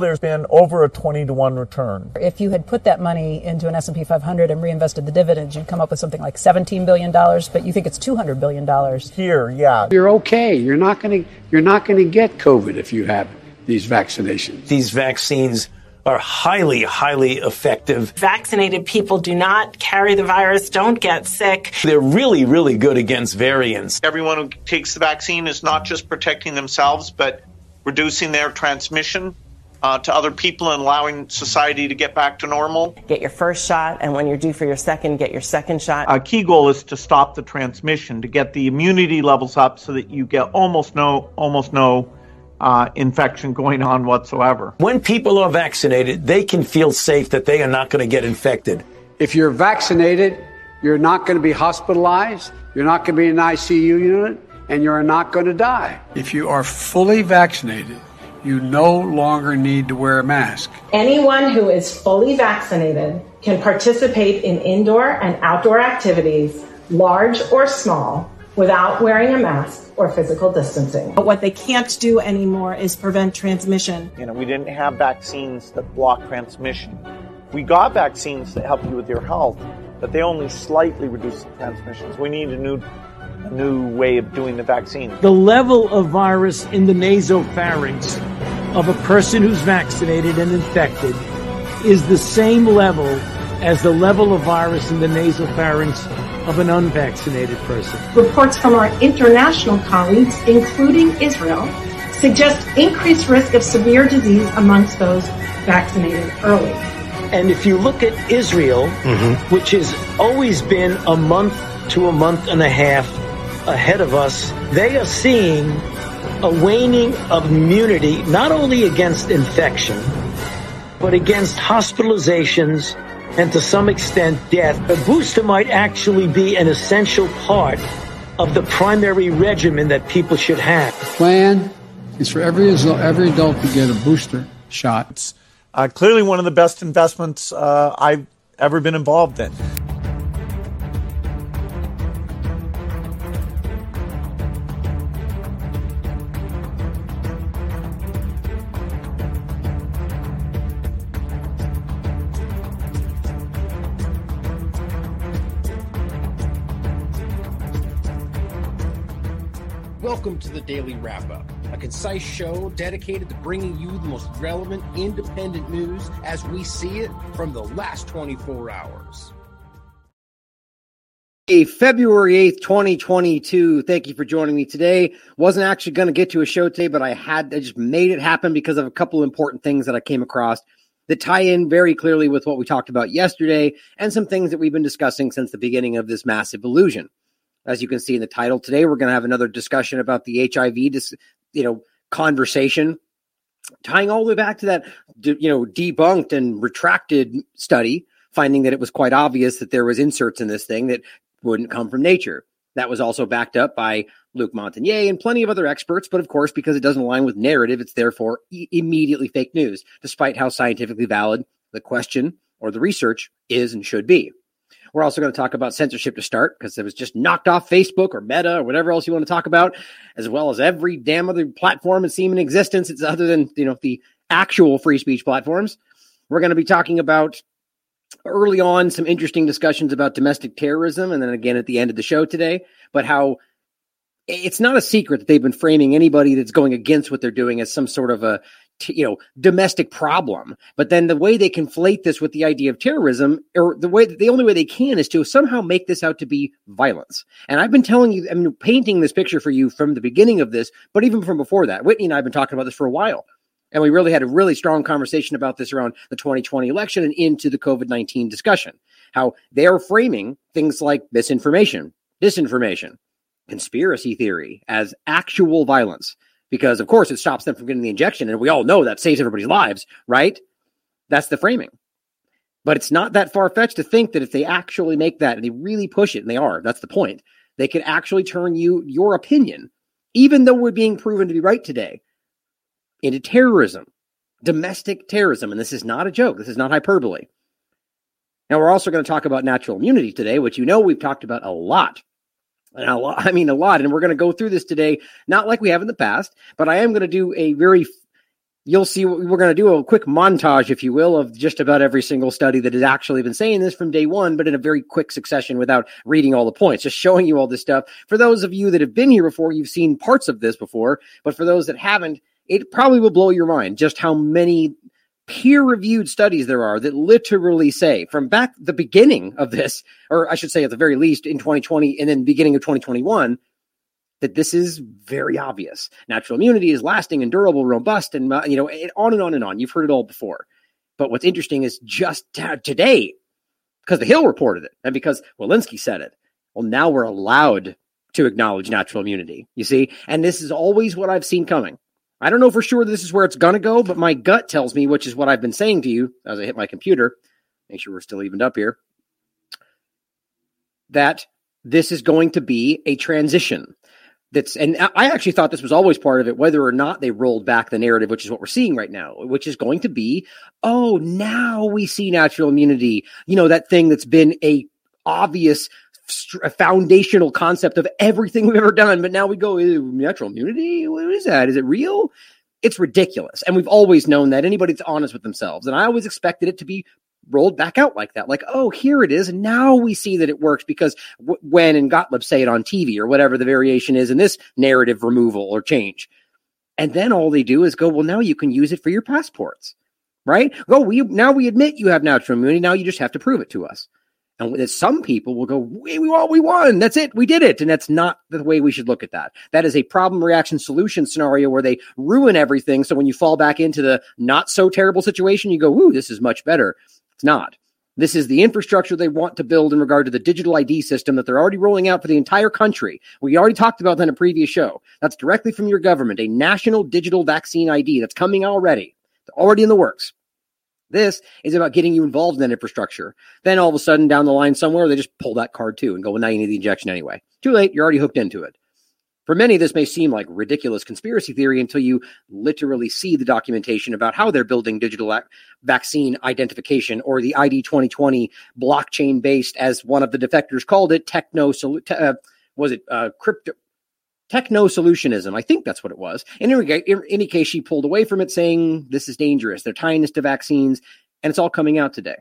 There's been over a 20 to 1 return. If you had put that money into an S&P 500 and reinvested the dividends, you'd come up with something like 17 billion dollars, but you think it's 200 billion dollars. Here, yeah. You're okay. You're not going to you're not going to get COVID if you have these vaccinations. These vaccines are highly, highly effective. Vaccinated people do not carry the virus, don't get sick. They're really, really good against variants. Everyone who takes the vaccine is not just protecting themselves, but reducing their transmission uh, to other people and allowing society to get back to normal. Get your first shot, and when you're due for your second, get your second shot. A key goal is to stop the transmission, to get the immunity levels up so that you get almost no, almost no uh, infection going on whatsoever. When people are vaccinated, they can feel safe that they are not going to get infected. If you're vaccinated, you're not going to be hospitalized, you're not going to be in an ICU unit, and you're not going to die. If you are fully vaccinated, you no longer need to wear a mask. Anyone who is fully vaccinated can participate in indoor and outdoor activities, large or small, without wearing a mask or physical distancing. But what they can't do anymore is prevent transmission. You know, we didn't have vaccines that block transmission. We got vaccines that help you with your health, but they only slightly reduce the transmissions. We need a new a new way of doing the vaccine. The level of virus in the nasopharynx of a person who's vaccinated and infected is the same level as the level of virus in the nasopharynx of an unvaccinated person. Reports from our international colleagues, including Israel, suggest increased risk of severe disease amongst those vaccinated early. And if you look at Israel, mm-hmm. which has always been a month to a month and a half ahead of us, they are seeing a waning of immunity, not only against infection, but against hospitalizations and to some extent death. A booster might actually be an essential part of the primary regimen that people should have. The plan is for every, every adult to get a booster shot. It's uh, clearly one of the best investments uh, I've ever been involved in. Welcome to the Daily Wrap Up, a concise show dedicated to bringing you the most relevant independent news as we see it from the last 24 hours. Hey, February 8th, 2022. Thank you for joining me today. Wasn't actually going to get to a show today, but I had, I just made it happen because of a couple important things that I came across that tie in very clearly with what we talked about yesterday and some things that we've been discussing since the beginning of this massive illusion. As you can see in the title today, we're going to have another discussion about the HIV, you know, conversation, tying all the way back to that, you know, debunked and retracted study, finding that it was quite obvious that there was inserts in this thing that wouldn't come from nature. That was also backed up by Luc Montagnier and plenty of other experts, but of course, because it doesn't align with narrative, it's therefore e- immediately fake news, despite how scientifically valid the question or the research is and should be. We're also going to talk about censorship to start because it was just knocked off Facebook or Meta or whatever else you want to talk about, as well as every damn other platform that's even in existence. It's other than you know the actual free speech platforms. We're going to be talking about early on some interesting discussions about domestic terrorism, and then again at the end of the show today, but how it's not a secret that they've been framing anybody that's going against what they're doing as some sort of a you know domestic problem but then the way they conflate this with the idea of terrorism or the way the only way they can is to somehow make this out to be violence. And i've been telling you i mean painting this picture for you from the beginning of this but even from before that. Whitney and i've been talking about this for a while and we really had a really strong conversation about this around the 2020 election and into the covid-19 discussion. How they're framing things like misinformation disinformation conspiracy theory as actual violence because of course it stops them from getting the injection and we all know that saves everybody's lives right? That's the framing. But it's not that far-fetched to think that if they actually make that and they really push it and they are that's the point they could actually turn you your opinion even though we're being proven to be right today into terrorism domestic terrorism. And this is not a joke. This is not hyperbole. Now we're also going to talk about natural immunity today which you know we've talked about a lot and a lot, I mean, a lot. And we're going to go through this today, not like we have in the past, but I am going to do a very you'll see we're going to do a quick montage, if you will, of just about every single study that has actually been saying this from day one, but in a very quick succession without reading all the points, just showing you all this stuff. For those of you that have been here before, you've seen parts of this before, but for those that haven't, it probably will blow your mind just how many peer reviewed studies there are that literally say from back the beginning of this, or I should say at the very least in 2020 and then beginning of 2021, that this is very obvious. Natural immunity is lasting and durable, robust, and you know, on and on and on. You've heard it all before. But what's interesting is just today, because the Hill reported it and because Walensky said it. Well, now we're allowed to acknowledge natural immunity. You see, and this is always what I've seen coming. I don't know for sure this is where it's going to go, but my gut tells me, which is what I've been saying to you as I hit my computer. Make sure we're still evened up here. That this is going to be a transition that's and I actually thought this was always part of it, whether or not they rolled back the narrative, which is what we're seeing right now, which is going to be, oh, now we see natural immunity. You know, that thing that's been a obvious a foundational concept of everything we've ever done, but now we go natural immunity. What is that? Is it real? It's ridiculous, and we've always known that. Anybody that's honest with themselves, and I always expected it to be rolled back out like that. Like, oh, here it is. And now we see that it works because w- when and Gottlieb say it on TV or whatever the variation is in this narrative removal or change. And then all they do is go, well, now you can use it for your passports, right? Oh, we now we admit you have natural immunity. Now you just have to prove it to us. And some people will go, we, we, won, we won. That's it. We did it. And that's not the way we should look at that. That is a problem reaction solution scenario where they ruin everything. So when you fall back into the not so terrible situation, you go, ooh, this is much better. It's not. This is the infrastructure they want to build in regard to the digital ID system that they're already rolling out for the entire country. We already talked about that in a previous show. That's directly from your government, a national digital vaccine ID that's coming already. Already in the works. This is about getting you involved in that infrastructure. Then all of a sudden down the line somewhere, they just pull that card too and go, well, now you need the injection anyway. Too late. You're already hooked into it. For many, this may seem like ridiculous conspiracy theory until you literally see the documentation about how they're building digital ac- vaccine identification or the ID 2020 blockchain based, as one of the defectors called it, techno, uh, was it uh, crypto, techno solutionism. I think that's what it was. In any, in any case, she pulled away from it saying this is dangerous. They're tying this to vaccines, and it's all coming out today.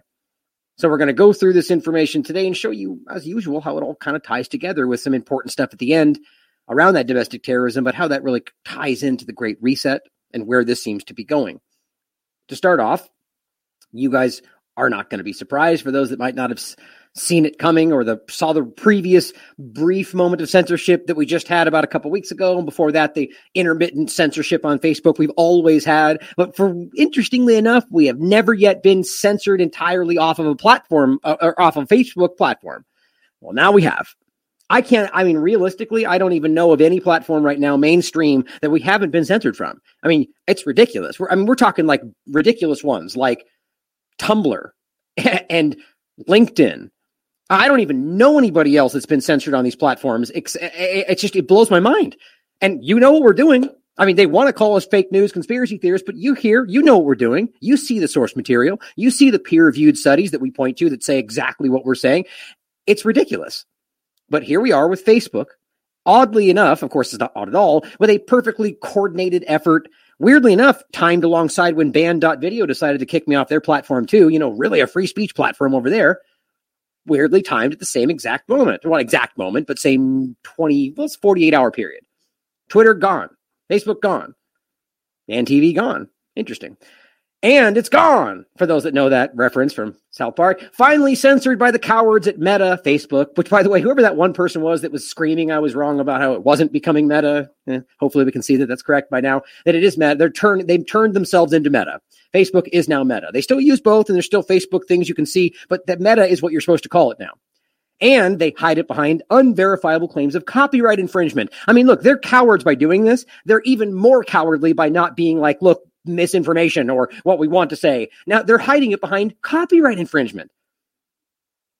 So we're going to go through this information today and show you, as usual, how it all kind of ties together with some important stuff at the end around that domestic terrorism, but how that really ties into the Great Reset and where this seems to be going. To start off, you guys are not going to be surprised for those that might not have seen it coming or the saw the previous brief moment of censorship that we just had about a couple weeks ago and before that the intermittent censorship on Facebook we've always had but for interestingly enough we have never yet been censored entirely off of a platform uh, or off of Facebook platform well now we have I can't, I mean, realistically, I don't even know of any platform right now, mainstream, that we haven't been censored from. I mean, it's ridiculous. We're, I mean, we're talking like ridiculous ones like Tumblr and LinkedIn. I don't even know anybody else that's been censored on these platforms. It's, eh, eh, eh, it's just, it blows my mind. And you know what we're doing. I mean, they want to call us fake news conspiracy theorists, but you hear, you know what we're doing. You see the source material. You see the peer reviewed studies that we point to that say exactly what we're saying. It's ridiculous. But here we are with Facebook. Oddly enough, of course, it's not odd at all, with a perfectly coordinated effort. Weirdly enough, timed alongside when Banned.video decided to kick me off their platform too. You know, really a free speech platform over there. Weirdly timed at the same exact moment. Well, exact moment, but same 20, well, it's 48 hour period. Twitter gone. Facebook gone. And TV gone. Interesting and it's gone. For those that know that reference from South Park, finally censored by the cowards at Meta, Facebook. Which, by the way, whoever that one person was that was screaming I was wrong about how it wasn't becoming Meta. Eh, hopefully, we can see that that's correct by now. That it is Meta. They're turned. They've turned themselves into Meta. Facebook is now Meta. They still use both, and there's still Facebook things you can see, but that Meta is what you're supposed to call it now and they hide it behind unverifiable claims of copyright infringement. I mean, look, they're cowards by doing this. They're even more cowardly by not being like, look, misinformation or what we want to say. Now they're hiding it behind copyright infringement.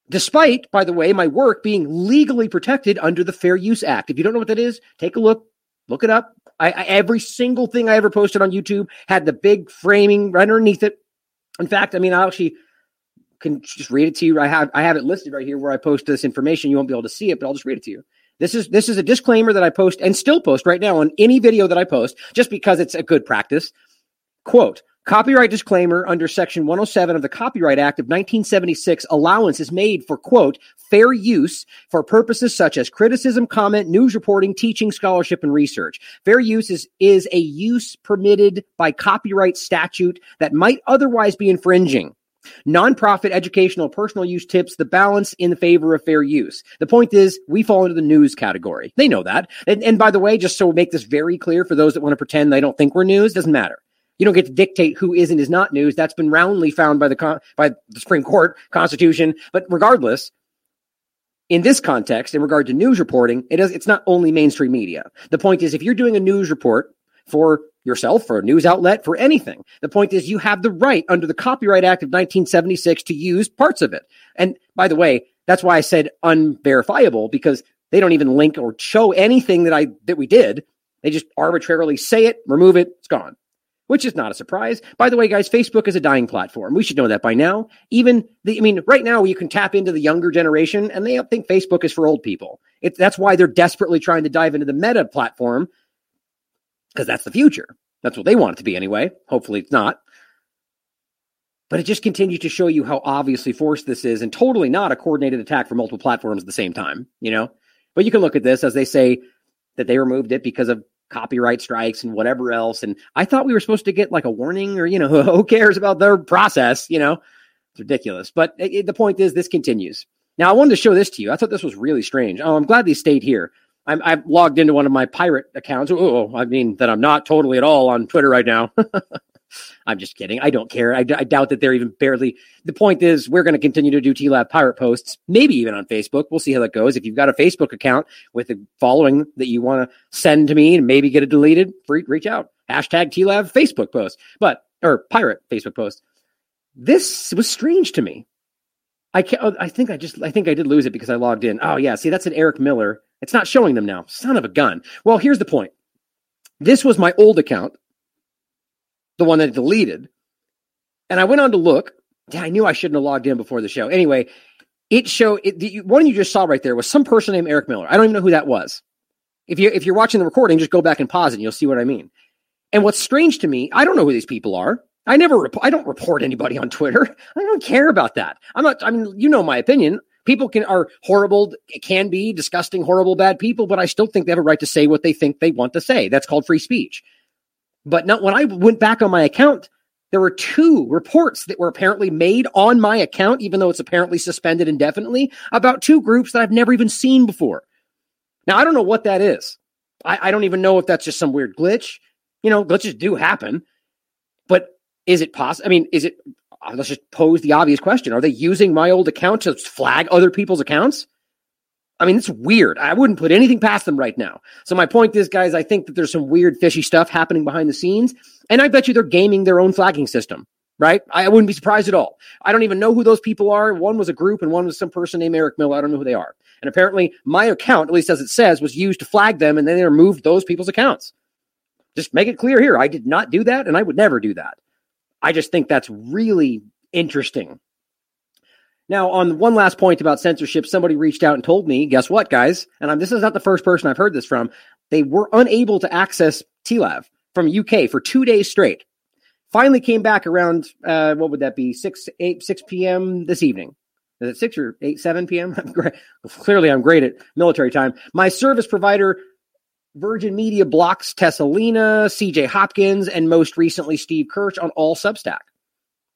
Despite, by the way, my work being legally protected under the Fair Use Act. If you don't know what that is, take a look, look it up. I, I, every single thing I ever posted on YouTube had the big framing right underneath it. In fact, I mean, I actually can just read it to you. I have I have it listed right here where I post this information. You won't be able to see it, but I'll just read it to you. This is this is a disclaimer that I post and still post right now on any video that I post, just because it's a good practice Quote, Copyright disclaimer under Section 107 of the Copyright Act of 1976, allowance is made for, quote, fair use for purposes such as criticism, comment, news reporting, teaching, scholarship, and research. Fair use is, is a use permitted by copyright statute that might otherwise be infringing. Nonprofit educational personal use tips the balance in favor of fair use. The point is, we fall into the news category. They know that. And, and by the way, just so we make this very clear for those that want to pretend they don't think we're news, doesn't matter. You don't get to dictate who is and is not news. That's been roundly found by the by the Supreme Court, Constitution. But regardless, in this context, in regard to news reporting, it is it's not only mainstream media. The point is, if you're doing a news report for yourself, for a news outlet, for anything, the point is you have the right under the Copyright Act of 1976 to use parts of it. And by the way, that's why I said unverifiable because they don't even link or show anything that I that we did. They just arbitrarily say it, remove it, it's gone which is not a surprise. By the way, guys, Facebook is a dying platform. We should know that by now. Even the, I mean, right now you can tap into the younger generation and they think Facebook is for old people. It, that's why they're desperately trying to dive into the meta platform because that's the future. That's what they want it to be anyway. Hopefully it's not. But it just continues to show you how obviously forced this is and totally not a coordinated attack for multiple platforms at the same time, you know? But you can look at this as they say that they removed it because of copyright strikes and whatever else. And I thought we were supposed to get like a warning or, you know, who cares about their process? You know, it's ridiculous. But it, the point is, this continues. Now, I wanted to show this to you. I thought this was really strange. Oh, I'm glad these stayed here. I'm, I've logged into one of my pirate accounts. Oh, oh, I mean, that I'm not totally at all on Twitter right now. I'm just kidding. I don't care. I, I, doubt that they're even barely. The point is, we're going to continue to do TLAV pirate posts, maybe even on Facebook. We'll see how that goes. If you've got a Facebook account with a following that you want to send to me and maybe get it deleted, reach out. Hashtag TLAV Facebook post, but or pirate Facebook post. This was strange to me. I can't, oh, I think I just I think I did lose it because I logged in. Oh yeah, see that's an Eric Miller. It's not showing them now. Son of a gun. Well, here's the point. This was my old account the one that deleted. And I went on to look. I knew I shouldn't have logged in before the show. Anyway, it showed it, the one you just saw right there was some person named Eric Miller. I don't even know who that was. If you if you're watching the recording, just go back and pause it, and you'll see what I mean. And what's strange to me, I don't know who these people are. I never, rep- I don't report anybody on Twitter. I don't care about that. I'm not. I mean, you know my opinion. People can are horrible, can be disgusting, horrible, bad people, but I still think they have a right to say what they think they want to say. That's called free speech. But not when I went back on my account, there were two reports that were apparently made on my account, even though it's apparently suspended indefinitely, about two groups that I've never even seen before. Now, I don't know what that is. I, I don't even know if that's just some weird glitch. You know, glitches do happen. But is it possible? I mean, is it, uh, let's just pose the obvious question. Are they using my old account to flag other people's accounts? I mean, it's weird. I wouldn't put anything past them right now. So my point is, guys, I think that there's some weird, fishy stuff happening behind the scenes, and I bet you they're gaming their own flagging system. Right? I wouldn't be surprised at all. I don't even know who those people are. One was a group, and one was some person named Eric Miller. I don't know who they are. And apparently, my account, at least as it says, was used to flag them, and then they removed those people's accounts. Just make it clear here. I did not do that, and I would never do that. I just think that's really interesting now, on one last point about censorship, somebody reached out and told me, guess what, guys? And I'm, this is not the first person I've heard this from. They were unable to access TLAV from UK for two days straight. Finally came back around, uh, what would that be, 6, 8, 6 p.m. this evening. Is it 6 or 8, 7 p.m.? I'm great. Clearly, I'm great at military time. My service provider, Virgin Media, blocks Tessa Lena, CJ Hopkins, and most recently, Steve Kirsch on all Substack.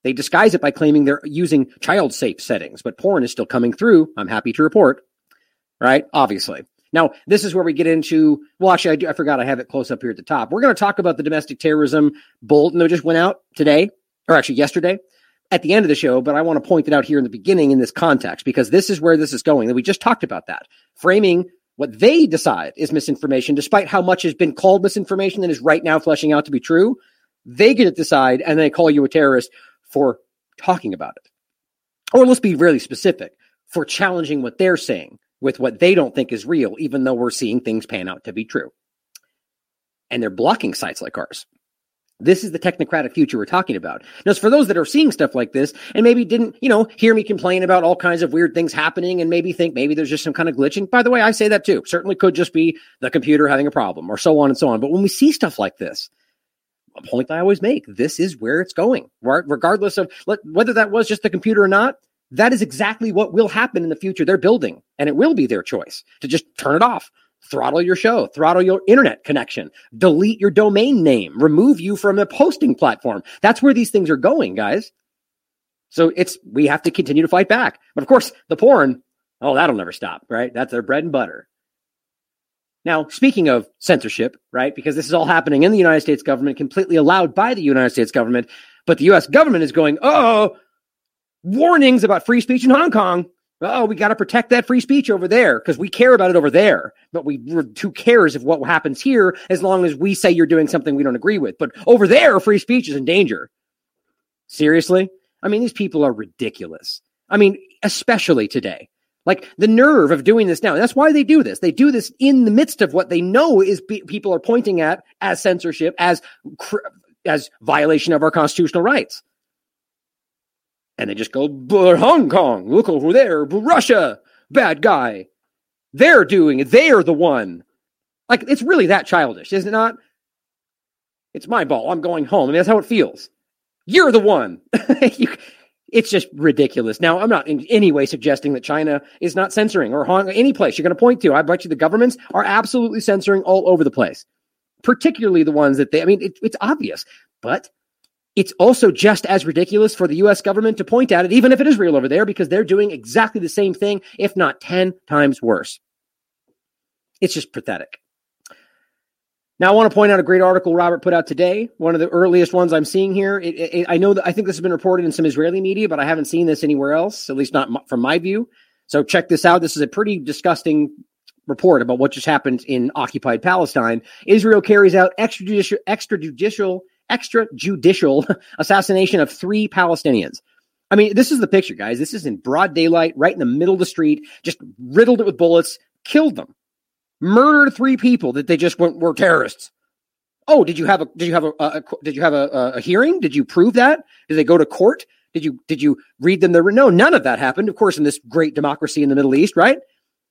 They disguise it by claiming they're using child safe settings, but porn is still coming through. I'm happy to report. Right? Obviously. Now, this is where we get into. Well, actually, I, do, I forgot I have it close up here at the top. We're going to talk about the domestic terrorism bulletin that just went out today, or actually yesterday, at the end of the show. But I want to point it out here in the beginning in this context because this is where this is going. And we just talked about that, framing what they decide is misinformation, despite how much has been called misinformation and is right now fleshing out to be true. They get to decide, and they call you a terrorist for talking about it. Or let's be really specific for challenging what they're saying with what they don't think is real, even though we're seeing things pan out to be true. And they're blocking sites like ours. This is the technocratic future we're talking about. Now, for those that are seeing stuff like this and maybe didn't, you know, hear me complain about all kinds of weird things happening and maybe think maybe there's just some kind of glitching. By the way, I say that too. Certainly could just be the computer having a problem or so on and so on. But when we see stuff like this, a point I always make. This is where it's going? Regardless of whether that was just the computer or not. That is exactly what will happen in the future. They're building, and it will be their choice to just turn it off, throttle your show, throttle your internet connection, delete your domain name, remove you from a posting platform. That's where these things are going, guys. So it's we have to continue to fight back. But of course, the porn, oh, that'll never stop, right? That's their bread and butter. Now, speaking of censorship, right? Because this is all happening in the United States government, completely allowed by the United States government, but the US government is going, oh, warnings about free speech in Hong Kong. Oh, we got to protect that free speech over there because we care about it over there. But we who cares if what happens here as long as we say you're doing something we don't agree with. But over there, free speech is in danger. Seriously? I mean, these people are ridiculous. I mean, especially today. Like the nerve of doing this now. That's why they do this. They do this in the midst of what they know is people are pointing at as censorship, as as violation of our constitutional rights. And they just go, Hong Kong, look over there, Russia, bad guy. They're doing it. They're the one. Like it's really that childish, is it not? It's my ball. I'm going home. I mean, that's how it feels. You're the one. you, it's just ridiculous. Now, I'm not in any way suggesting that China is not censoring or Hong any place you're going to point to. I bet you the governments are absolutely censoring all over the place, particularly the ones that they, I mean, it, it's obvious, but it's also just as ridiculous for the US government to point at it, even if it is real over there, because they're doing exactly the same thing, if not 10 times worse. It's just pathetic. Now, I want to point out a great article Robert put out today. One of the earliest ones I'm seeing here. It, it, I know that I think this has been reported in some Israeli media, but I haven't seen this anywhere else, at least not m- from my view. So check this out. This is a pretty disgusting report about what just happened in occupied Palestine. Israel carries out extrajudicial, extrajudicial, extrajudicial assassination of three Palestinians. I mean, this is the picture, guys. This is in broad daylight, right in the middle of the street, just riddled it with bullets, killed them murdered three people that they just went, were terrorists. Oh, did you have a did you have a, a did you have a, a, hearing? Did you prove that? Did they go to court? Did you did you read them the no? None of that happened. Of course, in this great democracy in the Middle East, right?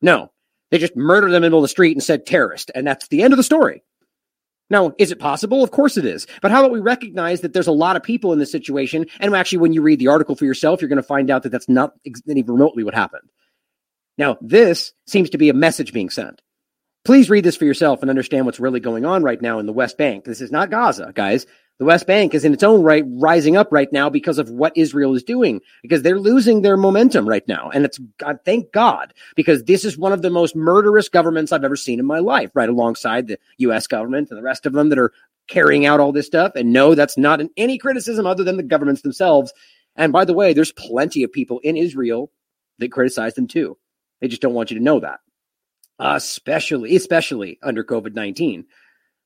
No, they just murdered them in the middle of the street and said terrorist, and that's the end of the story. Now, is it possible? Of course it is. But how about we recognize that there's a lot of people in this situation? And actually, when you read the article for yourself, you're going to find out that that's not even remotely what happened. Now, this seems to be a message being sent. Please read this for yourself and understand what's really going on right now in the West Bank. This is not Gaza, guys. The West Bank is in its own right rising up right now because of what Israel is doing, because they're losing their momentum right now. And it's God, thank God, because this is one of the most murderous governments I've ever seen in my life, right alongside the US government and the rest of them that are carrying out all this stuff. And no, that's not in any criticism other than the governments themselves. And by the way, there's plenty of people in Israel that criticize them too. They just don't want you to know that Uh, especially especially under COVID nineteen.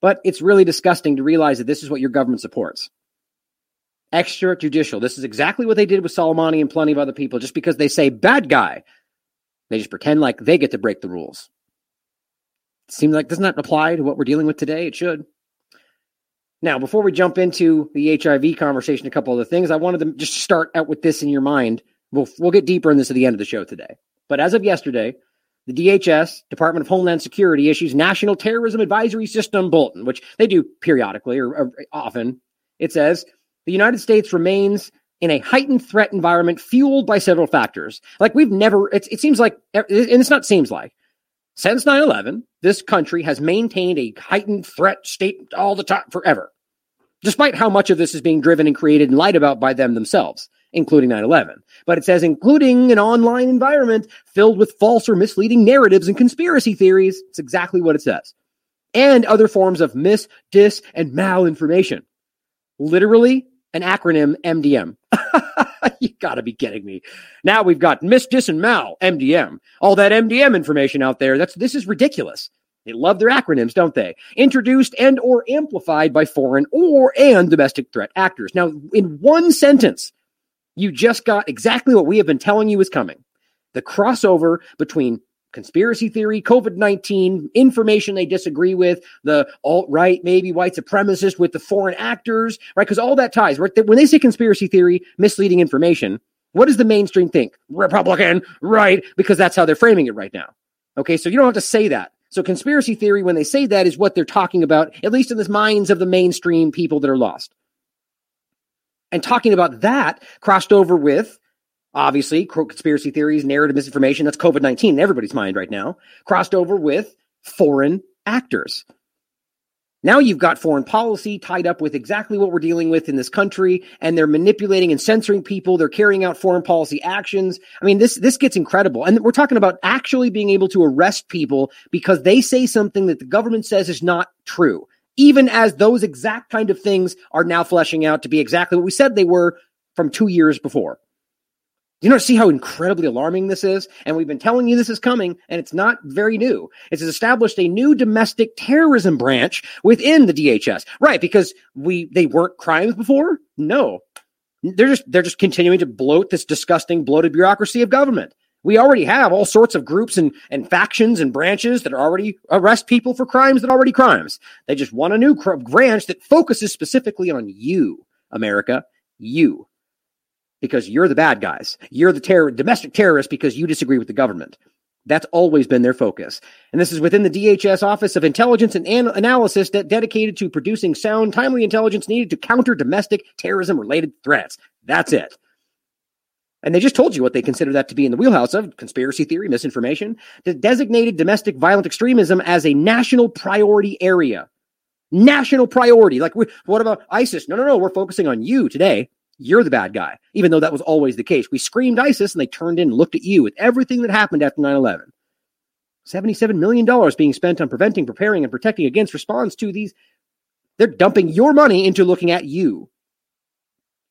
But it's really disgusting to realize that this is what your government supports. Extrajudicial. This is exactly what they did with Soleimani and plenty of other people. Just because they say bad guy, they just pretend like they get to break the rules. It seems like doesn't that apply to what we're dealing with today? It should. Now, before we jump into the HIV conversation, a couple of other things. I wanted to just start out with this in your mind. We'll we'll get deeper in this at the end of the show today. But as of yesterday, the DHS, Department of Homeland Security, issues National Terrorism Advisory System bulletin, which they do periodically or, or often. It says the United States remains in a heightened threat environment fueled by several factors. Like we've never, it, it seems like, and it's not seems like, since 9 11, this country has maintained a heightened threat state all the time forever, despite how much of this is being driven and created and lied about by them themselves including 9 11. But it says, including an online environment filled with false or misleading narratives and conspiracy theories. It's exactly what it says. And other forms of mis, dis, and malinformation. Literally, an acronym MDM. you gotta be kidding me. Now we've got mis, dis, and mal, MDM. All that MDM information out there. That's this is ridiculous. They love their acronyms, don't they? Introduced and or amplified by foreign or and domestic threat actors. Now, in one sentence, you just got exactly what we have been telling you is coming the crossover between conspiracy theory, COVID 19, information they disagree with, the alt right, maybe white supremacist with the foreign actors, right? Because all that ties. Right? When they say conspiracy theory, misleading information, what does the mainstream think? Republican, right? Because that's how they're framing it right now. Okay, so you don't have to say that. So conspiracy theory, when they say that, is what they're talking about, at least in the minds of the mainstream people that are lost. And talking about that crossed over with obviously conspiracy theories, narrative misinformation. That's COVID 19 in everybody's mind right now. Crossed over with foreign actors. Now you've got foreign policy tied up with exactly what we're dealing with in this country, and they're manipulating and censoring people. They're carrying out foreign policy actions. I mean, this this gets incredible. And we're talking about actually being able to arrest people because they say something that the government says is not true. Even as those exact kind of things are now fleshing out to be exactly what we said they were from two years before. You don't see how incredibly alarming this is? And we've been telling you this is coming, and it's not very new. It's established a new domestic terrorism branch within the DHS. Right, because we they weren't crimes before? No. They're just they're just continuing to bloat this disgusting bloated bureaucracy of government. We already have all sorts of groups and, and factions and branches that are already arrest people for crimes that are already crimes. They just want a new branch that focuses specifically on you, America, you because you're the bad guys. You're the terror, domestic terrorist because you disagree with the government. That's always been their focus. And this is within the DHS Office of Intelligence and An- Analysis that dedicated to producing sound, timely intelligence needed to counter domestic terrorism related threats. That's it. And they just told you what they consider that to be in the wheelhouse of conspiracy theory, misinformation, that designated domestic violent extremism as a national priority area. National priority. Like, what about ISIS? No, no, no. We're focusing on you today. You're the bad guy, even though that was always the case. We screamed ISIS and they turned in and looked at you with everything that happened after 9 11. $77 million being spent on preventing, preparing, and protecting against response to these. They're dumping your money into looking at you.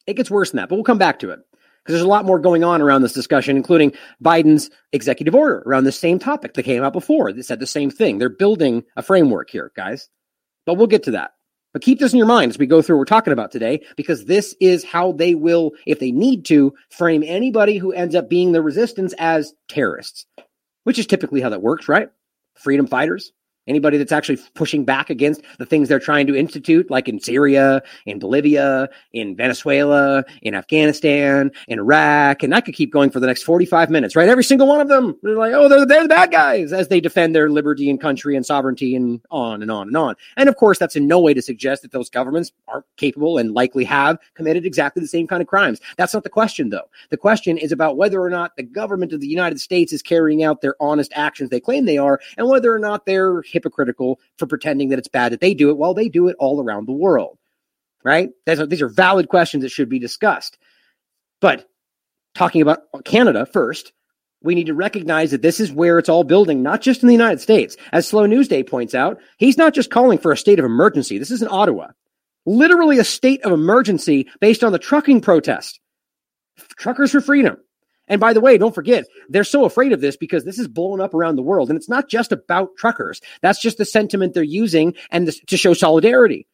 It gets worse than that, but we'll come back to it because there's a lot more going on around this discussion, including Biden's executive order around the same topic that came out before. They said the same thing. They're building a framework here, guys. But we'll get to that. But keep this in your mind as we go through what we're talking about today, because this is how they will, if they need to, frame anybody who ends up being the resistance as terrorists, which is typically how that works, right? Freedom fighters, Anybody that's actually pushing back against the things they're trying to institute, like in Syria, in Bolivia, in Venezuela, in Afghanistan, in Iraq, and I could keep going for the next 45 minutes, right? Every single one of them, they're like, oh, they're, they're the bad guys as they defend their liberty and country and sovereignty and on and on and on. And of course, that's in no way to suggest that those governments aren't capable and likely have committed exactly the same kind of crimes. That's not the question, though. The question is about whether or not the government of the United States is carrying out their honest actions they claim they are and whether or not they're hypocritical for pretending that it's bad that they do it while they do it all around the world. Right? these are valid questions that should be discussed. But talking about Canada first, we need to recognize that this is where it's all building, not just in the United States. As Slow News Day points out, he's not just calling for a state of emergency. This is in Ottawa. Literally a state of emergency based on the trucking protest. Truckers for freedom. And by the way, don't forget, they're so afraid of this because this is blowing up around the world. And it's not just about truckers. That's just the sentiment they're using and this, to show solidarity,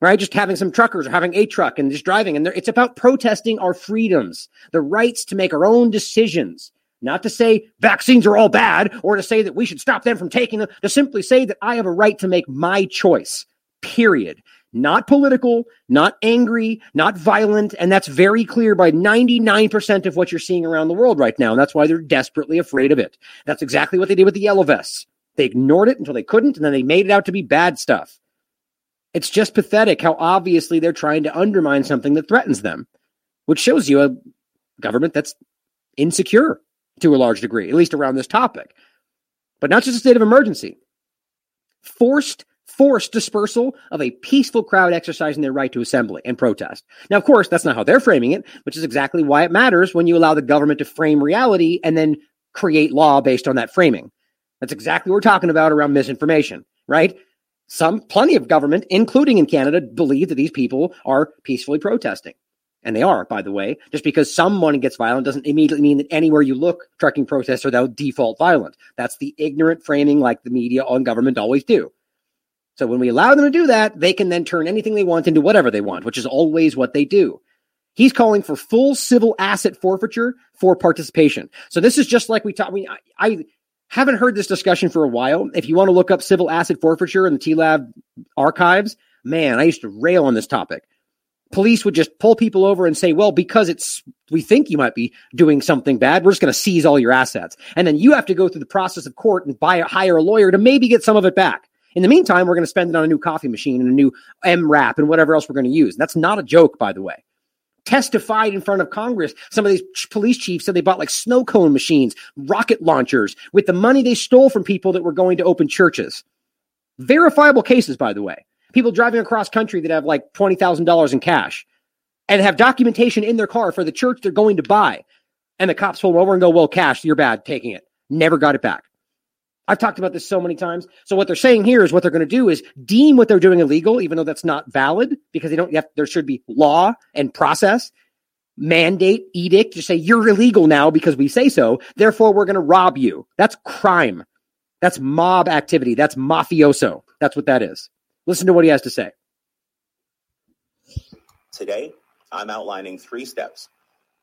right? Just having some truckers or having a truck and just driving. And it's about protesting our freedoms, the rights to make our own decisions. Not to say vaccines are all bad or to say that we should stop them from taking them, to simply say that I have a right to make my choice, period not political, not angry, not violent. And that's very clear by 99% of what you're seeing around the world right now. And that's why they're desperately afraid of it. That's exactly what they did with the yellow vests. They ignored it until they couldn't, and then they made it out to be bad stuff. It's just pathetic how obviously they're trying to undermine something that threatens them, which shows you a government that's insecure to a large degree, at least around this topic. But not just a state of emergency. Forced forced dispersal of a peaceful crowd exercising their right to assembly and protest. Now, of course, that's not how they're framing it, which is exactly why it matters when you allow the government to frame reality and then create law based on that framing. That's exactly what we're talking about around misinformation, right? Some, plenty of government, including in Canada, believe that these people are peacefully protesting. And they are, by the way. Just because someone gets violent doesn't immediately mean that anywhere you look, trucking protests are the default violent. That's the ignorant framing like the media and government always do. So when we allow them to do that, they can then turn anything they want into whatever they want, which is always what they do. He's calling for full civil asset forfeiture for participation. So this is just like we talked. I, I haven't heard this discussion for a while. If you want to look up civil asset forfeiture in the TLAV archives, man, I used to rail on this topic. police would just pull people over and say, well, because it's, we think you might be doing something bad, we're just going to seize all your assets. And then you have to go through the process of court and buy, hire a lawyer to maybe get some of it back. In the meantime, we're going to spend it on a new coffee machine and a new MRAP and whatever else we're going to use. And that's not a joke, by the way. Testified in front of Congress. Some of these police chiefs said they bought like snow cone machines, rocket launchers with the money they stole from people that were going to open churches. Verifiable cases, by the way people driving across country that have like $20,000 in cash and have documentation in their car for the church they're going to buy. And the cops pull over and go, well, cash, you're bad taking it. Never got it back. I've talked about this so many times. So what they're saying here is what they're going to do is deem what they're doing illegal, even though that's not valid because they don't have, there should be law and process, mandate, edict, just say you're illegal now because we say so. Therefore, we're going to rob you. That's crime. That's mob activity. That's mafioso. That's what that is. Listen to what he has to say. Today, I'm outlining three steps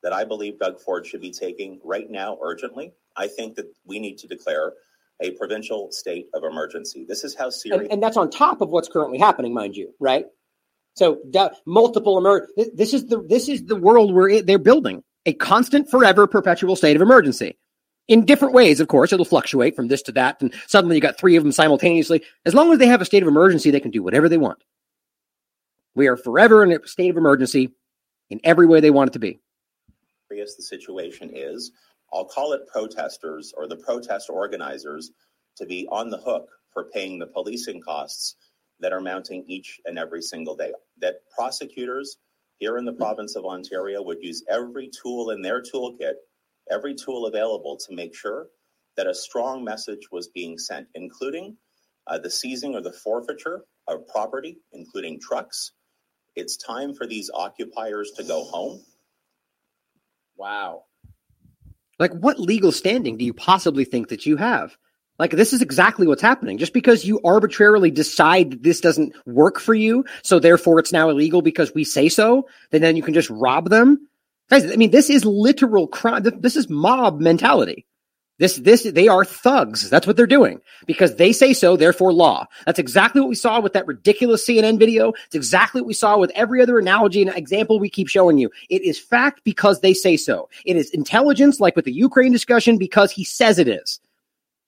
that I believe Doug Ford should be taking right now urgently. I think that we need to declare a provincial state of emergency. This is how serious. And, and that's on top of what's currently happening, mind you, right? So multiple emer- This is the this is the world where they're building a constant, forever, perpetual state of emergency in different ways, of course. It'll fluctuate from this to that, and suddenly you got three of them simultaneously. As long as they have a state of emergency, they can do whatever they want. We are forever in a state of emergency in every way they want it to be. The situation is, I'll call it protesters or the protest organizers to be on the hook for paying the policing costs that are mounting each and every single day. That prosecutors here in the province of Ontario would use every tool in their toolkit every tool available to make sure that a strong message was being sent, including uh, the seizing or the forfeiture of property, including trucks. It's time for these occupiers to go home. Wow. Like, what legal standing do you possibly think that you have? Like, this is exactly what's happening. Just because you arbitrarily decide that this doesn't work for you, so therefore it's now illegal because we say so, then, then you can just rob them Guys, I mean, this is literal crime. This is mob mentality. This, this, they are thugs. That's what they're doing because they say so, therefore law. That's exactly what we saw with that ridiculous CNN video. It's exactly what we saw with every other analogy and example we keep showing you. It is fact because they say so. It is intelligence, like with the Ukraine discussion, because he says it is.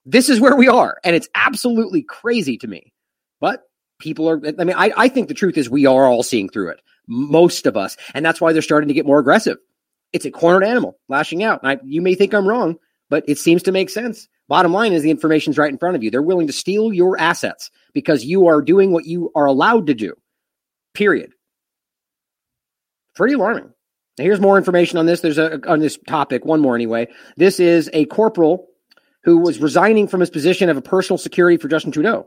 This is where we are. And it's absolutely crazy to me. But people are, I mean, I, I think the truth is we are all seeing through it. Most of us. And that's why they're starting to get more aggressive it's a cornered animal lashing out. I, you may think I'm wrong, but it seems to make sense. Bottom line is the information's right in front of you. They're willing to steal your assets because you are doing what you are allowed to do. Period. Pretty alarming. Now, here's more information on this. There's a on this topic. One more anyway. This is a corporal who was resigning from his position of a personal security for Justin Trudeau.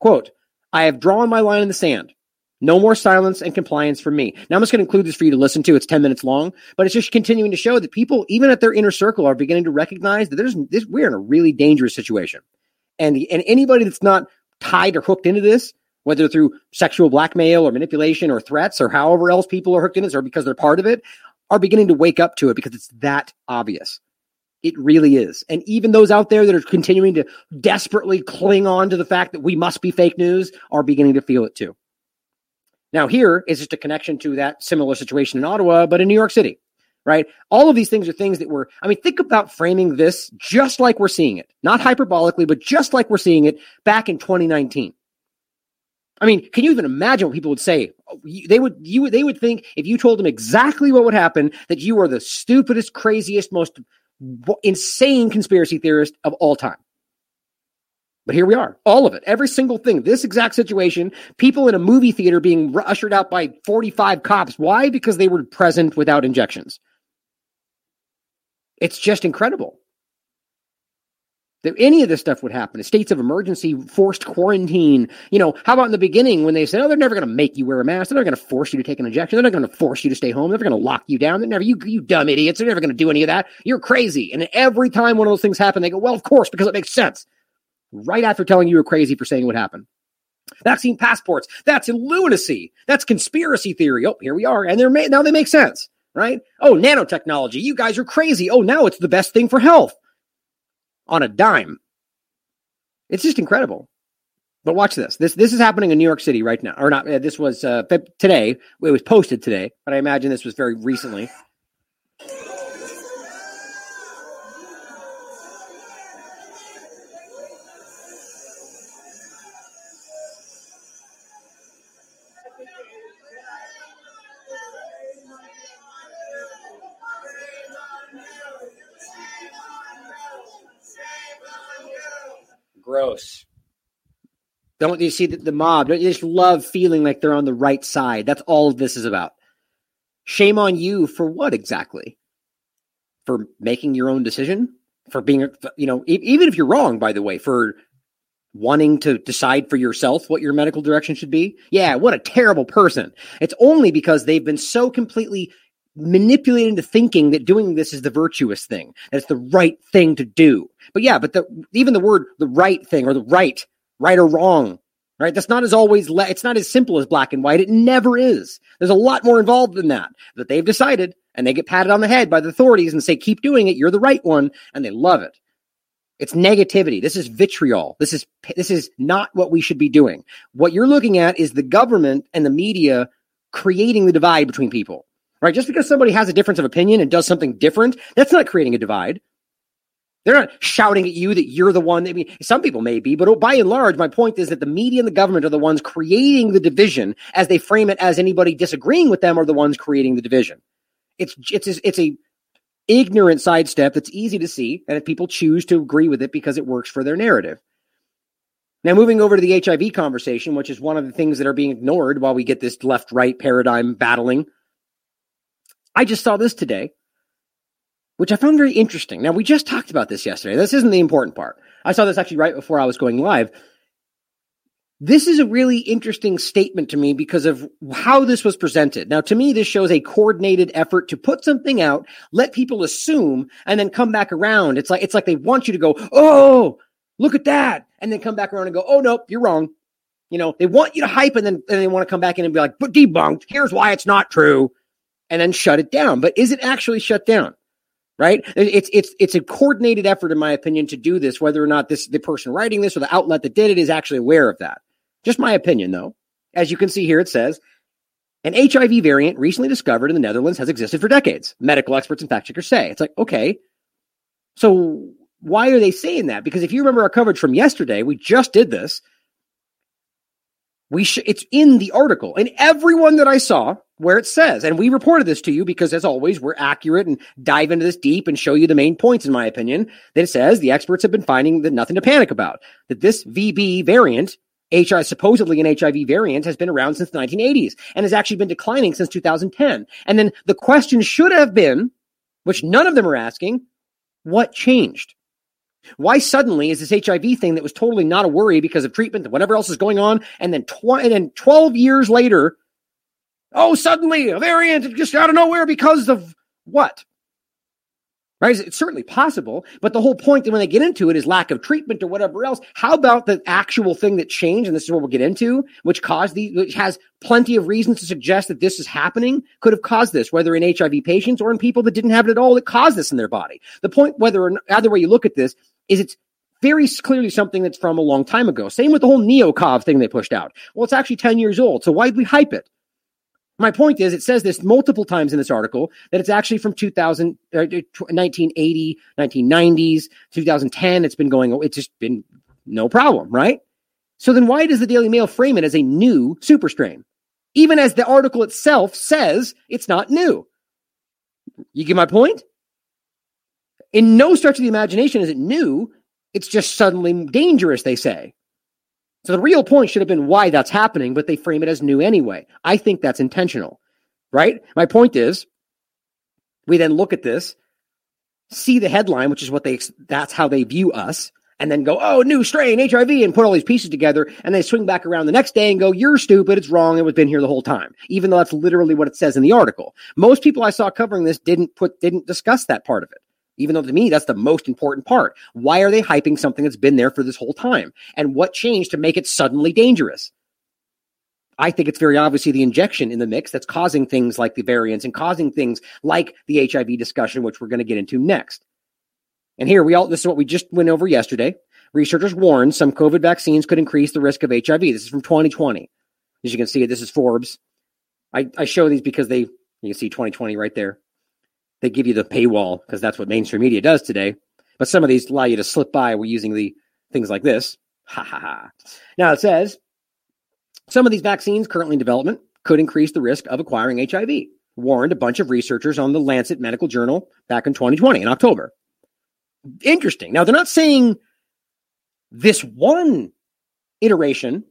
Quote: I have drawn my line in the sand. No more silence and compliance from me. Now I'm just going to include this for you to listen to. It's 10 minutes long, but it's just continuing to show that people, even at their inner circle, are beginning to recognize that there's this, we're in a really dangerous situation. And the, and anybody that's not tied or hooked into this, whether through sexual blackmail or manipulation or threats or however else people are hooked in this or because they're part of it, are beginning to wake up to it because it's that obvious. It really is. And even those out there that are continuing to desperately cling on to the fact that we must be fake news are beginning to feel it too. Now, here is just a connection to that similar situation in Ottawa, but in New York City, right? All of these things are things that were, I mean, think about framing this just like we're seeing it, not hyperbolically, but just like we're seeing it back in 2019. I mean, can you even imagine what people would say? They would, you they would think if you told them exactly what would happen, that you are the stupidest, craziest, most insane conspiracy theorist of all time. But here we are, all of it, every single thing, this exact situation, people in a movie theater being ushered out by 45 cops. Why? Because they were present without injections. It's just incredible that any of this stuff would happen. States of emergency, forced quarantine. You know, how about in the beginning when they said, oh, they're never going to make you wear a mask. They're not going to force you to take an injection. They're not going to force you to stay home. They're never going to lock you down. They're never, you, you dumb idiots. They're never going to do any of that. You're crazy. And every time one of those things happen, they go, well, of course, because it makes sense right after telling you were crazy for saying what happened. Vaccine passports. That's lunacy. That's conspiracy theory. Oh, here we are. And they're now they make sense, right? Oh, nanotechnology. You guys are crazy. Oh, now it's the best thing for health on a dime. It's just incredible. But watch this. This this is happening in New York City right now, or not? Uh, this was uh, today. It was posted today, but I imagine this was very recently. Gross. Don't you see the, the mob? Don't you just love feeling like they're on the right side? That's all this is about. Shame on you for what exactly? For making your own decision? For being, you know, even if you're wrong, by the way, for wanting to decide for yourself what your medical direction should be? Yeah, what a terrible person. It's only because they've been so completely manipulated into thinking that doing this is the virtuous thing, that it's the right thing to do. But yeah, but the even the word the right thing or the right right or wrong, right? That's not as always, le- it's not as simple as black and white. It never is. There's a lot more involved than that, that they've decided and they get patted on the head by the authorities and say, keep doing it. You're the right one. And they love it. It's negativity. This is vitriol. This is, this is not what we should be doing. What you're looking at is the government and the media creating the divide between people, right? Just because somebody has a difference of opinion and does something different, that's not creating a divide. They're not shouting at you that you're the one. I mean, some people may be, but oh, by and large, my point is that the media and the government are the ones creating the division as they frame it as anybody disagreeing with them are the ones creating the division. It's, it's, it's a ignorant sidestep that's easy to see. And if people choose to agree with it because it works for their narrative. Now, moving over to the HIV conversation, which is one of the things that are being ignored while we get this left right paradigm battling. I just saw this today which I found very interesting. Now, we just talked about this yesterday. This isn't the important part. I saw this actually right before I was going live. This is a really interesting statement to me because of how this was presented. Now, to me, this shows a coordinated effort to put something out, let people assume, and then come back around. It's like, it's like they want you to go, Oh, look at that. And then come back around and go, Oh, nope, you're wrong. You know, they want you to hype and then, and they want to come back in and be like, but debunked. Here's why it's not true. And then shut it down. But is it actually shut down? right? It's it's it's a coordinated effort, in my opinion, to do this. Whether or not this the person writing this or the outlet that did it is actually aware of that. Just my opinion, though. As you can see here, it says an HIV variant recently discovered in the Netherlands has existed for decades. Medical experts and fact checkers say it's like okay, so why are they saying that? Because if you remember our coverage from yesterday, we just did this. We sh- it's in the article, and everyone that I saw where it says, and we reported this to you because, as always, we're accurate and dive into this deep and show you the main points, in my opinion. That it says the experts have been finding that nothing to panic about. That this VB variant, HIV, supposedly an HIV variant, has been around since the 1980s and has actually been declining since 2010. And then the question should have been, which none of them are asking, what changed? Why suddenly is this HIV thing that was totally not a worry because of treatment and whatever else is going on, and then tw- and then 12 years later, Oh, suddenly a variant just out of nowhere because of what? Right? It's certainly possible, but the whole point that when they get into it is lack of treatment or whatever else. How about the actual thing that changed? And this is what we'll get into, which caused the, which has plenty of reasons to suggest that this is happening, could have caused this, whether in HIV patients or in people that didn't have it at all that caused this in their body. The point, whether or not, either way you look at this, is it's very clearly something that's from a long time ago. Same with the whole NeoCov thing they pushed out. Well, it's actually 10 years old. So why'd we hype it? My point is, it says this multiple times in this article that it's actually from 2000, uh, 1980, 1990s, 2010. It's been going, it's just been no problem, right? So then why does the Daily Mail frame it as a new super strain? Even as the article itself says it's not new. You get my point? In no stretch of the imagination is it new. It's just suddenly dangerous, they say. So the real point should have been why that's happening, but they frame it as new anyway. I think that's intentional, right? My point is, we then look at this, see the headline, which is what they, that's how they view us, and then go, oh, new strain, HIV, and put all these pieces together, and they swing back around the next day and go, you're stupid, it's wrong, it was been here the whole time, even though that's literally what it says in the article. Most people I saw covering this didn't put, didn't discuss that part of it even though to me that's the most important part. Why are they hyping something that's been there for this whole time? And what changed to make it suddenly dangerous? I think it's very obviously the injection in the mix that's causing things like the variants and causing things like the HIV discussion, which we're going to get into next. And here we all, this is what we just went over yesterday. researchers warned some COVID vaccines could increase the risk of HIV. This is from 2020. As you can see, this is Forbes. I, I show these because they, you can see 2020 right there. They give you the paywall because that's what mainstream media does today. But some of these allow you to slip by. We're using the things like this. Ha ha ha. Now it says some of these vaccines currently in development could increase the risk of acquiring HIV, warned a bunch of researchers on the Lancet Medical Journal back in 2020 in October. Interesting. Now they're not saying this one iteration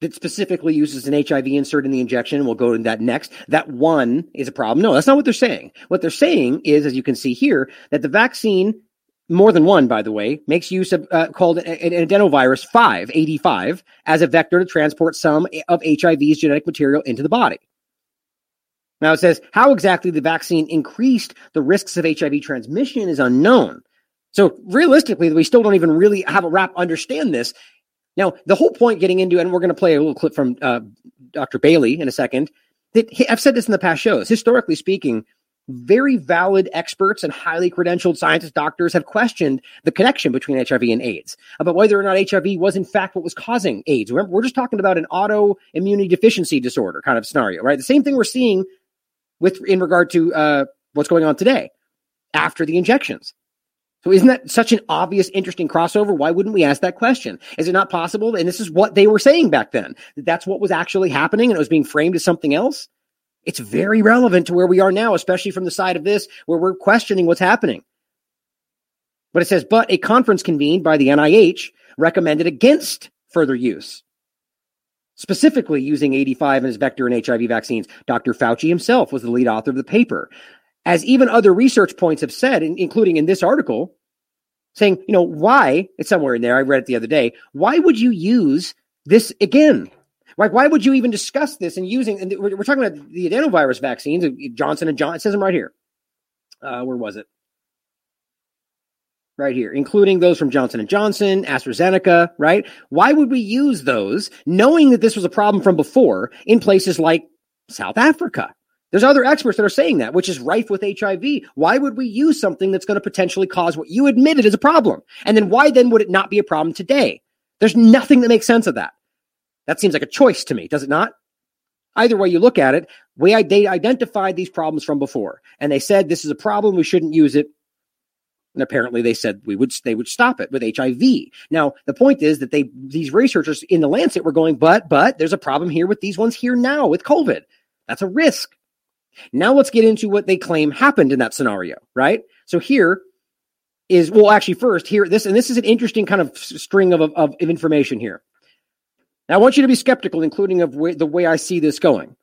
that specifically uses an HIV insert in the injection. We'll go to that next. That one is a problem. No, that's not what they're saying. What they're saying is, as you can see here, that the vaccine, more than one, by the way, makes use of uh, called an, an adenovirus 5, AD5, as a vector to transport some of HIV's genetic material into the body. Now it says how exactly the vaccine increased the risks of HIV transmission is unknown. So realistically, we still don't even really have a wrap understand this. Now, the whole point getting into, and we're going to play a little clip from uh, Dr. Bailey in a second. That I've said this in the past shows. Historically speaking, very valid experts and highly credentialed scientists, doctors have questioned the connection between HIV and AIDS about whether or not HIV was in fact what was causing AIDS. Remember, we're just talking about an autoimmunity deficiency disorder kind of scenario, right? The same thing we're seeing with in regard to uh, what's going on today after the injections. So isn't that such an obvious, interesting crossover? Why wouldn't we ask that question? Is it not possible? And this is what they were saying back then. That that's what was actually happening and it was being framed as something else. It's very relevant to where we are now, especially from the side of this where we're questioning what's happening. But it says, but a conference convened by the NIH recommended against further use. Specifically using 85 as vector in HIV vaccines. Dr. Fauci himself was the lead author of the paper as even other research points have said, including in this article, saying, you know, why, it's somewhere in there, I read it the other day, why would you use this again? Like, why would you even discuss this and using, and we're, we're talking about the adenovirus vaccines, Johnson and Johnson, it says them right here. Uh, where was it? Right here, including those from Johnson and Johnson, AstraZeneca, right? Why would we use those knowing that this was a problem from before in places like South Africa? There's other experts that are saying that, which is rife with HIV. Why would we use something that's going to potentially cause what you admitted is a problem? And then why then would it not be a problem today? There's nothing that makes sense of that. That seems like a choice to me, does it not? Either way you look at it, we they identified these problems from before, and they said this is a problem, we shouldn't use it. And apparently they said we would they would stop it with HIV. Now, the point is that they these researchers in the Lancet were going, but but there's a problem here with these ones here now with COVID. That's a risk. Now let's get into what they claim happened in that scenario, right? So here is, well, actually, first, here, this, and this is an interesting kind of string of, of, of information here. Now, I want you to be skeptical, including of way, the way I see this going.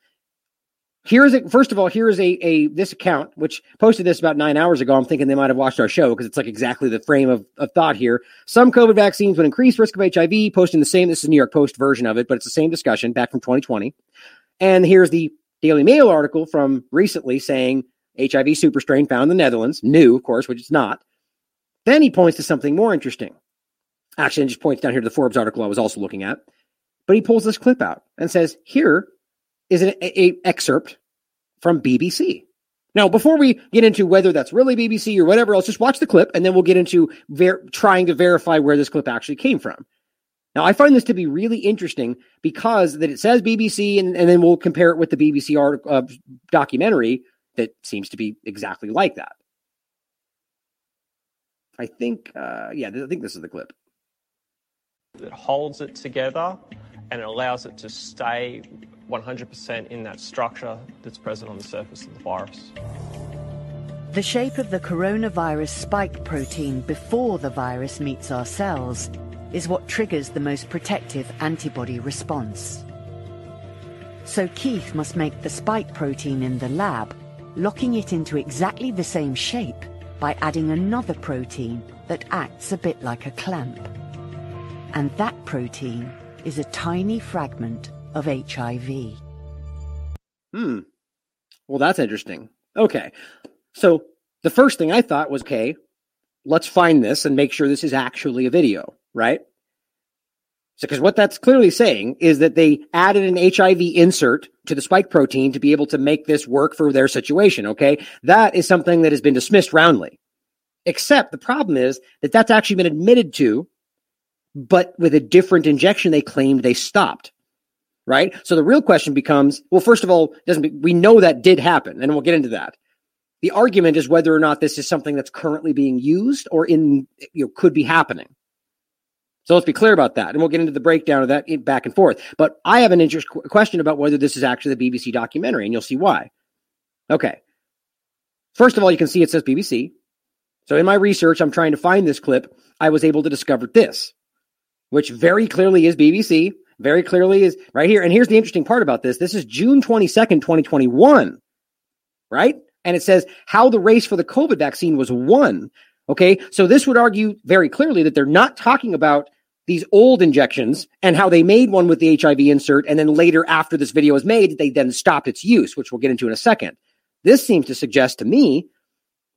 Here is a, first of all, here is a, a this account which posted this about nine hours ago. I'm thinking they might have watched our show because it's like exactly the frame of, of thought here. Some COVID vaccines would increase risk of HIV, posting the same. This is New York Post version of it, but it's the same discussion back from 2020. And here's the Daily Mail article from recently saying HIV super strain found in the Netherlands, new, of course, which it's not. Then he points to something more interesting. Actually, and just points down here to the Forbes article I was also looking at. But he pulls this clip out and says, here is an a, a excerpt from BBC. Now, before we get into whether that's really BBC or whatever else, just watch the clip and then we'll get into ver- trying to verify where this clip actually came from. Now, I find this to be really interesting because that it says BBC, and, and then we'll compare it with the BBC article, uh, documentary that seems to be exactly like that. I think, uh, yeah, I think this is the clip. It holds it together and it allows it to stay 100% in that structure that's present on the surface of the virus. The shape of the coronavirus spike protein before the virus meets our cells is what triggers the most protective antibody response. So Keith must make the spike protein in the lab, locking it into exactly the same shape by adding another protein that acts a bit like a clamp. And that protein is a tiny fragment of HIV. Hmm. Well, that's interesting. Okay. So the first thing I thought was, okay, let's find this and make sure this is actually a video right? So, because what that's clearly saying is that they added an HIV insert to the spike protein to be able to make this work for their situation. Okay. That is something that has been dismissed roundly. Except the problem is that that's actually been admitted to but with a different injection they claimed they stopped. Right? So the real question becomes, well, first of all, doesn't we know that did happen, and we'll get into that. The argument is whether or not this is something that's currently being used or in you know could be happening. So let's be clear about that, and we'll get into the breakdown of that back and forth. But I have an interest question about whether this is actually the BBC documentary, and you'll see why. Okay. First of all, you can see it says BBC. So in my research, I'm trying to find this clip. I was able to discover this, which very clearly is BBC. Very clearly is right here. And here's the interesting part about this. This is June 22nd, 2021. Right? And it says how the race for the COVID vaccine was won. Okay. So this would argue very clearly that they're not talking about these old injections and how they made one with the HIV insert. And then later, after this video was made, they then stopped its use, which we'll get into in a second. This seems to suggest to me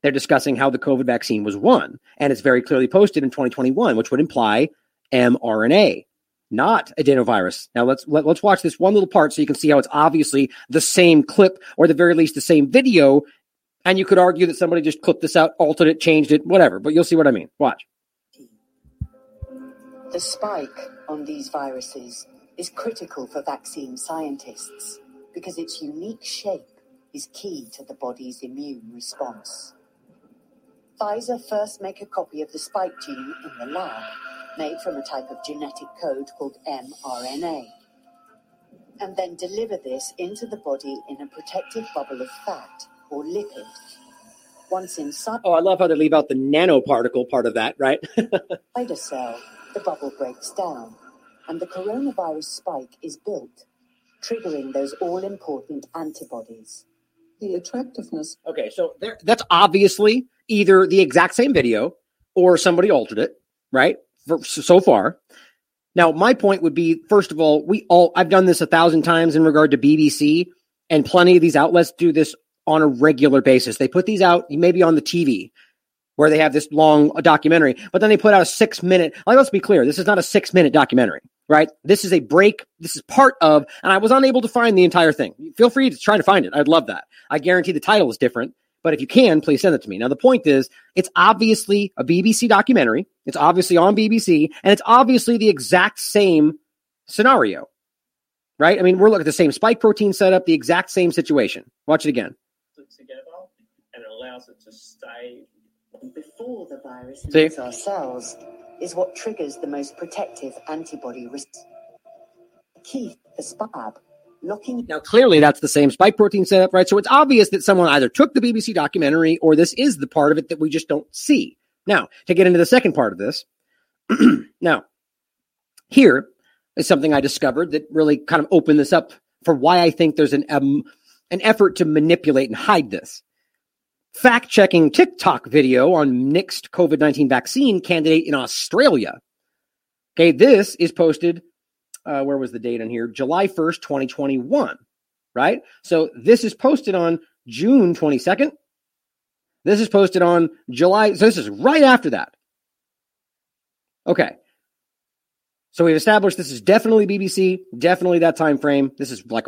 they're discussing how the COVID vaccine was won. And it's very clearly posted in 2021, which would imply mRNA, not adenovirus. Now let's let, us let us watch this one little part so you can see how it's obviously the same clip or the very least the same video. And you could argue that somebody just clipped this out, altered it, changed it, whatever, but you'll see what I mean. Watch. The spike on these viruses is critical for vaccine scientists because its unique shape is key to the body's immune response. Pfizer first make a copy of the spike gene in the lab, made from a type of genetic code called mRNA, and then deliver this into the body in a protective bubble of fat or lipid. Once inside, oh, I love how they leave out the nanoparticle part of that, right? a cell, the bubble breaks down, and the coronavirus spike is built, triggering those all important antibodies the attractiveness. Okay, so there, that's obviously either the exact same video or somebody altered it, right? For, so far. Now, my point would be first of all, we all, I've done this a thousand times in regard to BBC, and plenty of these outlets do this on a regular basis. They put these out maybe on the TV where they have this long documentary, but then they put out a six minute. Like, let's be clear, this is not a six minute documentary, right? This is a break. This is part of, and I was unable to find the entire thing. Feel free to try to find it. I'd love that. I guarantee the title is different, but if you can, please send it to me. Now, the point is, it's obviously a BBC documentary. It's obviously on BBC, and it's obviously the exact same scenario, right? I mean, we're looking at the same spike protein setup, the exact same situation. Watch it again. Together, and it allows it to stay before the virus hits our cells is what triggers the most protective antibody response. Key, the SPAB, locking. Now, clearly, that's the same spike protein setup, right? So it's obvious that someone either took the BBC documentary or this is the part of it that we just don't see. Now, to get into the second part of this, now, here is something I discovered that really kind of opened this up for why I think there's an um, an effort to manipulate and hide this fact checking TikTok video on mixed COVID 19 vaccine candidate in Australia. Okay, this is posted. Uh, where was the date on here? July 1st, 2021. Right? So this is posted on June 22nd. This is posted on July. So this is right after that. Okay. So we've established this is definitely BBC, definitely that time frame. This is like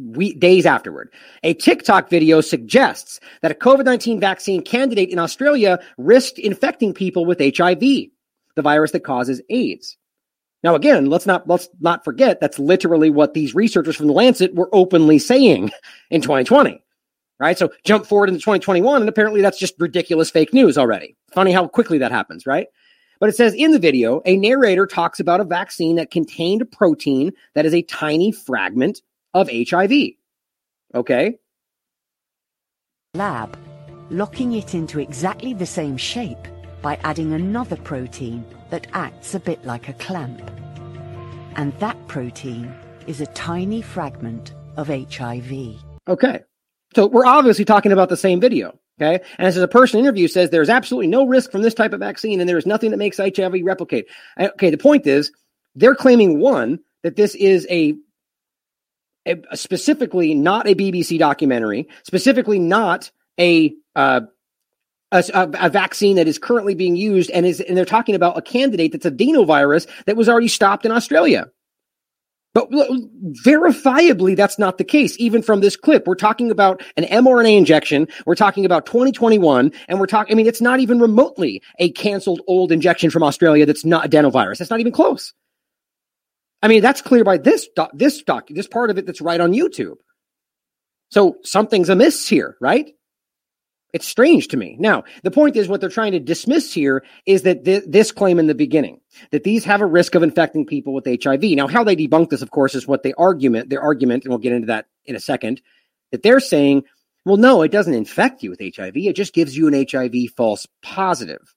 week, days afterward. A TikTok video suggests that a COVID-19 vaccine candidate in Australia risked infecting people with HIV, the virus that causes AIDS. Now again, let's not let's not forget that's literally what these researchers from the Lancet were openly saying in 2020. Right? So jump forward into 2021 and apparently that's just ridiculous fake news already. Funny how quickly that happens, right? But it says in the video, a narrator talks about a vaccine that contained a protein that is a tiny fragment of HIV. Okay? Lab, locking it into exactly the same shape by adding another protein that acts a bit like a clamp. And that protein is a tiny fragment of HIV. Okay. So we're obviously talking about the same video. Okay. And as a person interview says, there's absolutely no risk from this type of vaccine and there is nothing that makes HIV replicate. Okay. The point is they're claiming one, that this is a, a specifically not a BBC documentary, specifically not a, uh, a, a, vaccine that is currently being used and is and they're talking about a candidate that's a adenovirus that was already stopped in Australia. But verifiably, that's not the case. Even from this clip, we're talking about an mRNA injection. We're talking about 2021, and we're talking. I mean, it's not even remotely a canceled old injection from Australia that's not adenovirus. That's not even close. I mean, that's clear by this doc, this doc, this part of it that's right on YouTube. So something's amiss here, right? It's strange to me. Now, the point is what they're trying to dismiss here is that th- this claim in the beginning that these have a risk of infecting people with HIV. Now, how they debunk this, of course, is what they argument, their argument, and we'll get into that in a second, that they're saying, well, no, it doesn't infect you with HIV. It just gives you an HIV false positive.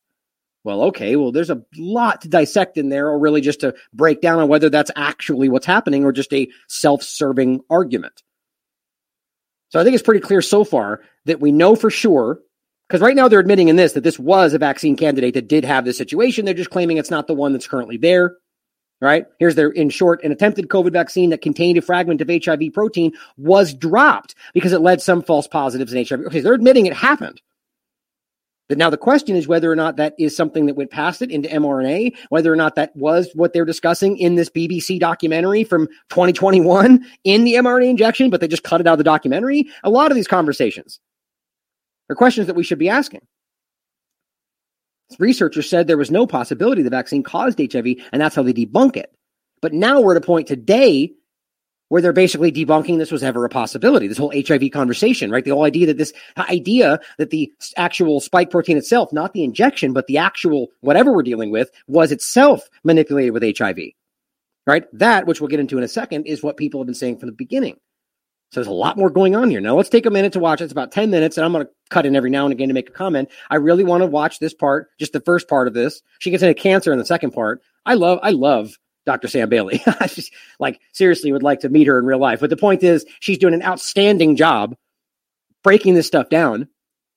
Well, okay, well, there's a lot to dissect in there, or really just to break down on whether that's actually what's happening or just a self serving argument. So I think it's pretty clear so far that we know for sure, because right now they're admitting in this that this was a vaccine candidate that did have this situation. They're just claiming it's not the one that's currently there. Right? Here's their, in short, an attempted COVID vaccine that contained a fragment of HIV protein was dropped because it led some false positives in HIV. Okay, they're admitting it happened. But now the question is whether or not that is something that went past it into mRNA, whether or not that was what they're discussing in this BBC documentary from 2021 in the mRNA injection, but they just cut it out of the documentary. A lot of these conversations are questions that we should be asking. Researchers said there was no possibility the vaccine caused HIV, and that's how they debunk it. But now we're at a point today where they're basically debunking this was ever a possibility. This whole HIV conversation, right? The whole idea that this idea that the actual spike protein itself, not the injection, but the actual whatever we're dealing with, was itself manipulated with HIV, right? That, which we'll get into in a second, is what people have been saying from the beginning. So there's a lot more going on here. Now let's take a minute to watch. It's about 10 minutes, and I'm going to cut in every now and again to make a comment. I really want to watch this part, just the first part of this. She gets into cancer in the second part. I love, I love Dr. Sam Bailey. Like seriously would like to meet her in real life. But the point is, she's doing an outstanding job breaking this stuff down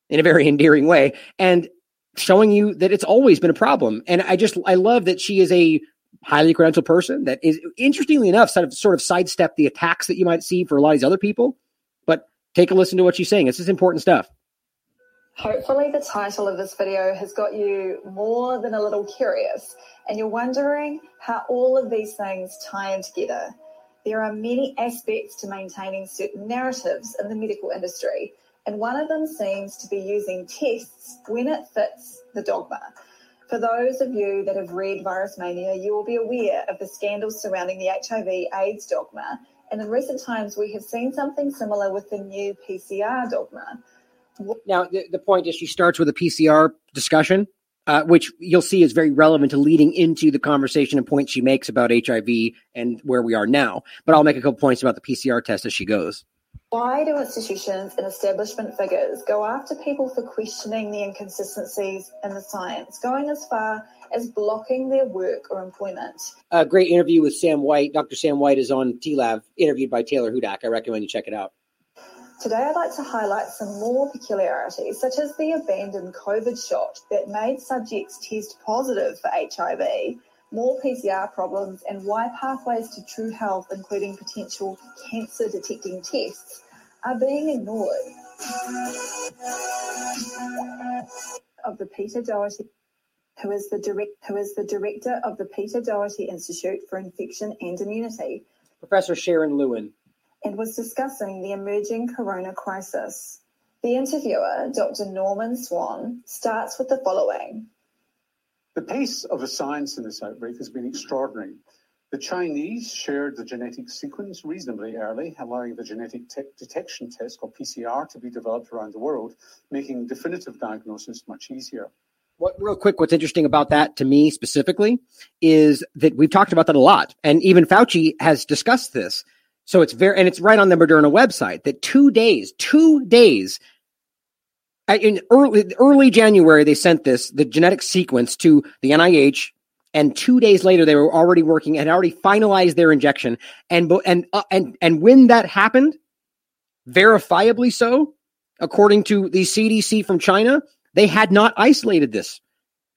in a very endearing way and showing you that it's always been a problem. And I just I love that she is a highly credentialed person that is interestingly enough sort of sort of sidestep the attacks that you might see for a lot of these other people. But take a listen to what she's saying. This is important stuff. Hopefully, the title of this video has got you more than a little curious and you're wondering how all of these things tie in together. There are many aspects to maintaining certain narratives in the medical industry, and one of them seems to be using tests when it fits the dogma. For those of you that have read Virus Mania, you will be aware of the scandals surrounding the HIV AIDS dogma, and in recent times we have seen something similar with the new PCR dogma. Now, the, the point is, she starts with a PCR discussion, uh, which you'll see is very relevant to leading into the conversation and points she makes about HIV and where we are now. But I'll make a couple points about the PCR test as she goes. Why do institutions and establishment figures go after people for questioning the inconsistencies in the science, going as far as blocking their work or employment? A great interview with Sam White. Dr. Sam White is on TLAV, interviewed by Taylor Hudak. I recommend you check it out. Today, I'd like to highlight some more peculiarities, such as the abandoned COVID shot that made subjects test positive for HIV, more PCR problems, and why pathways to true health, including potential cancer detecting tests, are being ignored. Of the Peter Doherty who is the direct, who is the director of the Peter Doherty Institute for Infection and Immunity. Professor Sharon Lewin and was discussing the emerging corona crisis. The interviewer, Dr. Norman Swan, starts with the following. The pace of the science in this outbreak has been extraordinary. The Chinese shared the genetic sequence reasonably early, allowing the genetic te- detection test called PCR to be developed around the world, making definitive diagnosis much easier. What, real quick, what's interesting about that to me specifically is that we've talked about that a lot. And even Fauci has discussed this so it's very, and it's right on the Moderna website that two days, two days in early, early January, they sent this, the genetic sequence to the NIH. And two days later, they were already working and already finalized their injection. And, and, uh, and, and when that happened, verifiably so, according to the CDC from China, they had not isolated this.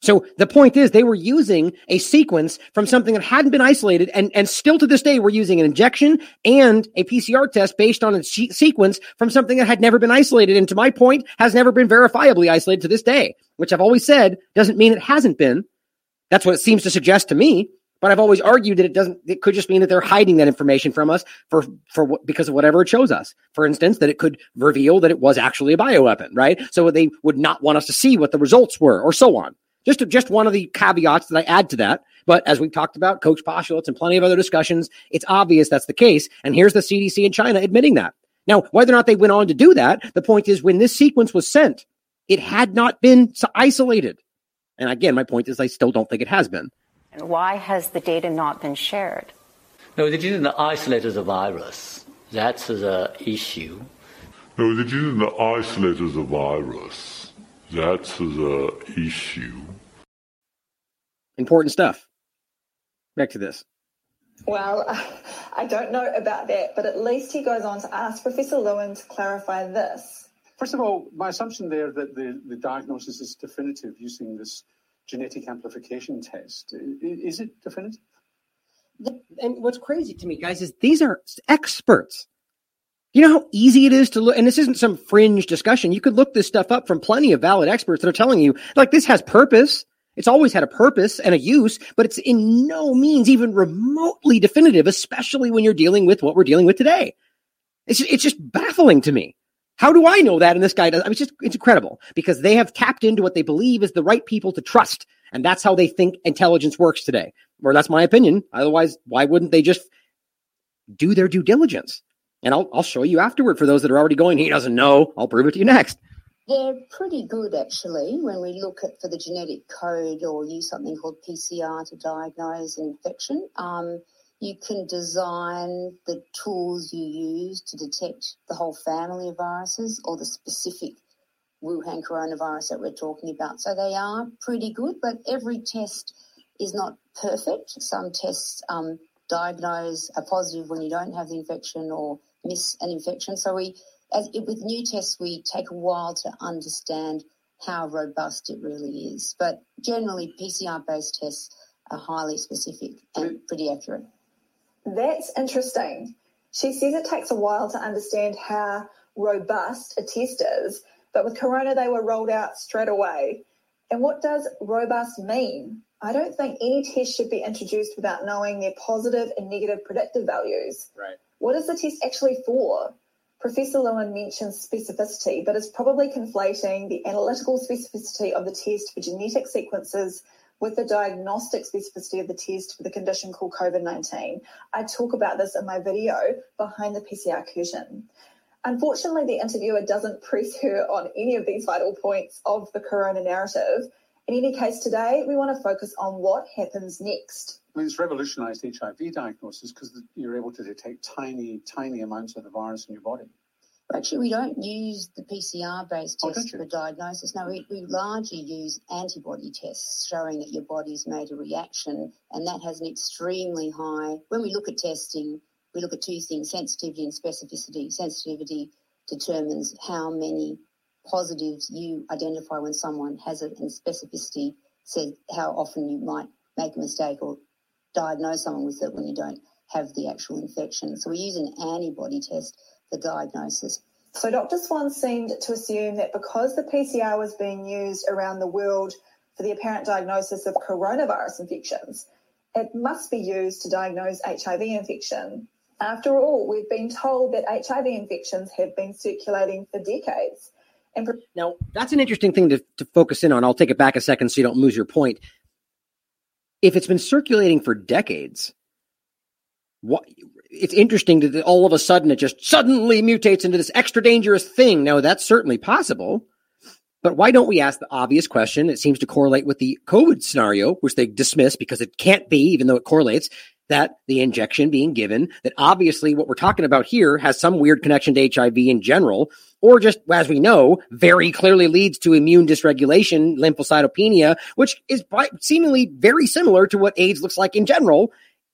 So the point is they were using a sequence from something that hadn't been isolated and, and still to this day we're using an injection and a PCR test based on a sequence from something that had never been isolated and to my point has never been verifiably isolated to this day, which I've always said doesn't mean it hasn't been. That's what it seems to suggest to me. But I've always argued that it doesn't. It could just mean that they're hiding that information from us for for because of whatever it shows us. For instance, that it could reveal that it was actually a bioweapon, right? So they would not want us to see what the results were, or so on. Just just one of the caveats that I add to that. But as we've talked about, Koch Postulates and plenty of other discussions, it's obvious that's the case. And here's the CDC in China admitting that. Now, whether or not they went on to do that, the point is when this sequence was sent, it had not been isolated. And again, my point is I still don't think it has been. And why has the data not been shared? No, they didn't isolate the virus. That's the issue. No, they didn't isolate the virus. That's the issue. Important stuff. Back to this. Well, I don't know about that, but at least he goes on to ask Professor Lewin to clarify this. First of all, my assumption there that the, the diagnosis is definitive using this genetic amplification test. Is it definitive? And what's crazy to me, guys, is these are experts. You know how easy it is to look, and this isn't some fringe discussion. You could look this stuff up from plenty of valid experts that are telling you, like, this has purpose. It's always had a purpose and a use, but it's in no means even remotely definitive, especially when you're dealing with what we're dealing with today. It's, it's just baffling to me. How do I know that? And this guy does. I mean, it's just, it's incredible because they have tapped into what they believe is the right people to trust. And that's how they think intelligence works today. Or that's my opinion. Otherwise, why wouldn't they just do their due diligence? And I'll, I'll show you afterward for those that are already going, he doesn't know. I'll prove it to you next. They're pretty good actually when we look at for the genetic code or use something called PCR to diagnose an infection. Um, you can design the tools you use to detect the whole family of viruses or the specific Wuhan coronavirus that we're talking about. So they are pretty good, but every test is not perfect. Some tests um, diagnose a positive when you don't have the infection or miss an infection. So we as with new tests, we take a while to understand how robust it really is. But generally, PCR based tests are highly specific and pretty accurate. That's interesting. She says it takes a while to understand how robust a test is, but with Corona, they were rolled out straight away. And what does robust mean? I don't think any test should be introduced without knowing their positive and negative predictive values. Right. What is the test actually for? Professor Lewin mentions specificity, but is probably conflating the analytical specificity of the test for genetic sequences with the diagnostic specificity of the test for the condition called COVID 19. I talk about this in my video, Behind the PCR Curtain. Unfortunately, the interviewer doesn't press her on any of these vital points of the corona narrative. In any case, today we want to focus on what happens next. I mean, it's revolutionized HIV diagnosis because you're able to detect tiny, tiny amounts of the virus in your body. Actually, we don't use the PCR based Oh, tests don't for diagnosis. No, we, we largely use antibody tests showing that your body's made a reaction, and that has an extremely high. When we look at testing, we look at two things sensitivity and specificity. Sensitivity determines how many positives you identify when someone has it, and specificity says how often you might make a mistake or diagnose someone with it when you don't have the actual infection. So we use an antibody test for diagnosis. So Dr. Swan seemed to assume that because the PCR was being used around the world for the apparent diagnosis of coronavirus infections, it must be used to diagnose HIV infection. After all, we've been told that HIV infections have been circulating for decades. And Now, that's an interesting thing to, to focus in on. I'll take it back a second so you don't lose your point. If it's been circulating for decades, what it's interesting that all of a sudden it just suddenly mutates into this extra dangerous thing. Now, that's certainly possible. But why don't we ask the obvious question? It seems to correlate with the COVID scenario, which they dismiss because it can't be, even though it correlates, that the injection being given, that obviously what we're talking about here has some weird connection to HIV in general, or just, as we know, very clearly leads to immune dysregulation, lymphocytopenia, which is seemingly very similar to what AIDS looks like in general.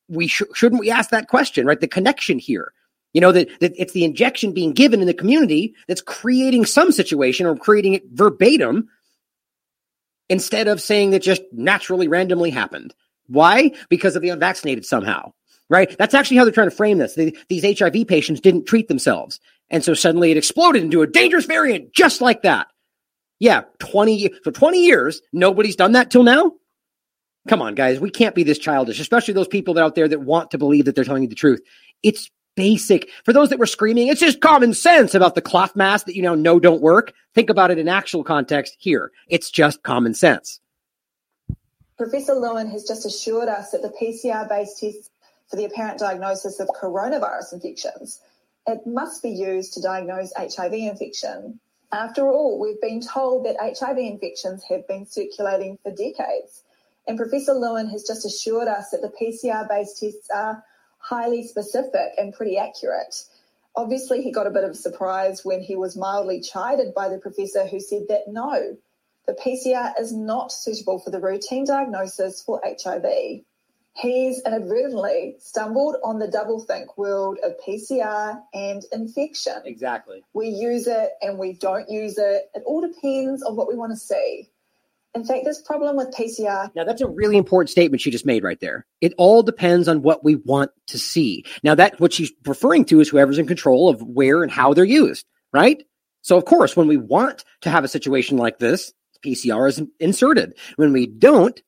We sh- shouldn't we ask that question, right? The connection here. You know, that, that it's the injection being given in the community that's creating some situation or creating it verbatim instead of saying that just naturally randomly happened. Why? Because of the unvaccinated somehow, right? That's actually how they're trying to frame this. They, these HIV patients didn't treat themselves. And so suddenly it exploded into a dangerous variant just like that. Yeah, 20, for 20 years, nobody's done that till now. Come on, guys. We can't be this childish, especially those people out there that want to believe that they're telling you the truth. It's basic. For those that were screaming, it's just common sense about the cloth mask that you now know don't work. Think about it in actual context here. It's just common sense. Professor Lewin has just assured us that the PCR based tests for the apparent diagnosis of coronavirus infections, it must be used to diagnose HIV infection. After all, we've been told that HIV infections have been circulating for decades. And Professor Lewin has just assured us that the PCR based tests are highly specific and pretty accurate. Obviously, he got a bit of a surprise when he was mildly chided by the professor who said that no, the PCR is not suitable for the routine diagnosis for HIV. He's inadvertently stumbled on the doublethink world of PCR and infection. Exactly. We use it and we don't use it. It all depends on what we want to see. In fact, this problem with PCR. Now, that's a really important statement she just made right there. It all depends on what we want to see. Now, that what she's referring to is whoever's in control of where and how they're used, right? So, of course, when we want to have a situation like this, PCR is inserted. When we don't,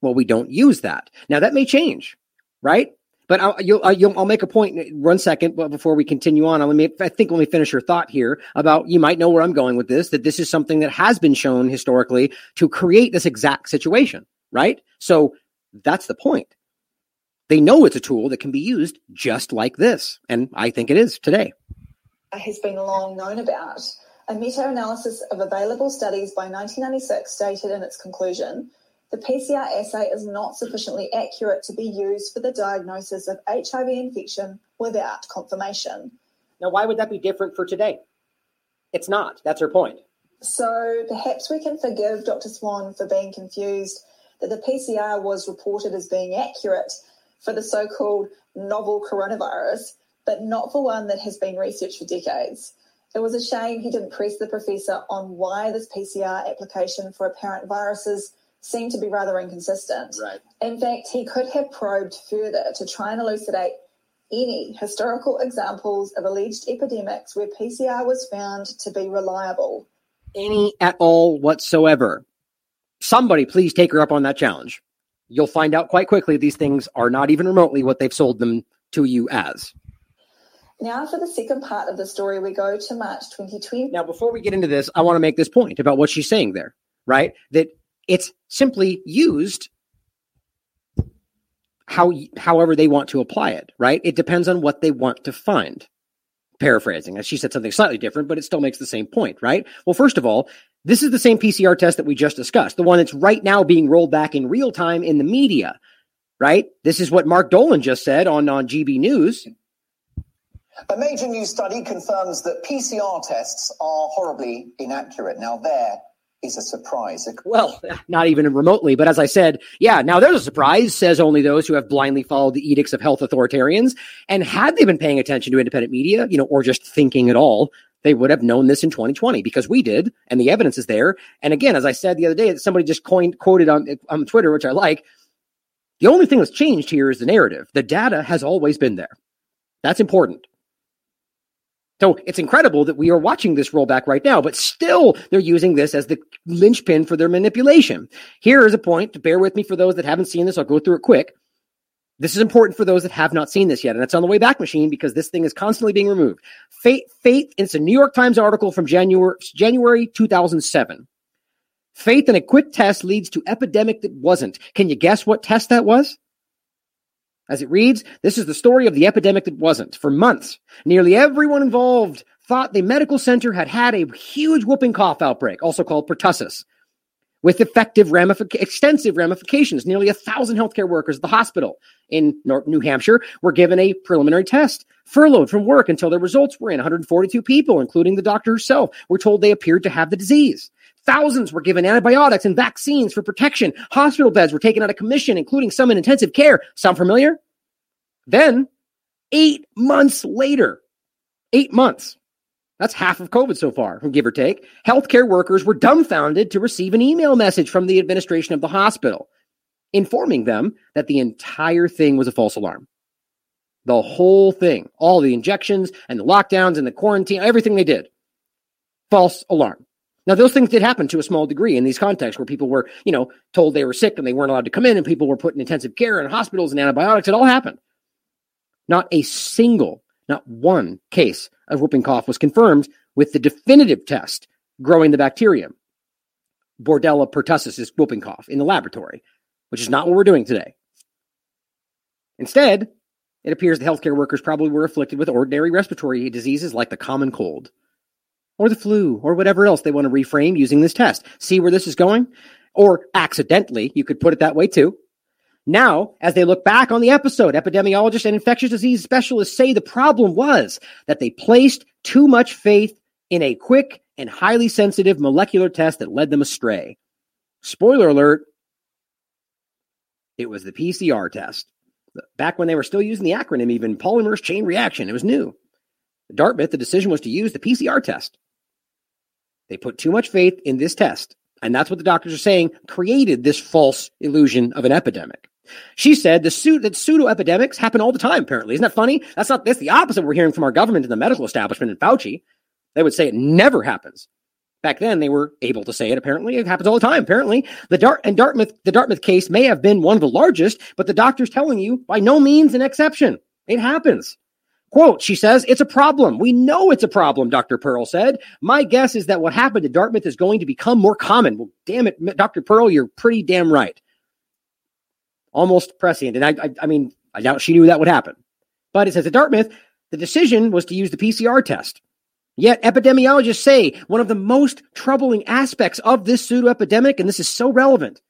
well, we don't use that. Now, that may change, right? But I'll, you'll, I'll, make a point one second before we continue on. I think let me finish your thought here about you might know where I'm going with this, that this is something that has been shown historically to create this exact situation, right? So that's the point. They know it's a tool that can be used just like this. And I think it is today. Has been long known about. A meta analysis of available studies by 1996 stated in its conclusion the PCR assay is not sufficiently accurate to be used for the diagnosis of HIV infection without confirmation. Now, why would that be different for today? It's not. That's her point. So perhaps we can forgive Dr. Swan for being confused that the PCR was reported as being accurate for the so called novel coronavirus, but not for one that has been researched for decades. It was a shame he didn't press the professor on why this PCR application for apparent viruses seemed to be rather inconsistent. Right. In fact, he could have probed further to try and elucidate any historical examples of alleged epidemics where PCR was found to be reliable. Any at all whatsoever. Somebody please take her up on that challenge. You'll find out quite quickly these things are not even remotely what they've sold them to you as. Now, for the second part of the story, we go to March 2020. Now, before we get into this, I want to make this point about what she's saying there, right? That it's simply used how however they want to apply it, right? It depends on what they want to find. Paraphrasing, as she said something slightly different, but it still makes the same point, right? Well, first of all, this is the same PCR test that we just discussed, the one that's right now being rolled back in real time in the media, right? This is what Mark Dolan just said on, on GB News. A major new study confirms that PCR tests are horribly inaccurate. Now, there is a surprise. Well, not even remotely. But as I said, yeah, now there's a surprise, says only those who have blindly followed the edicts of health authoritarians. And had they been paying attention to independent media, you know, or just thinking at all, they would have known this in 2020 because we did, and the evidence is there. And again, as I said the other day, somebody just coined quoted on on Twitter, which I like. The only thing that's changed here is the narrative. The data has always been there. That's important. So it's incredible that we are watching this rollback right now, but still they're using this as the linchpin for their manipulation. Here is a point to bear with me for those that haven't seen this. I'll go through it quick. This is important for those that have not seen this yet, and it's on the way back machine because this thing is constantly being removed. Faith, faith, it's a New York Times article from January, January 2007. Faith in a quick test leads to epidemic that wasn't. Can you guess what test that was? As it reads, this is the story of the epidemic that wasn't. For months, nearly everyone involved thought the medical center had had a huge whooping cough outbreak, also called pertussis, with effective ramific- extensive ramifications. Nearly a thousand healthcare workers at the hospital in New Hampshire were given a preliminary test, furloughed from work until their results were in. 142 people, including the doctor herself, were told they appeared to have the disease. Thousands were given antibiotics and vaccines for protection. Hospital beds were taken out of commission, including some in intensive care. Sound familiar? Then, eight months later, eight months, that's half of COVID so far, give or take, healthcare workers were dumbfounded to receive an email message from the administration of the hospital informing them that the entire thing was a false alarm. The whole thing, all the injections and the lockdowns and the quarantine, everything they did, false alarm. Now, those things did happen to a small degree in these contexts where people were, you know, told they were sick and they weren't allowed to come in, and people were put in intensive care and hospitals and antibiotics. It all happened. Not a single, not one case of whooping cough was confirmed with the definitive test growing the bacterium, Bordetella pertussis is whooping cough in the laboratory, which is not what we're doing today. Instead, it appears the healthcare workers probably were afflicted with ordinary respiratory diseases like the common cold or the flu or whatever else they want to reframe using this test. See where this is going? Or accidentally, you could put it that way too. Now, as they look back on the episode, epidemiologists and infectious disease specialists say the problem was that they placed too much faith in a quick and highly sensitive molecular test that led them astray. Spoiler alert, it was the PCR test. Back when they were still using the acronym, even polymerase chain reaction, it was new. Dartmouth, the decision was to use the PCR test. They put too much faith in this test. And that's what the doctors are saying created this false illusion of an epidemic. She said the suit that pseudo epidemics happen all the time, apparently. Isn't that funny? That's not that's the opposite we're hearing from our government and the medical establishment and Fauci. They would say it never happens. Back then, they were able to say it. Apparently, it happens all the time. Apparently, the Dart and Dartmouth, the Dartmouth case may have been one of the largest, but the doctor's telling you by no means an exception. It happens. Quote, she says, it's a problem. We know it's a problem, Dr. Perl said. My guess is that what happened at Dartmouth is going to become more common. Well, damn it, Dr. Perl, you're pretty damn right. Almost prescient. And I, I, I mean, I doubt she knew that would happen. But it says at Dartmouth, the decision was to use the PCR test. Yet epidemiologists say one of the most troubling aspects of this pseudo epidemic, and this is so relevant,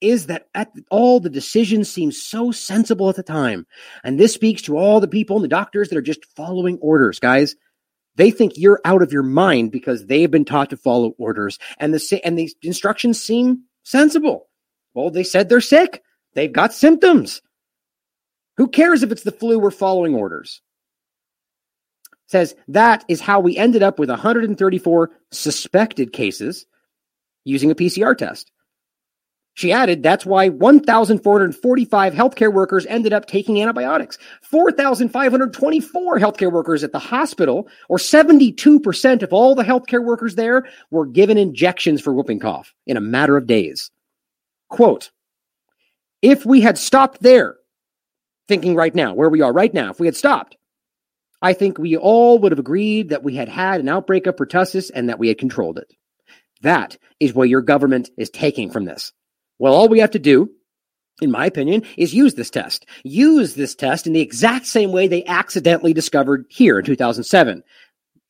is that at all the decisions seem so sensible at the time. And this speaks to all the people and the doctors that are just following orders, guys. They think you're out of your mind because they've been taught to follow orders and the and the instructions seem sensible. Well, they said they're sick. They've got symptoms. Who cares if it's the flu we're following orders? Says that is how we ended up with 134 suspected cases using a PCR test. She added, that's why 1,445 healthcare workers ended up taking antibiotics. 4,524 healthcare workers at the hospital, or 72% of all the healthcare workers there, were given injections for whooping cough in a matter of days. Quote, if we had stopped there, thinking right now, where we are right now, if we had stopped, I think we all would have agreed that we had had an outbreak of pertussis and that we had controlled it. That is what your government is taking from this. Well, all we have to do, in my opinion, is use this test. Use this test in the exact same way they accidentally discovered here in 2007.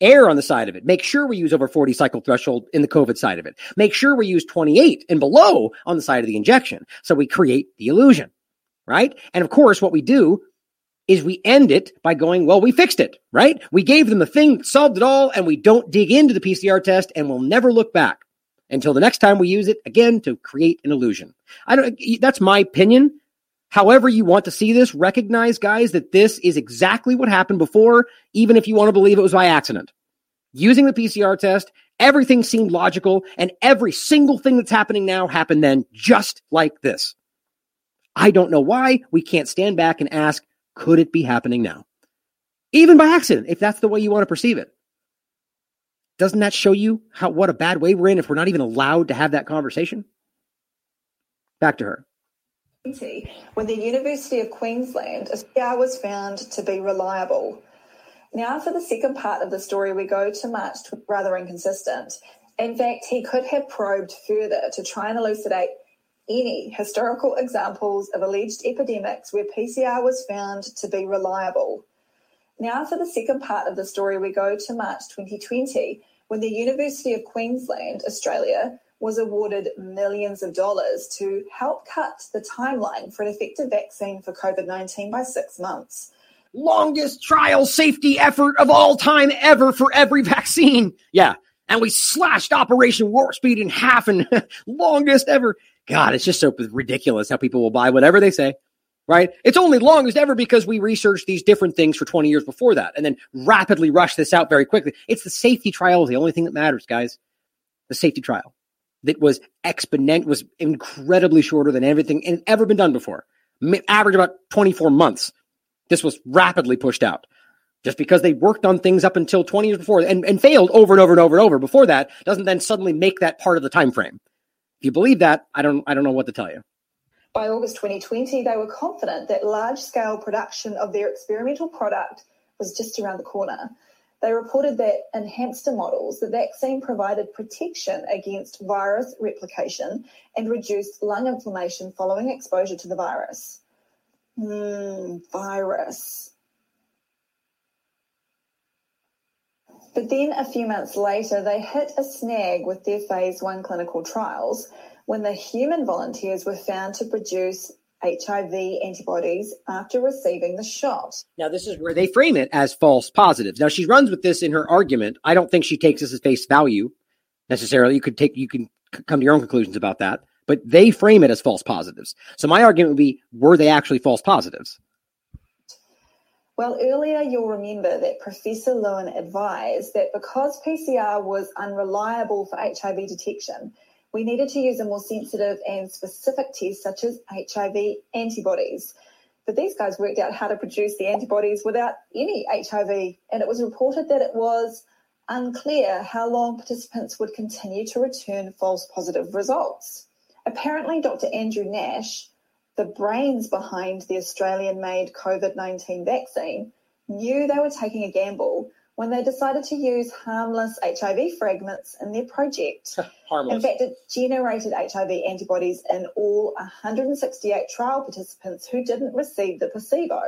Err on the side of it. Make sure we use over 40 cycle threshold in the COVID side of it. Make sure we use 28 and below on the side of the injection. So we create the illusion, right? And of course, what we do is we end it by going, well, we fixed it, right? We gave them the thing, solved it all, and we don't dig into the PCR test and we'll never look back until the next time we use it again to create an illusion. I don't, that's my opinion. However, you want to see this, recognize, guys, that this is exactly what happened before, even if you want to believe it was by accident. Using the PCR test, everything seemed logical, and every single thing that's happening now happened then just like this. I don't know why we can't stand back and ask, could it be happening now? Even by accident, if that's the way you want to perceive it. Doesn't that show you how what a bad way we're in if we're not even allowed to have that conversation? Back to her. When the University of Queensland, a was found to be reliable. Now, for the second part of the story, we go to March, rather inconsistent. In fact, he could have probed further to try and elucidate any historical examples of alleged epidemics where PCR was found to be reliable. Now, for the second part of the story, we go to March 2020 when the University of Queensland, Australia, was awarded millions of dollars to help cut the timeline for an effective vaccine for COVID 19 by six months. Longest trial safety effort of all time ever for every vaccine. Yeah. And we slashed Operation Warp Speed in half and longest ever. God, it's just so ridiculous how people will buy whatever they say right? It's only longest ever because we researched these different things for 20 years before that and then rapidly rushed this out very quickly. It's the safety trial is the only thing that matters, guys. The safety trial that was exponent was incredibly shorter than everything and ever been done before. Average about 24 months. This was rapidly pushed out. Just because they worked on things up until 20 years before and, and failed over and over and over and over before that doesn't then suddenly make that part of the time frame. If you believe that, I don't I don't know what to tell you. By August 2020, they were confident that large scale production of their experimental product was just around the corner. They reported that in hamster models, the vaccine provided protection against virus replication and reduced lung inflammation following exposure to the virus. Hmm, virus. But then a few months later, they hit a snag with their phase one clinical trials when the human volunteers were found to produce HIV antibodies after receiving the shot. Now, this is where they frame it as false positives. Now, she runs with this in her argument. I don't think she takes this as face value necessarily. You could take, you can come to your own conclusions about that, but they frame it as false positives. So my argument would be, were they actually false positives? Well, earlier you'll remember that Professor Lewin advised that because PCR was unreliable for HIV detection, we needed to use a more sensitive and specific test such as HIV antibodies. But these guys worked out how to produce the antibodies without any HIV, and it was reported that it was unclear how long participants would continue to return false positive results. Apparently, Dr. Andrew Nash, the brains behind the Australian made COVID 19 vaccine, knew they were taking a gamble when they decided to use harmless HIV fragments in their project. harmless. In fact, it generated HIV antibodies in all 168 trial participants who didn't receive the placebo.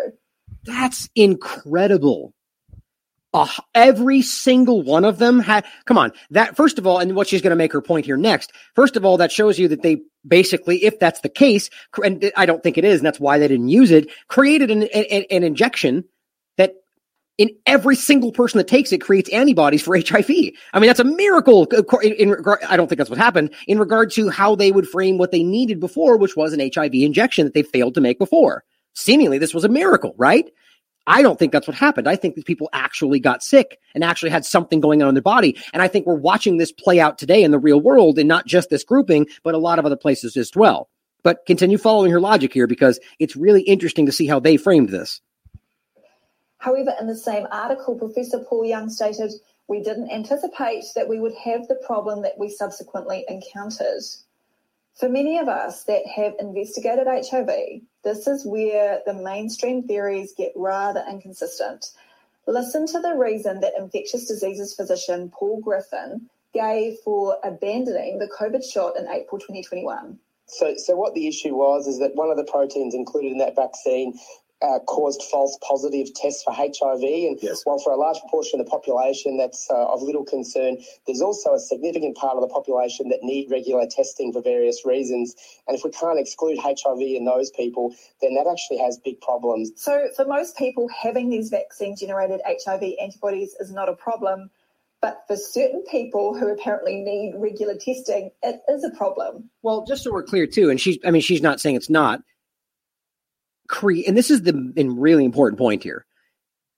That's incredible. Uh, every single one of them had, come on, that first of all, and what she's going to make her point here next. First of all, that shows you that they basically, if that's the case, and I don't think it is, and that's why they didn't use it, created an, an, an injection in every single person that takes it creates antibodies for HIV. I mean, that's a miracle. In, in regard, I don't think that's what happened in regard to how they would frame what they needed before, which was an HIV injection that they failed to make before. Seemingly, this was a miracle, right? I don't think that's what happened. I think that people actually got sick and actually had something going on in their body. And I think we're watching this play out today in the real world and not just this grouping, but a lot of other places as well. But continue following her logic here because it's really interesting to see how they framed this. However, in the same article, Professor Paul Young stated, we didn't anticipate that we would have the problem that we subsequently encountered. For many of us that have investigated HIV, this is where the mainstream theories get rather inconsistent. Listen to the reason that infectious diseases physician Paul Griffin gave for abandoning the COVID shot in April 2021. So, so what the issue was is that one of the proteins included in that vaccine uh, caused false positive tests for HIV. And yes. while for a large proportion of the population that's uh, of little concern, there's also a significant part of the population that need regular testing for various reasons. And if we can't exclude HIV in those people, then that actually has big problems. So for most people, having these vaccine generated HIV antibodies is not a problem. But for certain people who apparently need regular testing, it is a problem. Well, just so we're clear too, and she's, I mean, she's not saying it's not create, and this is the really important point here.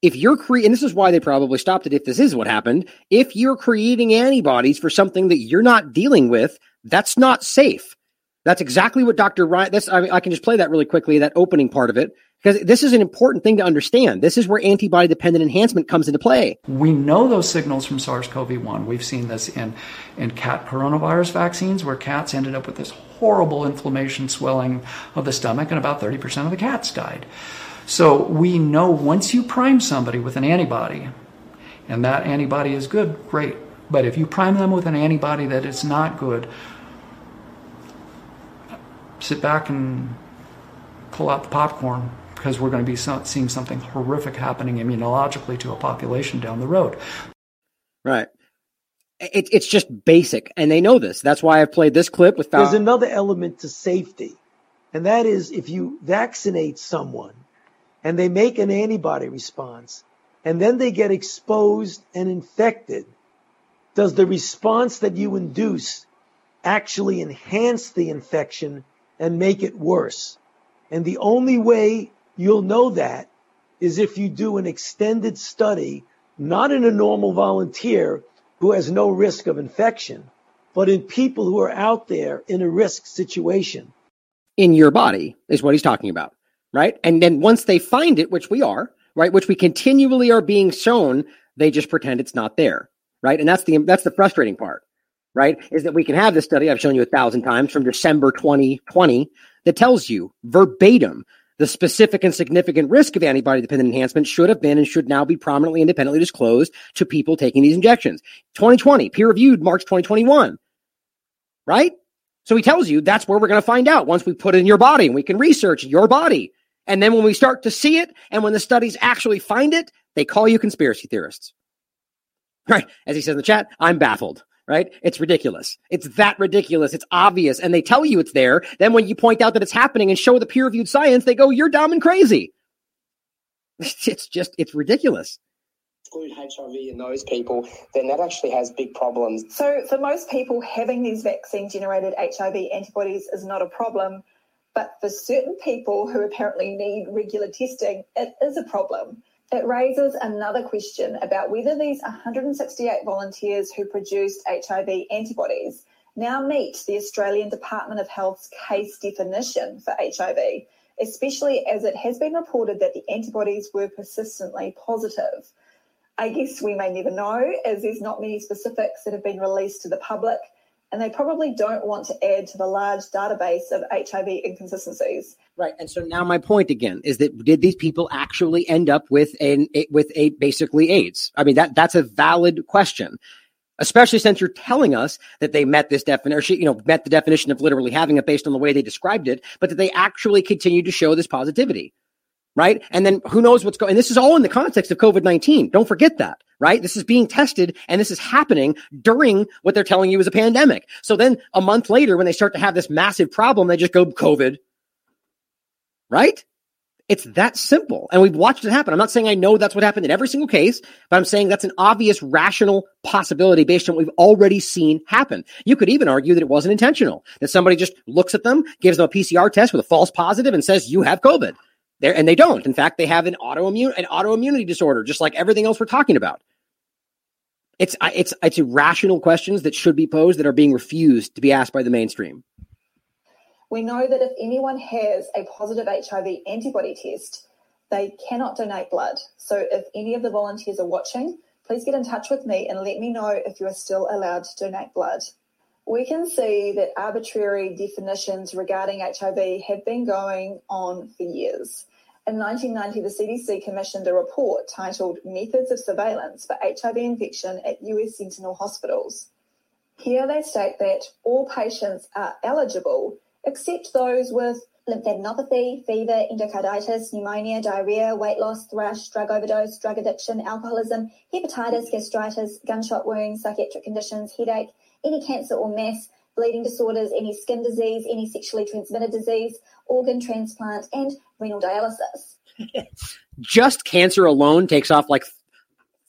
If you're creating, and this is why they probably stopped it if this is what happened, if you're creating antibodies for something that you're not dealing with, that's not safe. That's exactly what Dr. Ryan, that's, I, mean, I can just play that really quickly, that opening part of it, because this is an important thing to understand. This is where antibody dependent enhancement comes into play. We know those signals from SARS CoV 1. We've seen this in, in cat coronavirus vaccines, where cats ended up with this horrible inflammation, swelling of the stomach, and about 30% of the cats died. So we know once you prime somebody with an antibody, and that antibody is good, great. But if you prime them with an antibody that is not good, sit back and pull out the popcorn because we're going to be seeing something horrific happening immunologically to a population down the road. Right. It, it's just basic, and they know this. That's why I've played this clip with. There's another element to safety, and that is if you vaccinate someone and they make an antibody response, and then they get exposed and infected, does the response that you induce actually enhance the infection and make it worse? And the only way you'll know that is if you do an extended study, not in a normal volunteer who has no risk of infection, but in people who are out there in a risk situation. In your body is what he's talking about, right? And then once they find it, which we are, right? Which we continually are being shown. They just pretend it's not there, right? And that's the that's the frustrating part, right? Is that we can have this study I've shown you a thousand times from December 2020 that tells you verbatim the specific and significant risk of antibody dependent enhancement should have been and should now be prominently independently disclosed to people taking these injections. 2020, peer reviewed March 2021, right? So he tells you that's where we're going to find out once we put it in your body and we can research your body. And then when we start to see it and when the studies actually find it, they call you conspiracy theorists. Right. As he says in the chat, I'm baffled right? It's ridiculous. It's that ridiculous. It's obvious. And they tell you it's there. Then when you point out that it's happening and show the peer reviewed science, they go, you're dumb and crazy. It's just, it's ridiculous. Exclude HIV in those people, then that actually has big problems. So, for most people, having these vaccine generated HIV antibodies is not a problem. But for certain people who apparently need regular testing, it is a problem. It raises another question about whether these 168 volunteers who produced HIV antibodies now meet the Australian Department of Health's case definition for HIV, especially as it has been reported that the antibodies were persistently positive. I guess we may never know, as there's not many specifics that have been released to the public, and they probably don't want to add to the large database of HIV inconsistencies. Right. And so now my point again is that did these people actually end up with an with a basically AIDS? I mean that that's a valid question. Especially since you're telling us that they met this definition, you know, met the definition of literally having it based on the way they described it, but that they actually continue to show this positivity right? And then who knows what's going, and this is all in the context of COVID-19. Don't forget that, right? This is being tested and this is happening during what they're telling you is a pandemic. So then a month later, when they start to have this massive problem, they just go COVID, right? It's that simple. And we've watched it happen. I'm not saying I know that's what happened in every single case, but I'm saying that's an obvious rational possibility based on what we've already seen happen. You could even argue that it wasn't intentional, that somebody just looks at them, gives them a PCR test with a false positive and says, you have COVID. There, and they don't. In fact, they have an autoimmune an autoimmunity disorder, just like everything else we're talking about. It's it's it's irrational questions that should be posed that are being refused to be asked by the mainstream. We know that if anyone has a positive HIV antibody test, they cannot donate blood. So if any of the volunteers are watching, please get in touch with me and let me know if you are still allowed to donate blood. We can see that arbitrary definitions regarding HIV have been going on for years. In 1990, the CDC commissioned a report titled Methods of Surveillance for HIV Infection at US Sentinel Hospitals. Here they state that all patients are eligible except those with lymphadenopathy, fever, endocarditis, pneumonia, diarrhea, weight loss, thrush, drug overdose, drug addiction, alcoholism, hepatitis, gastritis, gunshot wounds, psychiatric conditions, headache, any cancer or mass, bleeding disorders, any skin disease, any sexually transmitted disease, organ transplant, and renal dialysis. just cancer alone takes off like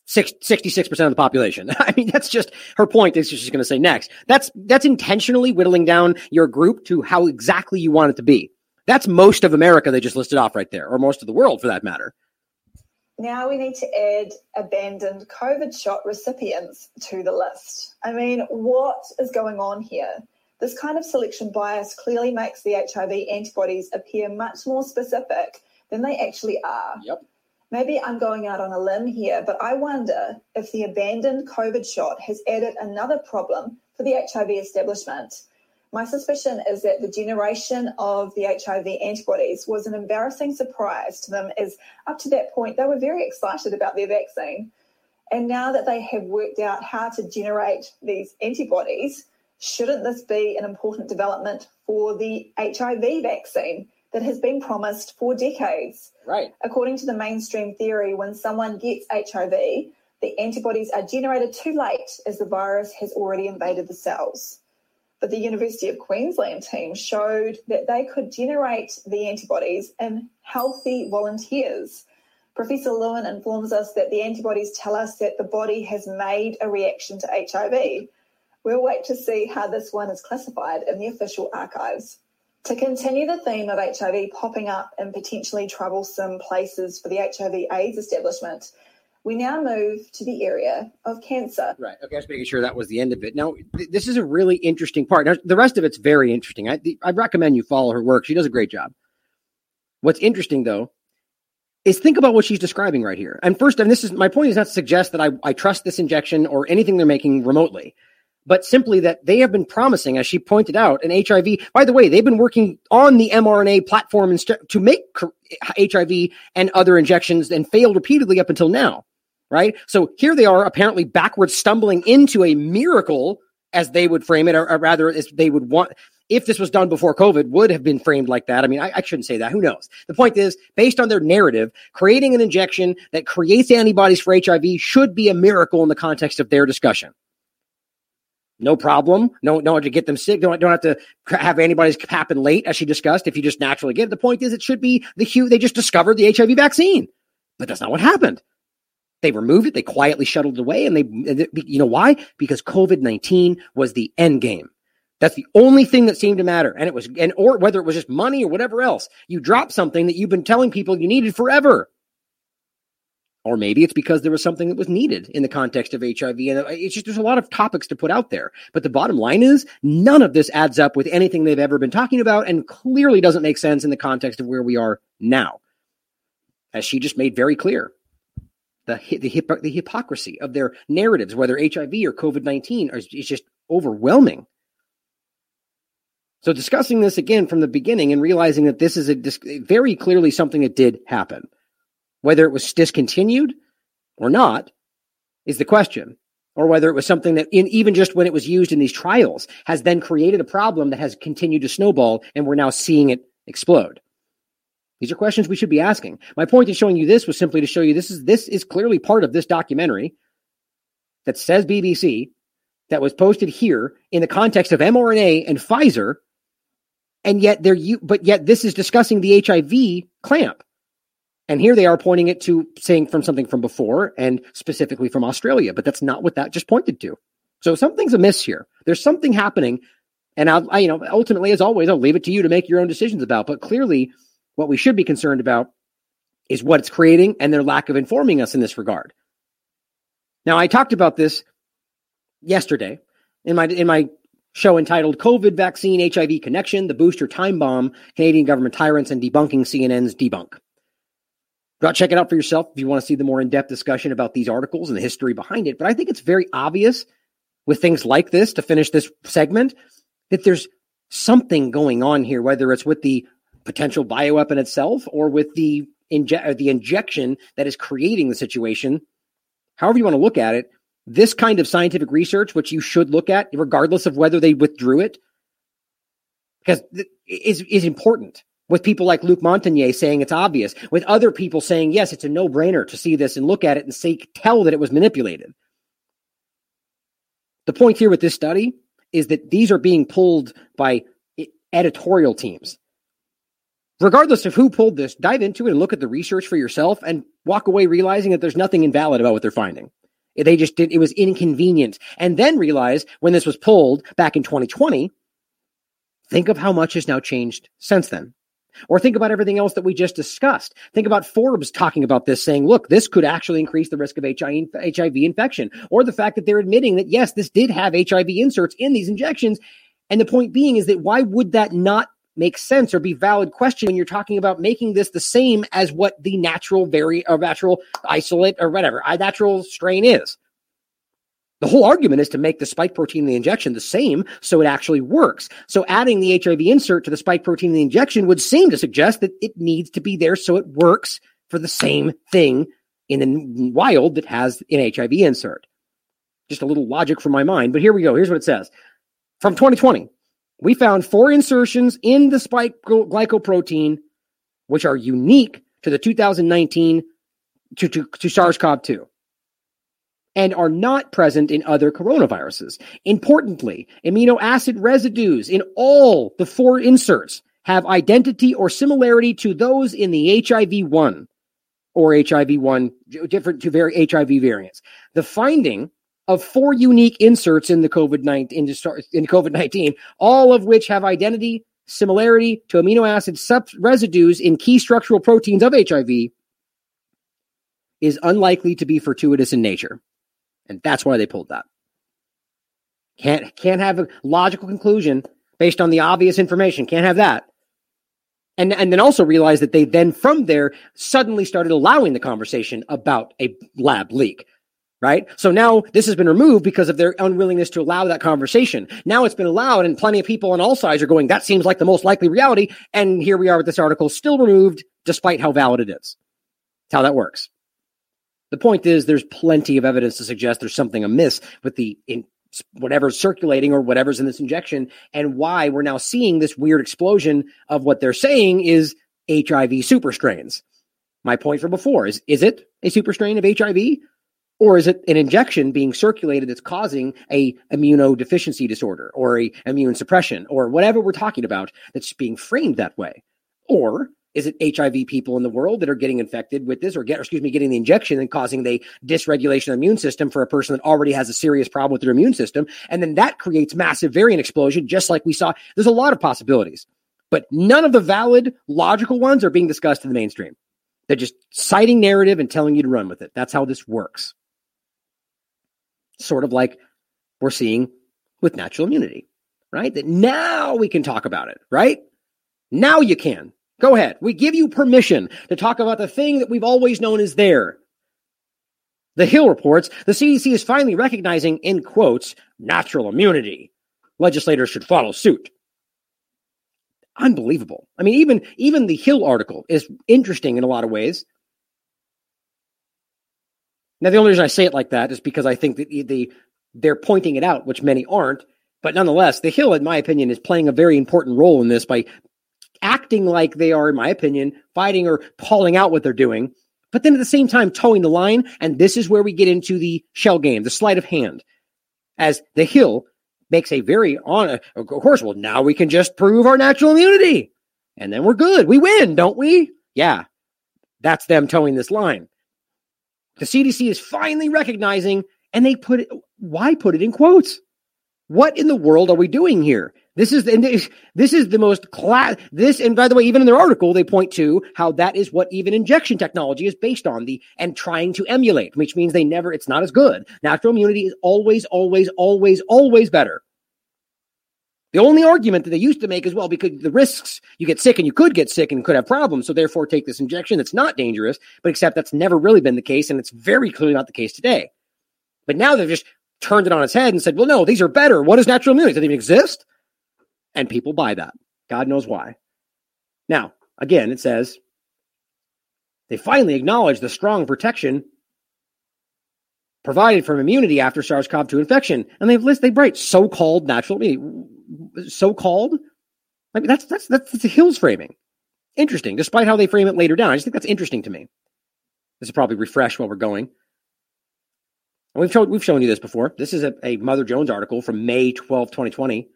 66% of the population. I mean, that's just her point is she's going to say next. That's, that's intentionally whittling down your group to how exactly you want it to be. That's most of America they just listed off right there, or most of the world for that matter. Now we need to add abandoned COVID shot recipients to the list. I mean, what is going on here? This kind of selection bias clearly makes the HIV antibodies appear much more specific than they actually are. Yep. Maybe I'm going out on a limb here, but I wonder if the abandoned COVID shot has added another problem for the HIV establishment. My suspicion is that the generation of the HIV antibodies was an embarrassing surprise to them, as up to that point they were very excited about their vaccine. And now that they have worked out how to generate these antibodies, shouldn't this be an important development for the HIV vaccine that has been promised for decades? Right. According to the mainstream theory, when someone gets HIV, the antibodies are generated too late as the virus has already invaded the cells. But the University of Queensland team showed that they could generate the antibodies in healthy volunteers. Professor Lewin informs us that the antibodies tell us that the body has made a reaction to HIV We'll wait to see how this one is classified in the official archives. To continue the theme of HIV popping up in potentially troublesome places for the HIV AIDS establishment, we now move to the area of cancer. Right. Okay, I was making sure that was the end of it. Now, th- this is a really interesting part. Now, the rest of it's very interesting. I, I recommend you follow her work. She does a great job. What's interesting, though, is think about what she's describing right here. And first, and this is my point is not to suggest that I, I trust this injection or anything they're making remotely, but simply that they have been promising, as she pointed out, an HIV. By the way, they've been working on the mRNA platform to make HIV and other injections and failed repeatedly up until now. Right. So here they are apparently backwards stumbling into a miracle as they would frame it, or, or rather as they would want if this was done before COVID, would have been framed like that. I mean, I, I, shouldn't say that. Who knows? The point is, based on their narrative, creating an injection that creates antibodies for HIV should be a miracle in the context of their discussion. No problem. No, no one to get them sick. Don't, don't have to have antibodies happen late, as she discussed. If you just naturally get it, the point is, it should be the hue. They just discovered the HIV vaccine, but that's not what happened. They removed it. They quietly shuttled it away, and they, you know why? Because COVID nineteen was the end game. That's the only thing that seemed to matter. And it was, and or whether it was just money or whatever else, you dropped something that you've been telling people you needed forever. Or maybe it's because there was something that was needed in the context of HIV. And it's just, there's a lot of topics to put out there. But the bottom line is none of this adds up with anything they've ever been talking about and clearly doesn't make sense in the context of where we are now. As she just made very clear, the, the, the hypocrisy of their narratives, whether HIV or COVID 19, is just overwhelming. So discussing this again from the beginning and realizing that this is a very clearly something that did happen, whether it was discontinued or not, is the question, or whether it was something that in even just when it was used in these trials has then created a problem that has continued to snowball, and we're now seeing it explode. These are questions we should be asking. My point in showing you this was simply to show you this is this is clearly part of this documentary that says BBC that was posted here in the context of mRNA and Pfizer and yet they're you but yet this is discussing the HIV clamp. And here they are pointing it to saying from something from before and specifically from Australia, but that's not what that just pointed to. So something's amiss here. There's something happening, and I'll, I, you know, ultimately, as always, I'll leave it to you to make your own decisions about. But clearly, what we should be concerned about is what it's creating and their lack of informing us in this regard. Now, I talked about this yesterday in my in my show entitled COVID Vaccine HIV Connection, the Booster Time Bomb, Canadian Government Tyrants, and Debunking CNN's Debunk. Go out, check it out for yourself if you want to see the more in depth discussion about these articles and the history behind it. But I think it's very obvious with things like this to finish this segment that there's something going on here, whether it's with the potential bioweapon itself or with the, inje- the injection that is creating the situation. However, you want to look at it, this kind of scientific research, which you should look at, regardless of whether they withdrew it, because is is important. With people like Luc Montagnier saying it's obvious, with other people saying yes, it's a no brainer to see this and look at it and say tell that it was manipulated. The point here with this study is that these are being pulled by editorial teams. Regardless of who pulled this, dive into it and look at the research for yourself and walk away realizing that there's nothing invalid about what they're finding. They just did, it was inconvenient. And then realize when this was pulled back in 2020, think of how much has now changed since then. Or think about everything else that we just discussed. Think about Forbes talking about this, saying, look, this could actually increase the risk of HIV infection. Or the fact that they're admitting that, yes, this did have HIV inserts in these injections. And the point being is that why would that not make sense or be valid question when you're talking about making this the same as what the natural very or natural isolate or whatever uh, natural strain is. The whole argument is to make the spike protein in the injection the same so it actually works. So adding the HIV insert to the spike protein in the injection would seem to suggest that it needs to be there so it works for the same thing in the wild that has an HIV insert. Just a little logic from my mind, but here we go. Here's what it says. From 2020, we found four insertions in the spike glycoprotein, which are unique to the 2019 to, to, to SARS-CoV-2 and are not present in other coronaviruses. Importantly, amino acid residues in all the four inserts have identity or similarity to those in the HIV1 or HIV1 different to very HIV variants. The finding of four unique inserts in the COVID nineteen in COVID nineteen, all of which have identity similarity to amino acid sub- residues in key structural proteins of HIV, is unlikely to be fortuitous in nature, and that's why they pulled that. Can't can't have a logical conclusion based on the obvious information. Can't have that. And, and then also realize that they then from there suddenly started allowing the conversation about a lab leak right? So now this has been removed because of their unwillingness to allow that conversation. Now it's been allowed, and plenty of people on all sides are going, that seems like the most likely reality. And here we are with this article still removed, despite how valid it is. That's how that works. The point is, there's plenty of evidence to suggest there's something amiss with the in, whatever's circulating or whatever's in this injection, and why we're now seeing this weird explosion of what they're saying is HIV super strains. My point from before is: is it a super strain of HIV? or is it an injection being circulated that's causing a immunodeficiency disorder or a immune suppression or whatever we're talking about that's being framed that way or is it hiv people in the world that are getting infected with this or get excuse me getting the injection and causing the dysregulation of the immune system for a person that already has a serious problem with their immune system and then that creates massive variant explosion just like we saw there's a lot of possibilities but none of the valid logical ones are being discussed in the mainstream they're just citing narrative and telling you to run with it that's how this works sort of like we're seeing with natural immunity, right? That now we can talk about it, right? Now you can. Go ahead. We give you permission to talk about the thing that we've always known is there. The Hill reports the CDC is finally recognizing, in quotes, natural immunity. Legislators should follow suit. Unbelievable. I mean, even even the Hill article is interesting in a lot of ways now, the only reason I say it like that is because I think that the they're pointing it out, which many aren't. But nonetheless, the Hill, in my opinion, is playing a very important role in this by acting like they are, in my opinion, fighting or calling out what they're doing, but then at the same time toeing the line. And this is where we get into the shell game, the sleight of hand, as the Hill makes a very on. Of course, well, now we can just prove our natural immunity, and then we're good. We win, don't we? Yeah, that's them toeing this line. The CDC is finally recognizing, and they put it, why put it in quotes? What in the world are we doing here? This is the, this is the most class. This and by the way, even in their article, they point to how that is what even injection technology is based on the and trying to emulate, which means they never. It's not as good. Natural immunity is always, always, always, always better. The only argument that they used to make as well, because the risks, you get sick and you could get sick and could have problems. So therefore take this injection that's not dangerous, but except that's never really been the case. And it's very clearly not the case today. But now they've just turned it on its head and said, well, no, these are better. What is natural immunity? Does it even exist? And people buy that. God knows why. Now, again, it says they finally acknowledge the strong protection provided from immunity after SARS-CoV-2 infection. And they've listed, they write so-called natural immunity so called. I mean, that's that's that's the Hills framing. Interesting, despite how they frame it later down. I just think that's interesting to me. This is probably refresh while we're going. And we've shown we've shown you this before. This is a, a Mother Jones article from May 12, 2020.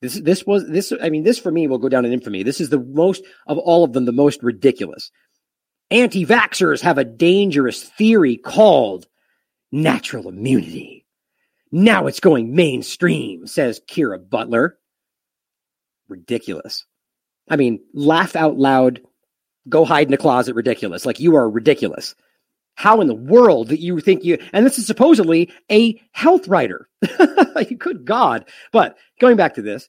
This this was this I mean, this for me will go down in infamy. This is the most of all of them, the most ridiculous. Anti-vaxxers have a dangerous theory called natural immunity. Now it's going mainstream, says Kiera Butler. Ridiculous. I mean, laugh out loud, go hide in a closet, ridiculous. Like you are ridiculous. How in the world that you think you, and this is supposedly a health writer. Good God. But going back to this,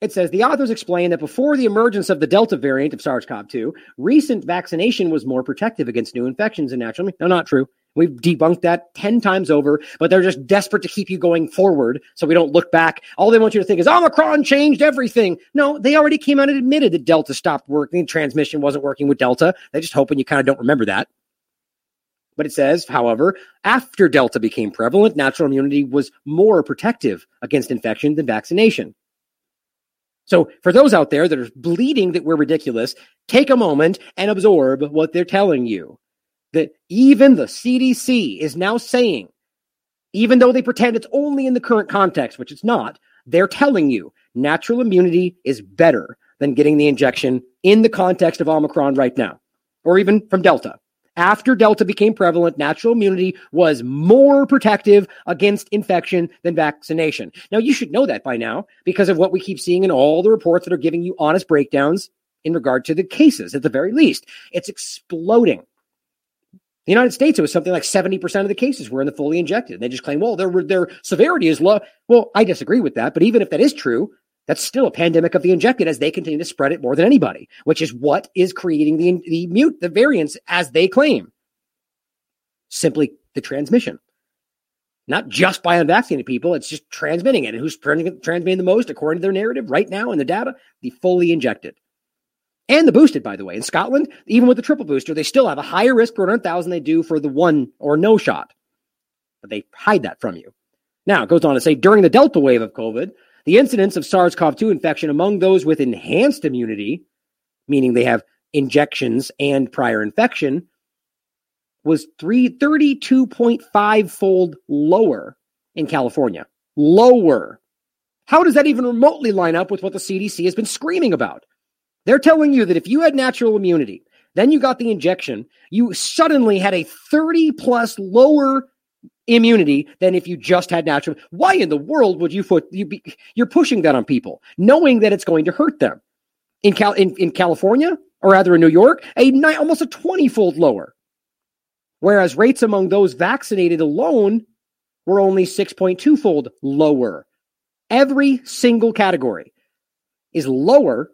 it says the authors explain that before the emergence of the Delta variant of SARS CoV 2, recent vaccination was more protective against new infections and natural. No, not true. We've debunked that 10 times over, but they're just desperate to keep you going forward so we don't look back. All they want you to think is Omicron changed everything. No, they already came out and admitted that Delta stopped working, transmission wasn't working with Delta. They're just hoping you kind of don't remember that. But it says, however, after Delta became prevalent, natural immunity was more protective against infection than vaccination. So, for those out there that are bleeding that we're ridiculous, take a moment and absorb what they're telling you that even the CDC is now saying, even though they pretend it's only in the current context, which it's not, they're telling you natural immunity is better than getting the injection in the context of Omicron right now, or even from Delta. After Delta became prevalent, natural immunity was more protective against infection than vaccination. Now, you should know that by now because of what we keep seeing in all the reports that are giving you honest breakdowns in regard to the cases, at the very least. It's exploding. The United States, it was something like 70% of the cases were in the fully injected. They just claim, well, their, their severity is low. Well, I disagree with that. But even if that is true, That's still a pandemic of the injected as they continue to spread it more than anybody, which is what is creating the the mute the variants as they claim. Simply the transmission, not just by unvaccinated people. It's just transmitting it, and who's transmitting the most according to their narrative right now in the data? The fully injected and the boosted, by the way. In Scotland, even with the triple booster, they still have a higher risk per 100,000 they do for the one or no shot. But they hide that from you. Now, it goes on to say during the Delta wave of COVID, the incidence of SARS CoV 2 infection among those with enhanced immunity, meaning they have injections and prior infection, was 32.5 fold lower in California. Lower. How does that even remotely line up with what the CDC has been screaming about? They're telling you that if you had natural immunity, then you got the injection, you suddenly had a 30 plus lower immunity than if you just had natural. Why in the world would you put you be you're pushing that on people, knowing that it's going to hurt them? In Cal in, in California, or rather in New York, a ni- almost a 20 fold lower. Whereas rates among those vaccinated alone were only 6.2 fold lower. Every single category is lower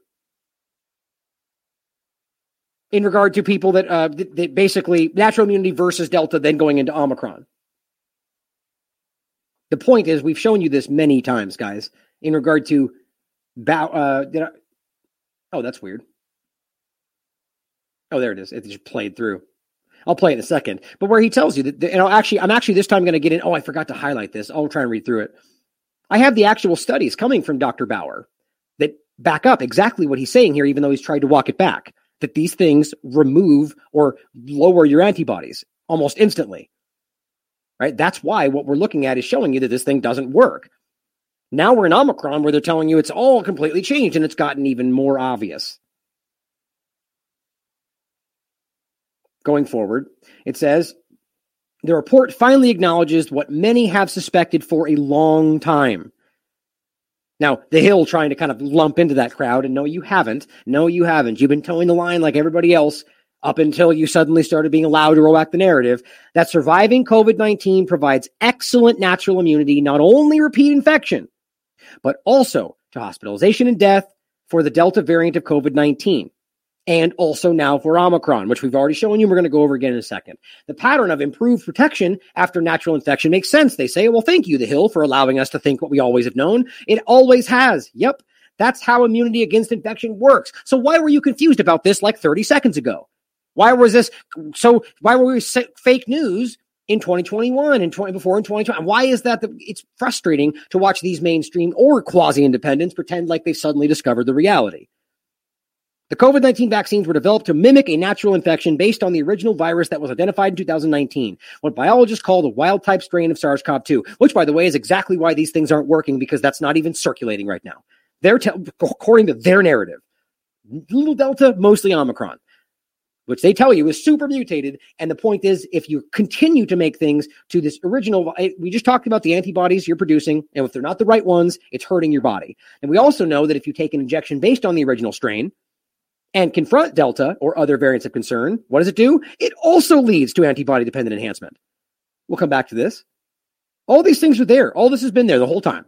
in regard to people that, uh, that, that basically natural immunity versus Delta, then going into Omicron. The point is, we've shown you this many times, guys, in regard to bow. Uh, did I, oh, that's weird. Oh, there it is. It just played through. I'll play it in a second. But where he tells you that, you know, actually, I'm actually this time going to get in. Oh, I forgot to highlight this. I'll try and read through it. I have the actual studies coming from Dr. Bauer that back up exactly what he's saying here, even though he's tried to walk it back. That these things remove or lower your antibodies almost instantly right? That's why what we're looking at is showing you that this thing doesn't work. Now we're in Omicron where they're telling you it's all completely changed and it's gotten even more obvious. Going forward, it says the report finally acknowledges what many have suspected for a long time. Now, the Hill trying to kind of lump into that crowd, and no, you haven't. No, you haven't. You've been toeing the line like everybody else up until you suddenly started being allowed to roll back the narrative that surviving COVID 19 provides excellent natural immunity, not only repeat infection, but also to hospitalization and death for the Delta variant of COVID 19. And also now for Omicron, which we've already shown you. We're going to go over again in a second. The pattern of improved protection after natural infection makes sense. They say, well, thank you, The Hill, for allowing us to think what we always have known. It always has. Yep. That's how immunity against infection works. So why were you confused about this like 30 seconds ago? Why was this so? Why were we fake news in 2021 and 20 before in 2020? Why is that? The, it's frustrating to watch these mainstream or quasi independents pretend like they've suddenly discovered the reality. The COVID 19 vaccines were developed to mimic a natural infection based on the original virus that was identified in 2019, what biologists call the wild type strain of SARS CoV 2, which, by the way, is exactly why these things aren't working because that's not even circulating right now. They're, te- according to their narrative, little Delta, mostly Omicron which they tell you is super mutated. And the point is, if you continue to make things to this original, we just talked about the antibodies you're producing, and if they're not the right ones, it's hurting your body. And we also know that if you take an injection based on the original strain and confront Delta or other variants of concern, what does it do? It also leads to antibody dependent enhancement. We'll come back to this. All these things are there. All this has been there the whole time.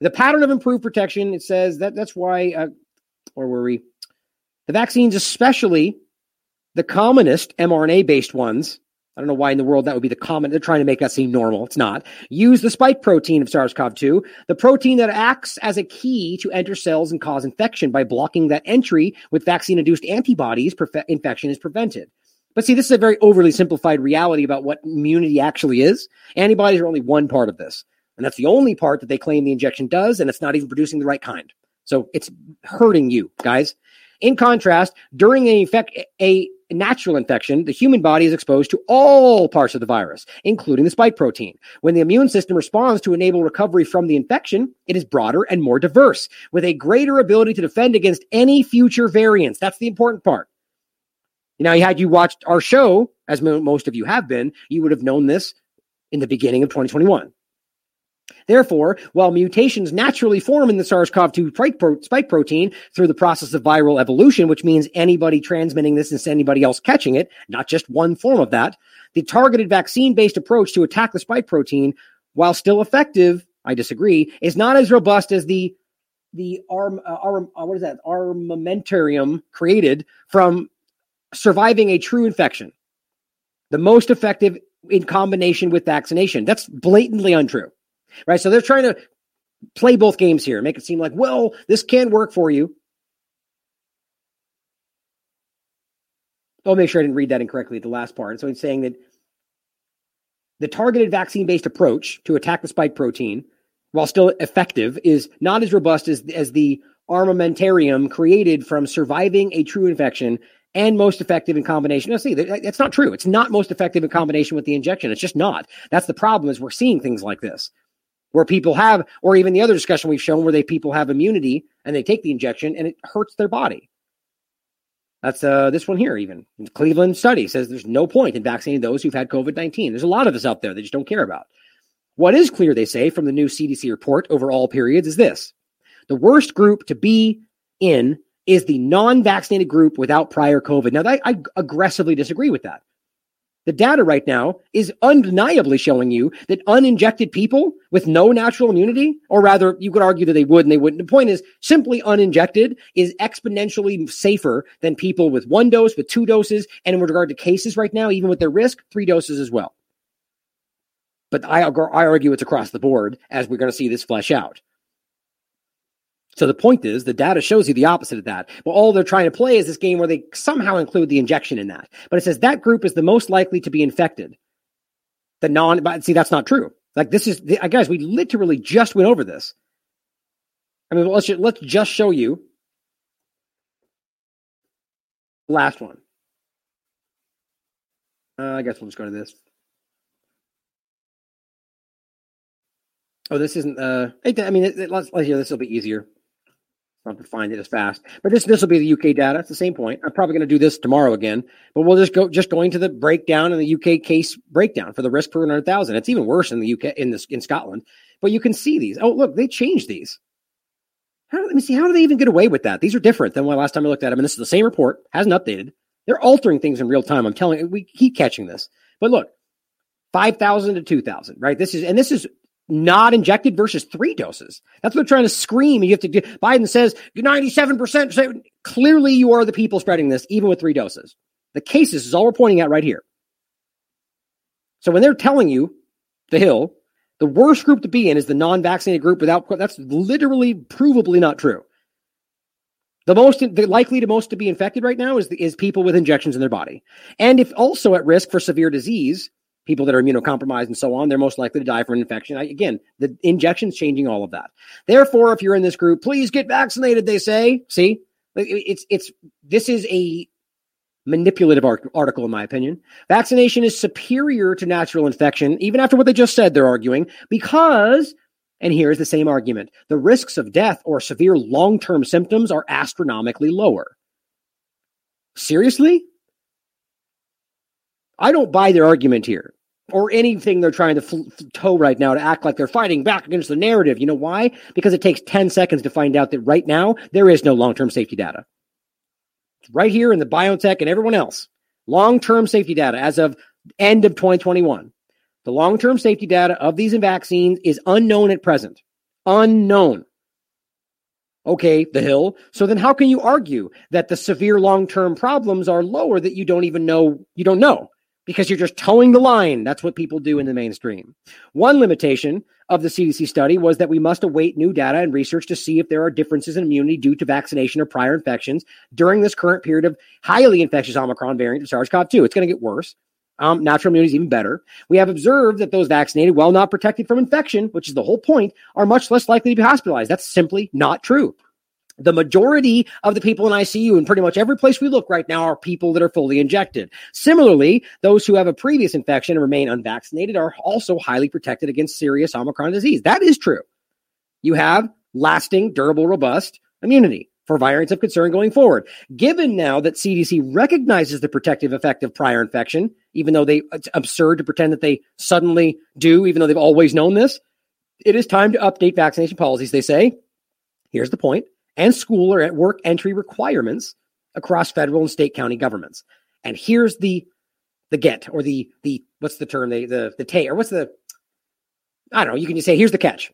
The pattern of improved protection, it says that that's why, uh, or were we? The vaccines, especially the commonest mRNA based ones, I don't know why in the world that would be the common. They're trying to make that seem normal. It's not. Use the spike protein of SARS CoV 2, the protein that acts as a key to enter cells and cause infection by blocking that entry with vaccine induced antibodies, infection is prevented. But see, this is a very overly simplified reality about what immunity actually is. Antibodies are only one part of this. And that's the only part that they claim the injection does, and it's not even producing the right kind. So it's hurting you, guys. In contrast, during a, infect, a natural infection, the human body is exposed to all parts of the virus, including the spike protein. When the immune system responds to enable recovery from the infection, it is broader and more diverse, with a greater ability to defend against any future variants. That's the important part. Now, had you watched our show, as most of you have been, you would have known this in the beginning of 2021. Therefore, while mutations naturally form in the SARS-CoV-2 spike protein through the process of viral evolution, which means anybody transmitting this is anybody else catching it, not just one form of that, the targeted vaccine-based approach to attack the spike protein, while still effective, I disagree, is not as robust as the the arm, uh, arm uh, what is that armamentarium created from surviving a true infection, the most effective in combination with vaccination. That's blatantly untrue, right? So they're trying to play both games here, make it seem like, well, this can work for you. I'll make sure I didn't read that incorrectly at the last part. So it's saying that the targeted vaccine based approach to attack the spike protein, while still effective, is not as robust as, as the armamentarium created from surviving a true infection and most effective in combination. Now, see, that's not true. It's not most effective in combination with the injection. It's just not. That's the problem is we're seeing things like this where people have, or even the other discussion we've shown where they people have immunity and they take the injection and it hurts their body. That's uh, this one here, even. The Cleveland study says there's no point in vaccinating those who've had COVID 19. There's a lot of us out there that just don't care about. What is clear, they say, from the new CDC report over all periods is this the worst group to be in is the non vaccinated group without prior COVID. Now, I, I aggressively disagree with that. The data right now is undeniably showing you that uninjected people with no natural immunity, or rather, you could argue that they would and they wouldn't. The point is simply uninjected is exponentially safer than people with one dose, with two doses, and in regard to cases right now, even with their risk, three doses as well. But I, I argue it's across the board as we're going to see this flesh out. So the point is, the data shows you the opposite of that. But all they're trying to play is this game where they somehow include the injection in that. But it says that group is the most likely to be infected. The non, but see, that's not true. Like this is, guys, we literally just went over this. I mean, let's just, let's just show you last one. Uh, I guess we'll just go to this. Oh, this isn't. Uh, I mean, it, it, let's, let's hear. This will be easier not to find it as fast. But this this will be the UK data. It's the same point. I'm probably going to do this tomorrow again. But we'll just go just going to the breakdown and the UK case breakdown for the risk per 100,000. It's even worse in the UK in this in Scotland. But you can see these. Oh, look, they changed these. How, let me see. How do they even get away with that? These are different than when last time I looked at them. And this is the same report, hasn't updated. They're altering things in real time. I'm telling you, we keep catching this. But look, 5,000 to 2,000, right? This is, and this is not injected versus three doses. That's what they're trying to scream. You have to do. Biden says 97%. Clearly, you are the people spreading this, even with three doses. The cases is all we're pointing at right here. So when they're telling you, the Hill, the worst group to be in is the non-vaccinated group without, that's literally provably not true. The most, the likely to most to be infected right now is, is people with injections in their body. And if also at risk for severe disease, people that are immunocompromised and so on, they're most likely to die from an infection. I, again, the injection's changing all of that. Therefore, if you're in this group, please get vaccinated, they say. See, it's, it's, this is a manipulative article, in my opinion. Vaccination is superior to natural infection, even after what they just said, they're arguing, because, and here's the same argument the risks of death or severe long term symptoms are astronomically lower. Seriously? I don't buy their argument here or anything they're trying to f- toe right now to act like they're fighting back against the narrative. You know why? Because it takes 10 seconds to find out that right now there is no long term safety data. It's right here in the biotech and everyone else. Long term safety data as of end of 2021. The long term safety data of these vaccines is unknown at present. Unknown. Okay, the hill. So then how can you argue that the severe long term problems are lower that you don't even know? You don't know because you're just toeing the line. That's what people do in the mainstream. One limitation of the CDC study was that we must await new data and research to see if there are differences in immunity due to vaccination or prior infections during this current period of highly infectious Omicron variant of SARS CoV 2. It's going to get worse. Um, natural immunity is even better. We have observed that those vaccinated, while not protected from infection, which is the whole point, are much less likely to be hospitalized. That's simply not true. The majority of the people in ICU in pretty much every place we look right now are people that are fully injected. Similarly, those who have a previous infection and remain unvaccinated are also highly protected against serious Omicron disease. That is true. You have lasting, durable, robust immunity for variants of concern going forward. Given now that CDC recognizes the protective effect of prior infection, even though they it's absurd to pretend that they suddenly do, even though they've always known this, it is time to update vaccination policies. They say, here's the point and school or at work entry requirements across federal and state county governments. And here's the the get or the the what's the term the the the take or what's the I don't know. You can just say here's the catch.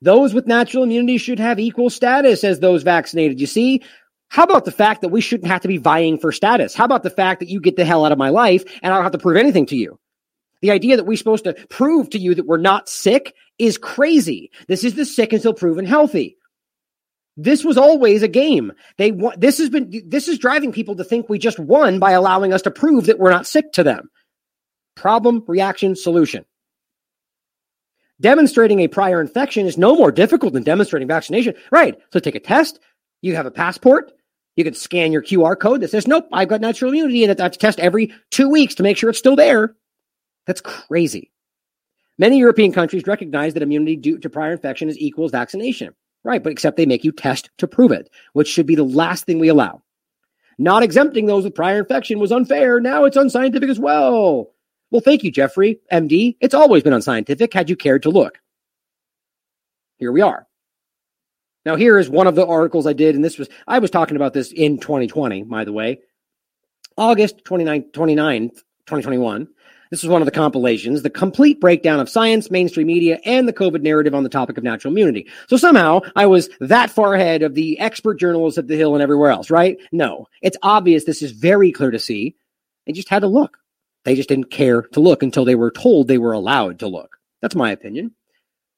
Those with natural immunity should have equal status as those vaccinated. You see, how about the fact that we shouldn't have to be vying for status? How about the fact that you get the hell out of my life and I don't have to prove anything to you? The idea that we're supposed to prove to you that we're not sick is crazy. This is the sick until proven healthy. This was always a game. They want this has been this is driving people to think we just won by allowing us to prove that we're not sick to them. Problem, reaction, solution. Demonstrating a prior infection is no more difficult than demonstrating vaccination. Right. So take a test. You have a passport. You can scan your QR code that says, nope, I've got natural immunity and I have to test every two weeks to make sure it's still there. That's crazy. Many European countries recognize that immunity due to prior infection is equals vaccination. Right, but except they make you test to prove it, which should be the last thing we allow. Not exempting those with prior infection was unfair. Now it's unscientific as well. Well, thank you, Jeffrey, MD. It's always been unscientific had you cared to look. Here we are. Now, here is one of the articles I did, and this was, I was talking about this in 2020, by the way. August 29, 29th, 2021. This is one of the compilations, the complete breakdown of science, mainstream media, and the COVID narrative on the topic of natural immunity. So somehow I was that far ahead of the expert journalists at The Hill and everywhere else, right? No, it's obvious this is very clear to see. They just had to look. They just didn't care to look until they were told they were allowed to look. That's my opinion.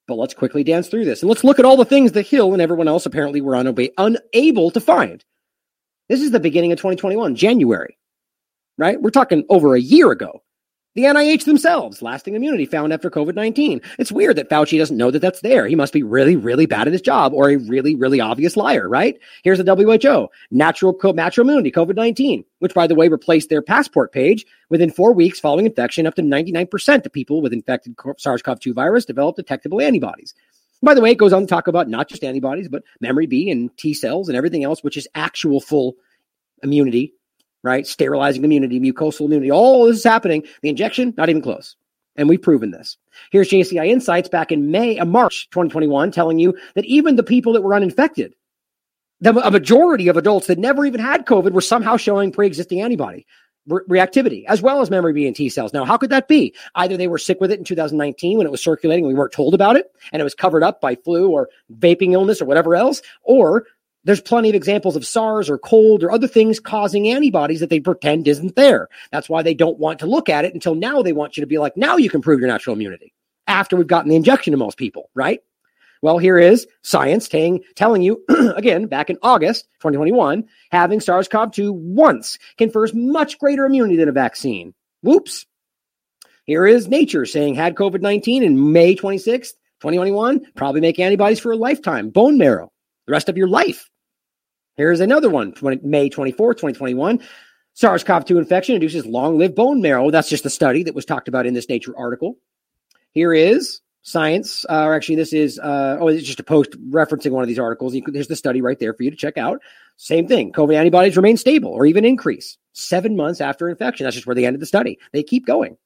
But let's quickly dance through this and let's look at all the things The Hill and everyone else apparently were unable to find. This is the beginning of 2021, January, right? We're talking over a year ago. The NIH themselves, lasting immunity found after COVID 19. It's weird that Fauci doesn't know that that's there. He must be really, really bad at his job or a really, really obvious liar, right? Here's the WHO natural, natural immunity, COVID 19, which by the way replaced their passport page within four weeks following infection. Up to 99% of people with infected SARS CoV 2 virus develop detectable antibodies. By the way, it goes on to talk about not just antibodies, but memory B and T cells and everything else, which is actual full immunity right? Sterilizing immunity, mucosal immunity, all this is happening. The injection, not even close. And we've proven this. Here's JCI Insights back in May, uh, March 2021, telling you that even the people that were uninfected, the, a majority of adults that never even had COVID were somehow showing pre-existing antibody re- reactivity, as well as memory B and T cells. Now, how could that be? Either they were sick with it in 2019 when it was circulating, we weren't told about it, and it was covered up by flu or vaping illness or whatever else, or there's plenty of examples of SARS or cold or other things causing antibodies that they pretend isn't there. That's why they don't want to look at it until now they want you to be like, now you can prove your natural immunity after we've gotten the injection to most people, right? Well, here is science telling, telling you, again, back in August 2021, having SARS CoV 2 once confers much greater immunity than a vaccine. Whoops. Here is Nature saying had COVID 19 in May 26th, 2021, probably make antibodies for a lifetime, bone marrow, the rest of your life. Here's another one, 20, May 24, 2021. SARS CoV 2 infection induces long lived bone marrow. That's just a study that was talked about in this Nature article. Here is science, uh, or actually, this is, uh, oh, it's just a post referencing one of these articles. Could, there's the study right there for you to check out. Same thing. COVID antibodies remain stable or even increase seven months after infection. That's just where they ended the study. They keep going.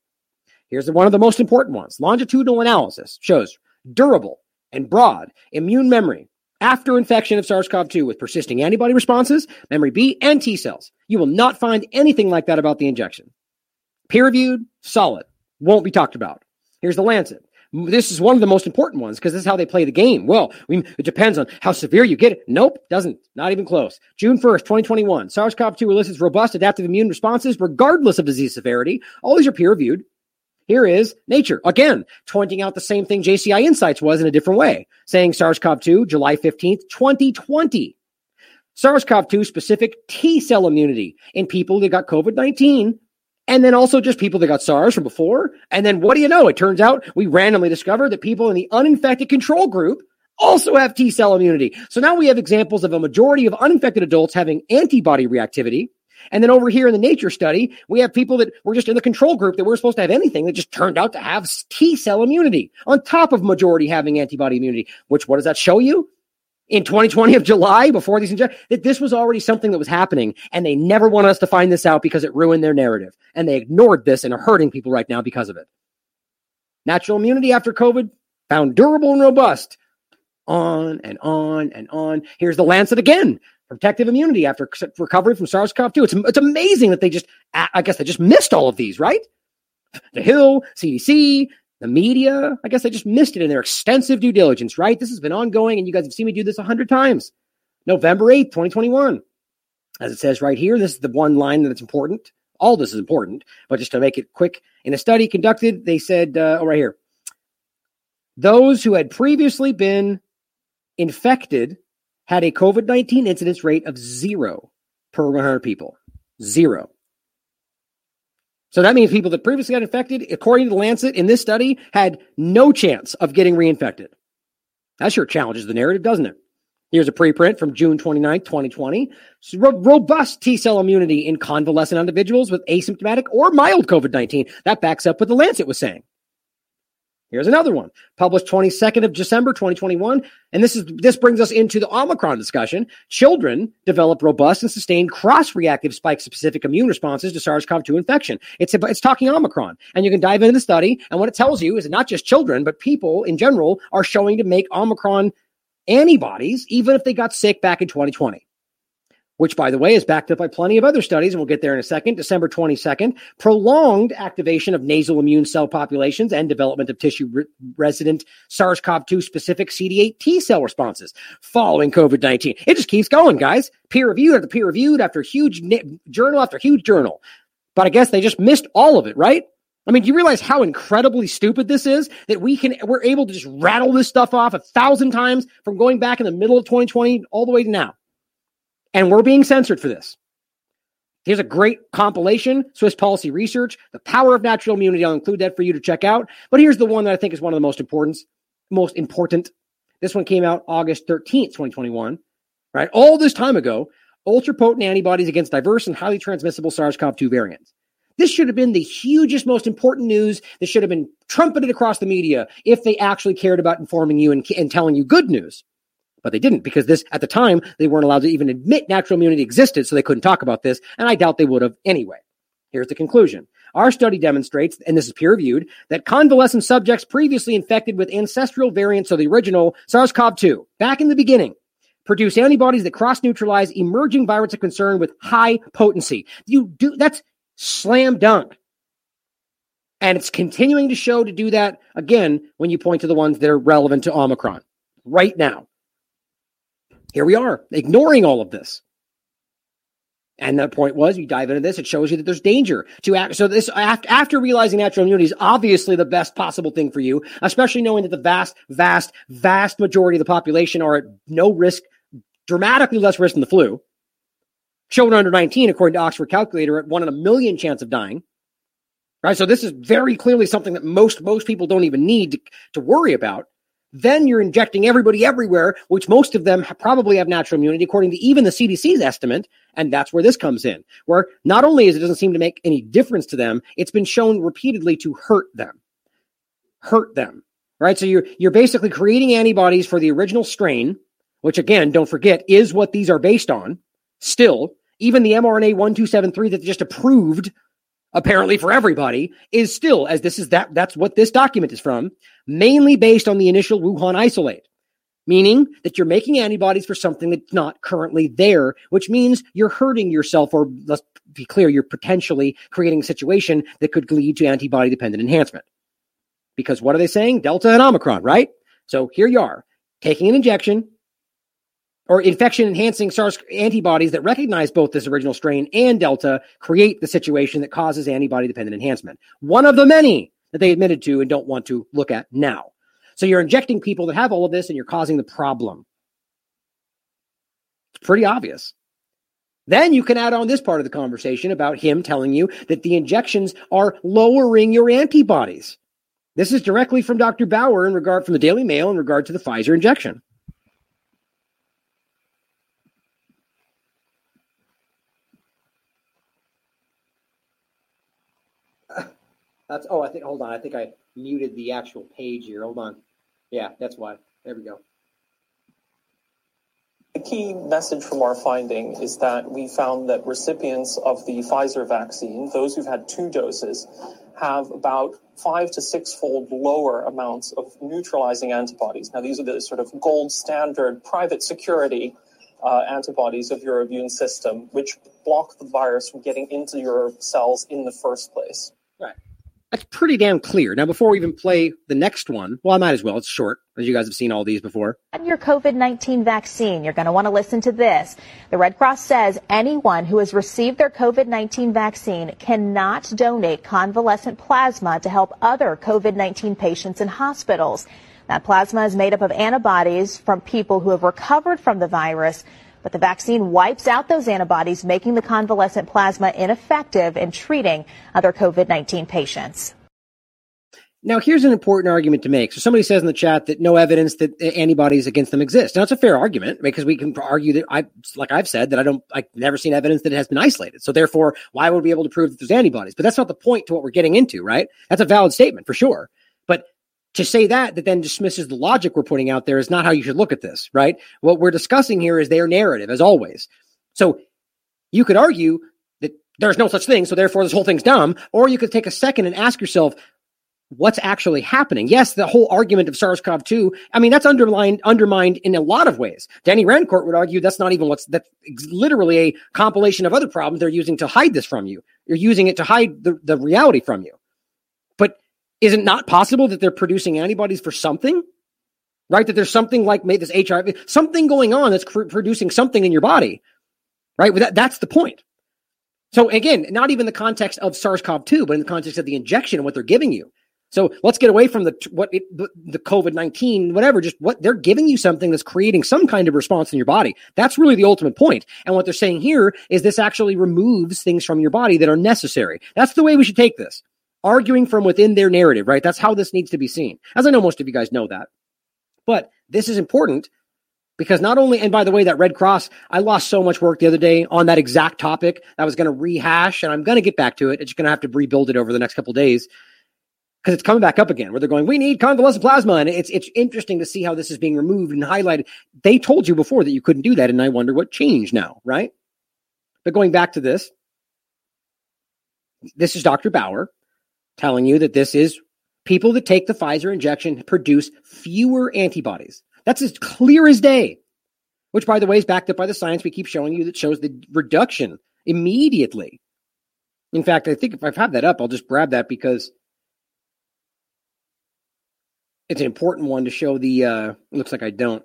Here's one of the most important ones longitudinal analysis shows durable and broad immune memory after infection of SARS CoV 2 with persisting antibody responses, memory B, and T cells. You will not find anything like that about the injection. Peer reviewed, solid, won't be talked about. Here's the Lancet. This is one of the most important ones because this is how they play the game. Well, we, it depends on how severe you get it. Nope, doesn't. Not even close. June 1st, 2021. SARS CoV 2 elicits robust adaptive immune responses regardless of disease severity. All these are peer reviewed. Here is Nature, again, pointing out the same thing JCI Insights was in a different way, saying SARS CoV 2, July 15th, 2020. SARS CoV 2 specific T cell immunity in people that got COVID 19, and then also just people that got SARS from before. And then what do you know? It turns out we randomly discovered that people in the uninfected control group also have T cell immunity. So now we have examples of a majority of uninfected adults having antibody reactivity and then over here in the nature study, we have people that were just in the control group that weren't supposed to have anything that just turned out to have T cell immunity on top of majority having antibody immunity. Which what does that show you? In 2020 of July, before these injections, that this was already something that was happening, and they never wanted us to find this out because it ruined their narrative, and they ignored this and are hurting people right now because of it. Natural immunity after COVID found durable and robust. On and on and on. Here's the Lancet again protective immunity after recovery from SARS-CoV-2. It's, it's amazing that they just, I guess they just missed all of these, right? The Hill, CDC, The media, I guess they just missed it in their extensive due diligence, right? This has been ongoing, and you guys have seen me do this a hundred times. November 8th, 2021. As it says right here, this is the one line that's important. All this is important, but just to make it quick, in a study conducted, they said, uh, oh, right here, those who had previously been infected had a COVID 19 incidence rate of zero per 100 people. Zero. So that means people that previously got infected, according to the Lancet in this study, had no chance of getting reinfected. That sure challenges the narrative, doesn't it? Here's a preprint from June 29, 2020. robust T cell immunity in convalescent individuals with asymptomatic or mild COVID 19. That backs up what the Lancet was saying. Here's another one, published 22nd of December 2021, and this is this brings us into the Omicron discussion. Children develop robust and sustained cross-reactive spike-specific immune responses to SARS-CoV-2 infection. It's it's talking Omicron, and you can dive into the study. And what it tells you is not just children, but people in general are showing to make Omicron antibodies, even if they got sick back in 2020 which, by the way, is backed up by plenty of other studies, and we'll get there in a second. December 22nd, prolonged activation of nasal immune cell populations and development of tissue re- resident SARS CoV 2 specific CD8 T cell responses following COVID 19. It just keeps going, guys. Peer reviewed after peer reviewed after huge journal after huge journal. But I guess they just missed all of it, right? I mean, do you realize how incredibly stupid this is that we can, we're able to just rattle this stuff off a thousand times from going back in the middle of 2020 all the way to now? And we're being censored for this. Here's a great compilation, Swiss Policy Research, The Power of Natural Immunity. I'll include that for you to check out. But here's the one that I think is one of the most important. Most important. This one came out August 13th, 2021. Right? All this time ago, ultra potent antibodies against diverse and highly transmissible SARS CoV 2 variants. This should have been the hugest, most important news that should have been trumpeted across the media if they actually cared about informing you and, and telling you good news but they didn't because this at the time they weren't allowed to even admit natural immunity existed, so they couldn't talk about this, and I doubt they would have anyway. Here's the conclusion. Our study demonstrates, and this is peer reviewed, that convalescent subjects previously infected with ancestral variants of the original SARS CoV 2 back in the beginning produce antibodies that cross neutralize emerging virus of concern with high potency. You do that's slam dunk. And it's continuing to show to do that again when you point to the ones that are relevant to Omicron right now. Here we are, ignoring all of this. And the point was, you dive into this, it shows you that there's danger to act. So this after, after realizing natural immunity is obviously the best possible thing for you, especially knowing that the vast, vast, vast majority of the population are at no risk, dramatically less risk than the flu. Children under 19, according to Oxford Calculator, at one in a million chance of dying. Right. So this is very clearly something that most, most people don't even need to, to worry about. Then you're injecting everybody everywhere, which most of them probably have natural immunity, according to even the CDC's estimate. And that's where this comes in, where not only is it doesn't seem to make any difference to them, it's been shown repeatedly to hurt them. Hurt them. Right? So you're you're basically creating antibodies for the original strain, which again, don't forget, is what these are based on. Still, even the mRNA 1273 that just approved apparently for everybody, is still, as this is that, that's what this document is from, mainly based on the initial Wuhan isolate. Meaning that you're making antibodies for something that's not currently there, which means you're hurting yourself, or let's be clear, you're potentially creating a situation that could lead to antibody dependent enhancement. Because what are they saying? Delta and Omicron, right? So here you are, taking an injection, or infection enhancing SARS antibodies that recognize both this original strain and Delta create the situation that causes antibody dependent enhancement. One of the many that they admitted to and don't want to look at now. So you're injecting people that have all of this and you're causing the problem. It's pretty obvious. Then you can add on this part of the conversation about him telling you that the injections are lowering your antibodies. This is directly from Dr. Bauer in regard from the Daily Mail in regard to the Pfizer injection. That's oh, I think hold on. I think I muted the actual page here. Hold on. Yeah, that's why. There we go. The key message from our finding is that we found that recipients of the Pfizer vaccine, those who've had two doses, have about five to six fold lower amounts of neutralizing antibodies. Now, these are the sort of gold standard private security uh, antibodies of your immune system, which block the virus from getting into your cells in the first place. Right. That's pretty damn clear. Now, before we even play the next one, well, I might as well. It's short, as you guys have seen all these before. On your COVID 19 vaccine, you're going to want to listen to this. The Red Cross says anyone who has received their COVID 19 vaccine cannot donate convalescent plasma to help other COVID 19 patients in hospitals. That plasma is made up of antibodies from people who have recovered from the virus but the vaccine wipes out those antibodies, making the convalescent plasma ineffective in treating other COVID 19 patients. Now, here's an important argument to make. So somebody says in the chat that no evidence that antibodies against them exist. Now, it's a fair argument because we can argue that I, like I've said, that I don't, I've never seen evidence that it has been isolated. So therefore, why would we be able to prove that there's antibodies? But that's not the point to what we're getting into, right? That's a valid statement for sure. To say that that then dismisses the logic we're putting out there is not how you should look at this, right? What we're discussing here is their narrative, as always. So you could argue that there's no such thing, so therefore this whole thing's dumb, or you could take a second and ask yourself, what's actually happening? Yes, the whole argument of SARS-CoV-2, I mean, that's underlined, undermined in a lot of ways. Denny Rancourt would argue that's not even what's, that's literally a compilation of other problems they're using to hide this from you. You're using it to hide the, the reality from you. Is it not possible that they're producing antibodies for something? Right? That there's something like made this HIV, something going on that's cr- producing something in your body. Right? That, that's the point. So again, not even the context of SARS-CoV-2, but in the context of the injection and what they're giving you. So let's get away from the what it, the, COVID nineteen, whatever. Just what they're giving you something that's creating some kind of response in your body. That's really the ultimate point. And what they're saying here is this actually removes things from your body that are necessary. That's the way we should take this arguing from within their narrative, right? That's how this needs to be seen. As I know most of you guys know that. But this is important because not only, and by the way, that Red Cross, I lost so much work the other day on that exact topic. I was going to rehash and I'm going to get back to it. It's going to have to rebuild it over the next couple days because it's coming back up again where they're going, we need convalescent plasma. And it's, it's interesting to see how this is being removed and highlighted. They told you before that you couldn't do that. And I wonder what changed now, right? But going back to this, this is Dr. Bauer telling you that this is people that take the Pfizer injection produce fewer antibodies. That's as clear as day, which, by the way, is backed up by the science we keep showing you that shows the reduction immediately. In fact, I think if I have that up, I'll just grab that because it's an important one to show the. Uh, looks like I don't.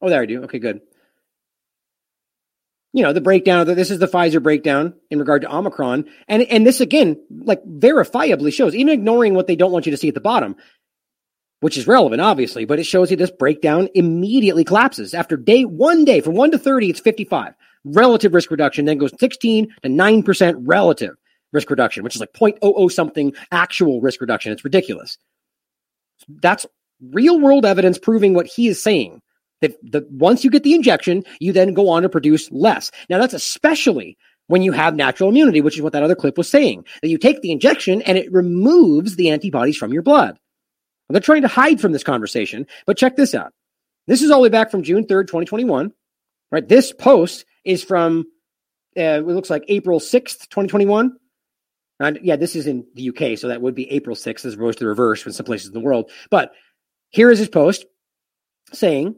Oh, there I do. Okay, good you know, the breakdown the, this is the Pfizer breakdown in regard to Omicron. And, and this again, like verifiably shows, even ignoring what they don't want you to see at the bottom, which is relevant, obviously, but it shows you this breakdown immediately collapses after day, one day from one to 30, it's 55 relative risk reduction, then goes 16 to 9% relative risk reduction, which is like 0.00 something actual risk reduction. It's ridiculous. That's real world evidence proving what he is saying that the, once you get the injection, you then go on to produce less. Now that's especially when you have natural immunity, which is what that other clip was saying, that you take the injection and it removes the antibodies from your blood. they're trying to hide from this conversation, but check this out. This is all the way back from June 3rd, 2021, right? This post is from, uh, it looks like April 6th, 2021. And yeah, this is in the UK, so that would be April 6th as opposed to the reverse in some places in the world. But here is his post saying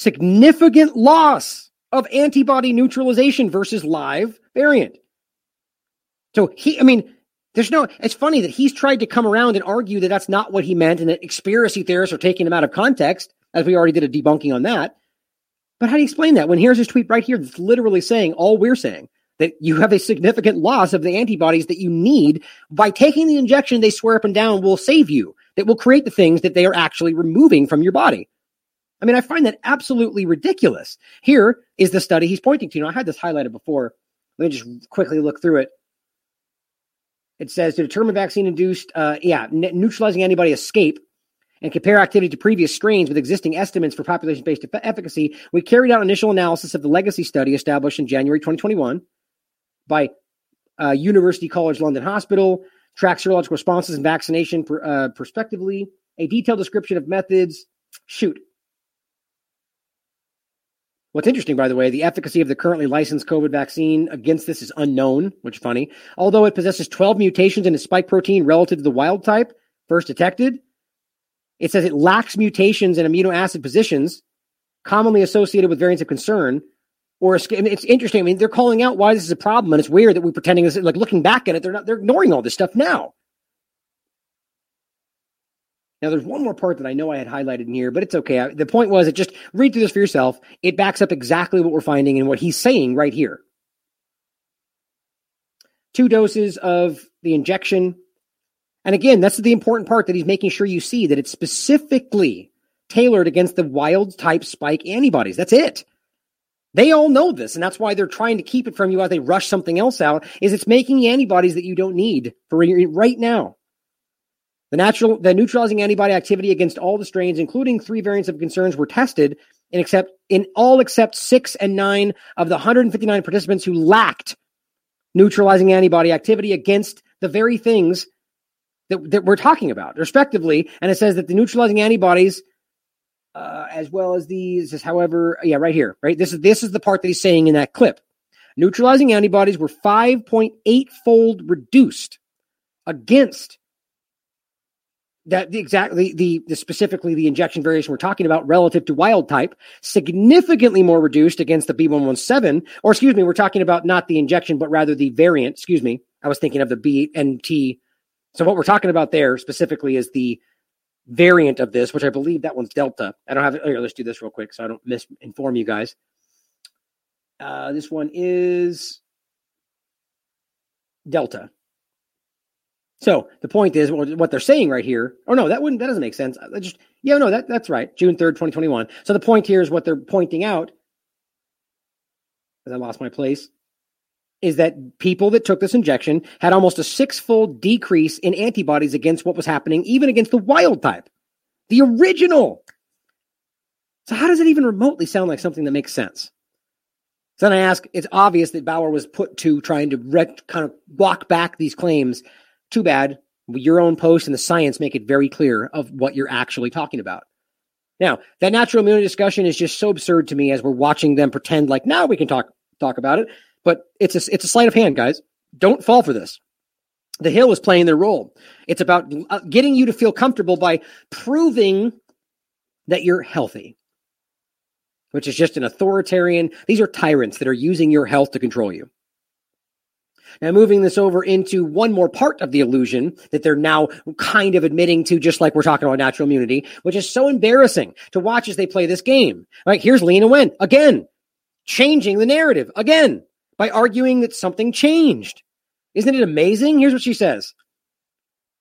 significant loss of antibody neutralization versus live variant. So he, I mean, there's no, it's funny that he's tried to come around and argue that that's not what he meant and that conspiracy theorists are taking him out of context, as we already did a debunking on that. But how do you explain that when here's his tweet right here that's literally saying all we're saying that you have a significant loss of the antibodies that you need by taking the injection they swear up and down will save you, that will create the things that they are actually removing from your body. I mean, I find that absolutely ridiculous. Here is the study he's pointing to. You I had this highlighted before. Let me just quickly look through it. It says to determine vaccine induced, uh, yeah, neutralizing antibody escape and compare activity to previous strains with existing estimates for population based efficacy, we carried out initial analysis of the legacy study established in January 2021 by uh, University College London Hospital, track serological responses and vaccination per, uh, prospectively, a detailed description of methods. Shoot, What's interesting, by the way, the efficacy of the currently licensed COVID vaccine against this is unknown, which is funny. Although it possesses 12 mutations in its spike protein relative to the wild type first detected, it says it lacks mutations in amino acid positions commonly associated with variants of concern. or. I mean, it's interesting. I mean, they're calling out why this is a problem, and it's weird that we're pretending this. Like looking back at it, they're not. They're ignoring all this stuff now. Now, there's one more part that I know I had highlighted in here, but it's okay. I, the point was, it just read through this for yourself. It backs up exactly what we're finding and what he's saying right here. Two doses of the injection. And again, that's the important part that he's making sure you see that it's specifically tailored against the wild type spike antibodies. That's it. They all know this, and that's why they're trying to keep it from you as they rush something else out. Is it's making antibodies that you don't need for right now. The natural, the neutralizing antibody activity against all the strains, including three variants of concerns, were tested in except in all except six and nine of the 159 participants who lacked neutralizing antibody activity against the very things that, that we're talking about, respectively. And it says that the neutralizing antibodies, uh, as well as these, is however, yeah, right here, right. This is this is the part that he's saying in that clip. Neutralizing antibodies were 5.8 fold reduced against that the exactly the, the specifically the injection variation we're talking about relative to wild type significantly more reduced against the B117 or excuse me we're talking about not the injection but rather the variant excuse me I was thinking of the BNT so what we're talking about there specifically is the variant of this which I believe that one's delta. I don't have it here let's do this real quick so I don't misinform you guys. Uh, this one is delta so the point is what they're saying right here. Oh no, that wouldn't that doesn't make sense. I just yeah, no, that that's right. June 3rd, 2021. So the point here is what they're pointing out. As I lost my place, is that people that took this injection had almost a six-fold decrease in antibodies against what was happening, even against the wild type, the original. So how does it even remotely sound like something that makes sense? So then I ask, it's obvious that Bauer was put to trying to kind of walk back these claims too bad. Your own post and the science make it very clear of what you're actually talking about. Now, that natural immunity discussion is just so absurd to me as we're watching them pretend like now we can talk talk about it. But it's a it's a sleight of hand, guys. Don't fall for this. The Hill is playing their role. It's about uh, getting you to feel comfortable by proving that you're healthy, which is just an authoritarian. These are tyrants that are using your health to control you. Now, moving this over into one more part of the illusion that they're now kind of admitting to, just like we're talking about natural immunity, which is so embarrassing to watch as they play this game. Right here's Leana Wen again, changing the narrative again by arguing that something changed. Isn't it amazing? Here's what she says.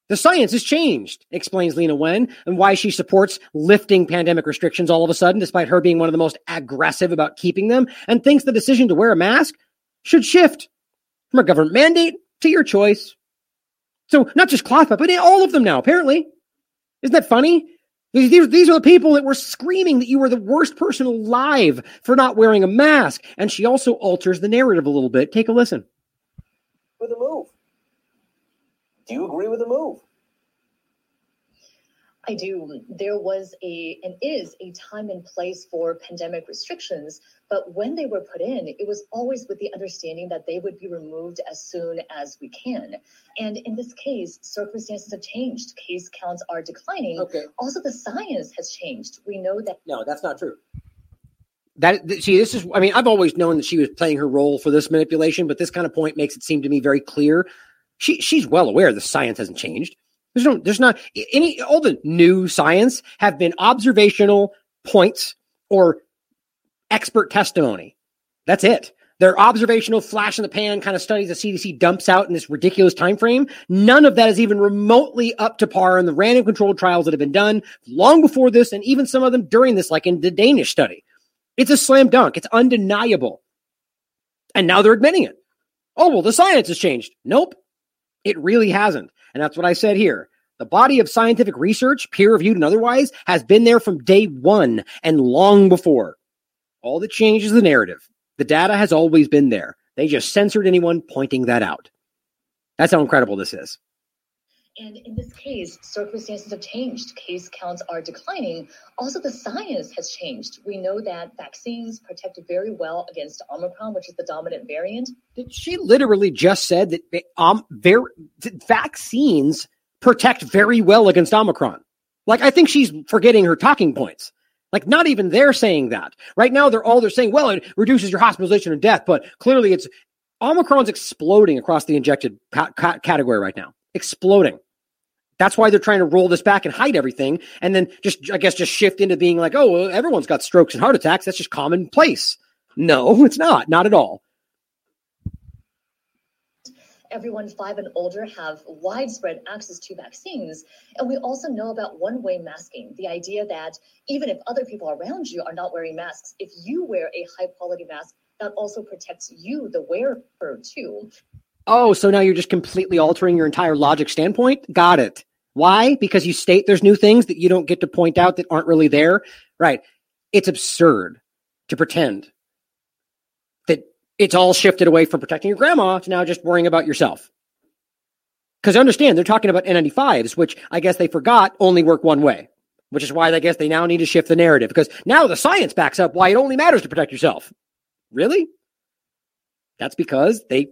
The science has changed, explains Leana Wen, and why she supports lifting pandemic restrictions all of a sudden, despite her being one of the most aggressive about keeping them, and thinks the decision to wear a mask should shift from a government mandate to your choice. So not just cloth, but all of them now, apparently. Isn't that funny? These, are the people that were screaming that you were the worst person alive for not wearing a mask. And she also alters the narrative a little bit. Take a listen. With the move. Do you agree with the move? I do. There was a and is a time and place for pandemic restrictions, but when they were put in, it was always with the understanding that they would be removed as soon as we can. And in this case, circumstances have changed. Case counts are declining. Okay. Also, the science has changed. We know that. No, that's not true. That see, this is. I mean, I've always known that she was playing her role for this manipulation, but this kind of point makes it seem to me very clear. She she's well aware the science hasn't changed. There's no, there's not any, all the new science have been observational points or expert testimony. That's it. They're observational flash in the pan kind of studies the CDC dumps out in this ridiculous time frame. None of that is even remotely up to par in the random controlled trials that have been done long before this, and even some of them during this, like in the Danish study. It's a slam dunk. It's undeniable. And now they're admitting it. Oh, well, the science has changed. Nope. It really hasn't. And that's what I said here. The body of scientific research, peer reviewed and otherwise, has been there from day one and long before. All that changes the narrative. The data has always been there. They just censored anyone pointing that out. That's how incredible this is. And in this case, circumstances have changed. Case counts are declining. Also, the science has changed. We know that vaccines protect very well against Omicron, which is the dominant variant. Did She literally just said that um, ver- vaccines protect very well against Omicron. Like, I think she's forgetting her talking points. Like not even they're saying that. Right now they're all they're saying, well, it reduces your hospitalization and death, but clearly it's Omicron's exploding across the injected ca- ca- category right now. Exploding. That's why they're trying to roll this back and hide everything and then just I guess just shift into being like, "Oh, well, everyone's got strokes and heart attacks. That's just commonplace." No, it's not. Not at all. everyone five and older have widespread access to vaccines. And we also know about one way masking the idea that even if other people around you are not wearing masks, if you wear a high quality mask, that also protects you, the wearer, too. Oh, so now you're just completely altering your entire logic standpoint? Got it. Why? Because you state there's new things that you don't get to point out that aren't really there? Right. It's absurd to pretend that it's all shifted away from protecting your grandma to now just worrying about yourself. Because understand, they're talking about N95s, which I guess they forgot only work one way, which is why I guess they now need to shift the narrative because now the science backs up why it only matters to protect yourself. Really? That's because they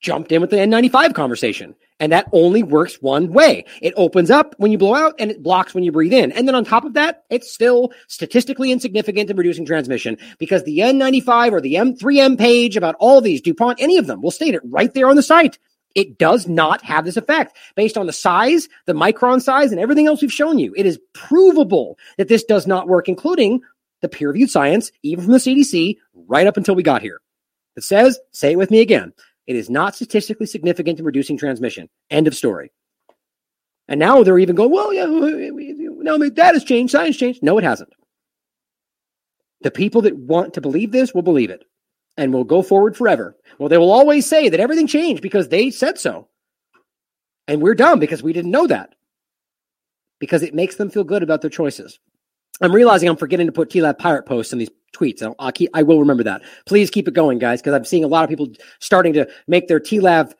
jumped in with the N95 conversation. And that only works one way. It opens up when you blow out and it blocks when you breathe in. And then on top of that, it's still statistically insignificant in reducing transmission because the N95 or the M3M page about all these DuPont, any of them will state it right there on the site. It does not have this effect based on the size, the micron size, and everything else we've shown you. It is provable that this does not work, including the peer reviewed science, even from the CDC, right up until we got here. It says, say it with me again, it is not statistically significant in reducing transmission. End of story. And now they're even going, well, yeah, now that has changed, science changed. No, it hasn't. The people that want to believe this will believe it and will go forward forever. Well, they will always say that everything changed because they said so. And we're dumb because we didn't know that. Because it makes them feel good about their choices. I'm realizing I'm forgetting to put TLAV pirate posts in these tweets. I'll, I'll keep, I will remember that. Please keep it going, guys, because I'm seeing a lot of people starting to make their TLAV,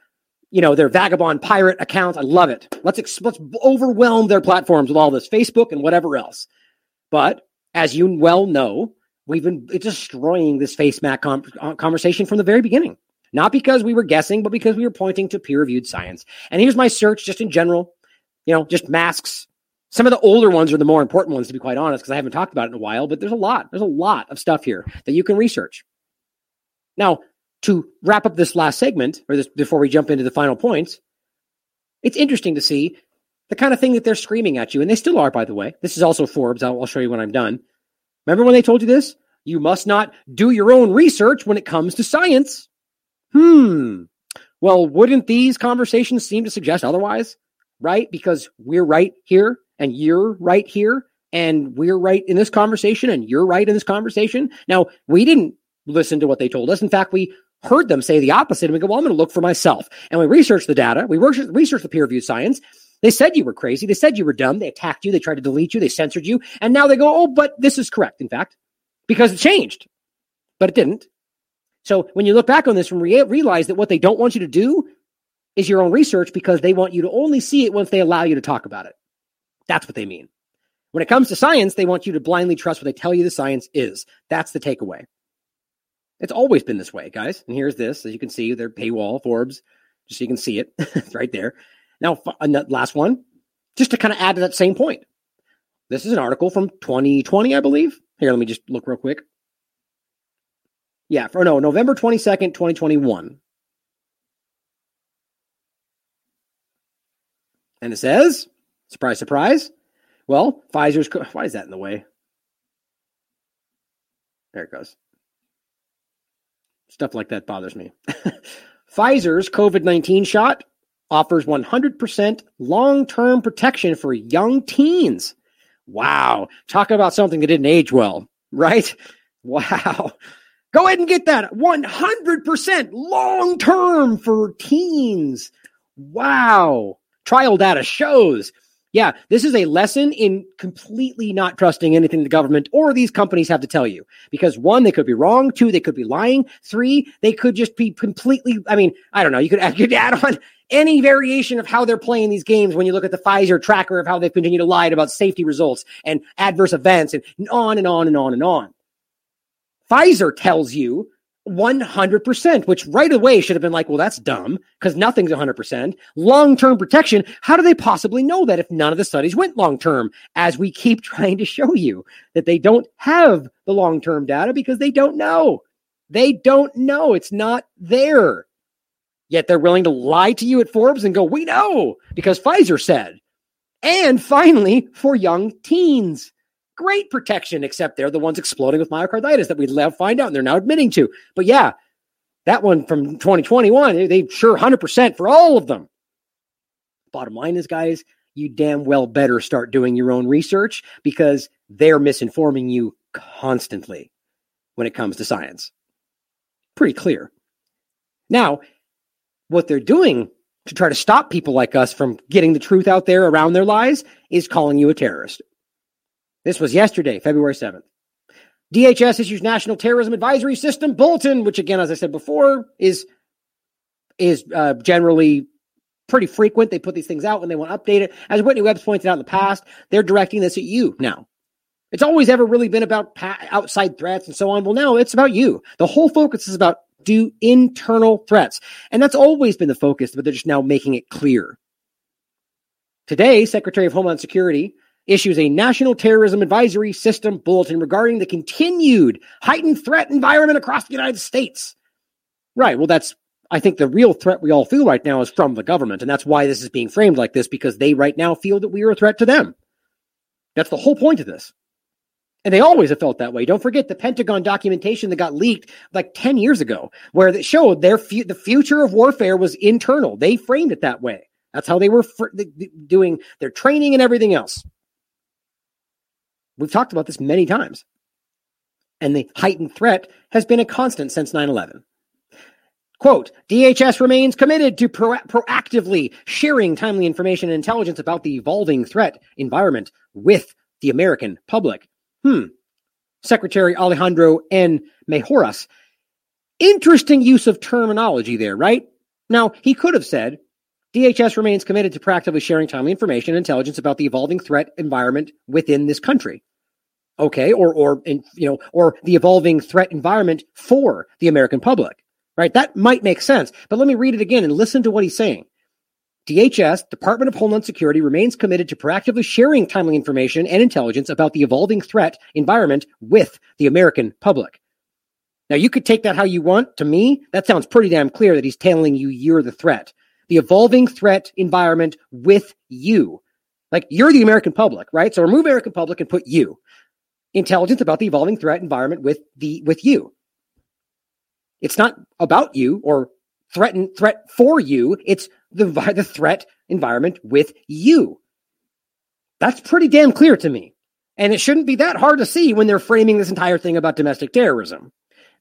you know, their vagabond pirate accounts. I love it. Let's ex- let's overwhelm their platforms with all this Facebook and whatever else. But as you well know, we've been destroying this face mat com- uh, conversation from the very beginning. Not because we were guessing, but because we were pointing to peer reviewed science. And here's my search just in general, you know, just masks, some of the older ones are the more important ones, to be quite honest, because I haven't talked about it in a while, but there's a lot. There's a lot of stuff here that you can research. Now, to wrap up this last segment, or this before we jump into the final points, it's interesting to see the kind of thing that they're screaming at you, and they still are, by the way. This is also Forbes. I'll, I'll show you when I'm done. Remember when they told you this? You must not do your own research when it comes to science. Hmm. Well, wouldn't these conversations seem to suggest otherwise? Right? Because we're right here and you're right here and we're right in this conversation and you're right in this conversation. Now, we didn't listen to what they told us. In fact, we heard them say the opposite and we go, well, I'm going to look for myself. And we researched the data. We researched the peer reviewed science. They said you were crazy. They said you were dumb. They attacked you. They tried to delete you. They censored you. And now they go, oh, but this is correct, in fact, because it changed. But it didn't. So when you look back on this and re- realize that what they don't want you to do is your own research because they want you to only see it once they allow you to talk about it. That's what they mean. When it comes to science, they want you to blindly trust what they tell you the science is. That's the takeaway. It's always been this way, guys. And here's this, as you can see, their paywall, Forbes, just so you can see it. it's right there. Now, uh, last one, just to kind of add to that same point. This is an article from 2020, I believe. Here, let me just look real quick. Yeah, for no, November 22nd, 2021. And it says, Surprise, surprise. Well, Pfizer's. Why is that in the way? There it goes. Stuff like that bothers me. Pfizer's COVID 19 shot offers 100% long term protection for young teens. Wow. Talk about something that didn't age well, right? Wow. Go ahead and get that 100% long term for teens. Wow. Trial data shows yeah, this is a lesson in completely not trusting anything the government or these companies have to tell you. Because one, they could be wrong. Two, they could be lying. Three, they could just be completely, I mean, I don't know. You could, you could add on any variation of how they're playing these games when you look at the Pfizer tracker of how they've continued to lie about safety results and adverse events and on and on and on and on. Pfizer tells you 100%, which right away should have been like, well, that's dumb because nothing's 100%. Long term protection. How do they possibly know that if none of the studies went long term? As we keep trying to show you that they don't have the long term data because they don't know. They don't know. It's not there. Yet they're willing to lie to you at Forbes and go, we know because Pfizer said. And finally, for young teens great protection, except they're the ones exploding with myocarditis that we find out and they're now admitting to. But yeah, that one from 2021, they sure 100% for all of them. Bottom line is, guys, you damn well better start doing your own research because they're misinforming you constantly when it comes to science. Pretty clear. Now, what they're doing to try to stop people like us from getting the truth out there around their lies is calling you a terrorist. This was yesterday, February 7th. DHS issues National Terrorism Advisory System bulletin, which again, as I said before, is is uh, generally pretty frequent. They put these things out when they want to update it. As Whitney Webb's pointed out in the past, they're directing this at you now. It's always ever really been about pa- outside threats and so on. Well, now it's about you. The whole focus is about do internal threats, and that's always been the focus, but they're just now making it clear. Today, Secretary of Homeland Security issues a National Terrorism Advisory System bulletin regarding the continued heightened threat environment across the United States. Right. Well, that's, I think the real threat we all feel right now is from the government. And that's why this is being framed like this, because they right now feel that we are a threat to them. That's the whole point of this. And they always have felt that way. Don't forget the Pentagon documentation that got leaked like 10 years ago, where it showed their fu- the future of warfare was internal. They framed it that way. That's how they were fr- doing their training and everything else. We've talked about this many times. And the heightened threat has been a constant since 9 11. Quote, DHS remains committed to pro- proactively sharing timely information and intelligence about the evolving threat environment with the American public. Hmm. Secretary Alejandro N. Mayorkas. Interesting use of terminology there, right? Now, he could have said, DHS remains committed to proactively sharing timely information and intelligence about the evolving threat environment within this country okay, or or in, you know, or the evolving threat environment for the American public, right? That might make sense. But let me read it again and listen to what he's saying. DHS, Department of Homeland Security, remains committed to proactively sharing timely information and intelligence about the evolving threat environment with the American public. Now, you could take that how you want. To me, that sounds pretty damn clear that he's telling you you're the threat. The evolving threat environment with you. Like you're the American public, right? So remove American public and put you intelligence about the evolving threat environment with the with you. It's not about you or threaten threat for you. It's the the threat environment with you. That's pretty damn clear to me. And it shouldn't be that hard to see when they're framing this entire thing about domestic terrorism.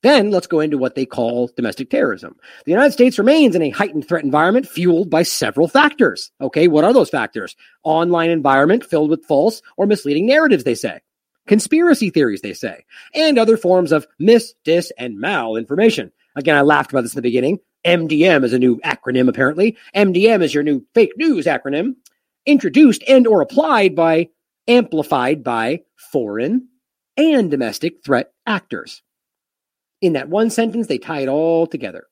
Then let's go into what they call domestic terrorism. The United States remains in a heightened threat environment fueled by several factors. Okay, what are those factors? Online environment filled with false or misleading narratives, they say conspiracy theories, they say, and other forms of mis, dis, and mal information. Again, I laughed about this in the beginning. MDM is a new acronym, apparently. MDM is your new fake news acronym, introduced and or applied by, amplified by foreign and domestic threat actors. In that one sentence, they tie it all together.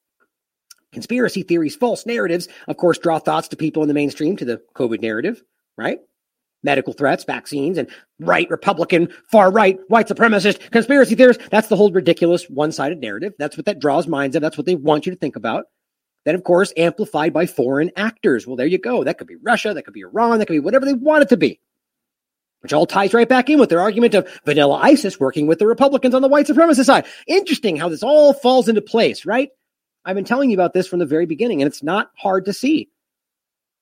Conspiracy theories, false narratives, of course, draw thoughts to people in the mainstream to the COVID narrative, right? Medical threats, vaccines, and right Republican, far right, white supremacist, conspiracy theorists. That's the whole ridiculous one sided narrative. That's what that draws minds of. That's what they want you to think about. Then, of course, amplified by foreign actors. Well, there you go. That could be Russia. That could be Iran. That could be whatever they want it to be. Which all ties right back in with their argument of vanilla ISIS working with the Republicans on the white supremacist side. Interesting how this all falls into place, right? I've been telling you about this from the very beginning, and it's not hard to see.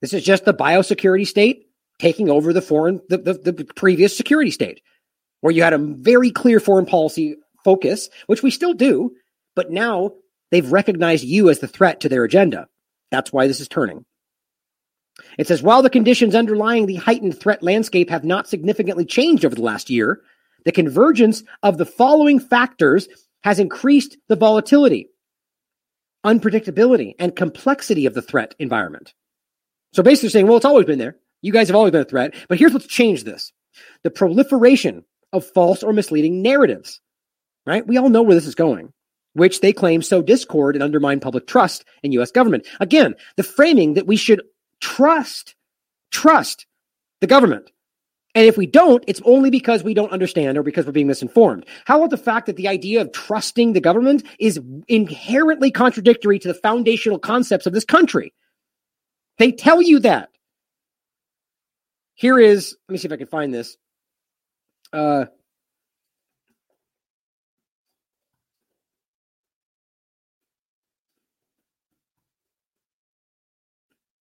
This is just the biosecurity state taking over the foreign the, the, the previous security state, where you had a very clear foreign policy focus, which we still do, but now they've recognized you as the threat to their agenda. That's why this is turning. It says while the conditions underlying the heightened threat landscape have not significantly changed over the last year, the convergence of the following factors has increased the volatility, unpredictability, and complexity of the threat environment. So basically saying, well, it's always been there. You guys have always been a threat. But here's what's changed this the proliferation of false or misleading narratives, right? We all know where this is going. which they claim sow discord and undermine public trust in U.S. government. Again, the framing that we should trust, trust the government. And if we don't, it's only because we don't understand or because we're being misinformed. How about the fact that the idea of trusting the government is inherently contradictory to the foundational concepts of this country? They tell you that. Here is, let me see if I can find this. Uh,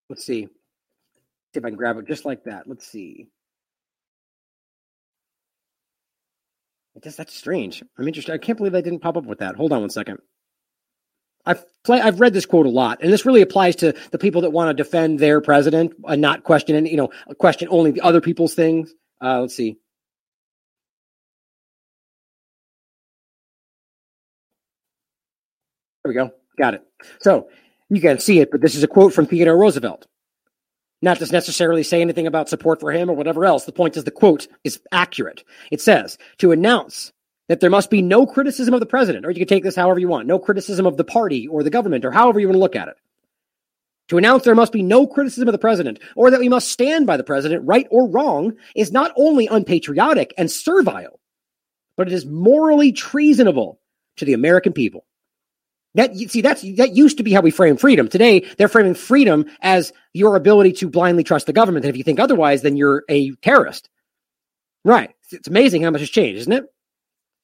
let's see. See if I can grab it just like that. Let's see. It just that's strange. I'm interested. I can't believe I didn't pop up with that. Hold on one second. I've play, I've read this quote a lot, and this really applies to the people that want to defend their president and not question any, you know, question only the other people's things. Uh, let's see. There we go. Got it. So you can see it, but this is a quote from Theodore Roosevelt. Not to necessarily say anything about support for him or whatever else. The point is the quote is accurate. It says to announce that there must be no criticism of the president, or you can take this however you want, no criticism of the party or the government, or however you want to look at it. To announce there must be no criticism of the president, or that we must stand by the president, right or wrong, is not only unpatriotic and servile, but it is morally treasonable to the American people. That see, that's that used to be how we frame freedom. Today, they're framing freedom as your ability to blindly trust the government. And if you think otherwise, then you're a terrorist. Right. It's amazing how much has changed, isn't it?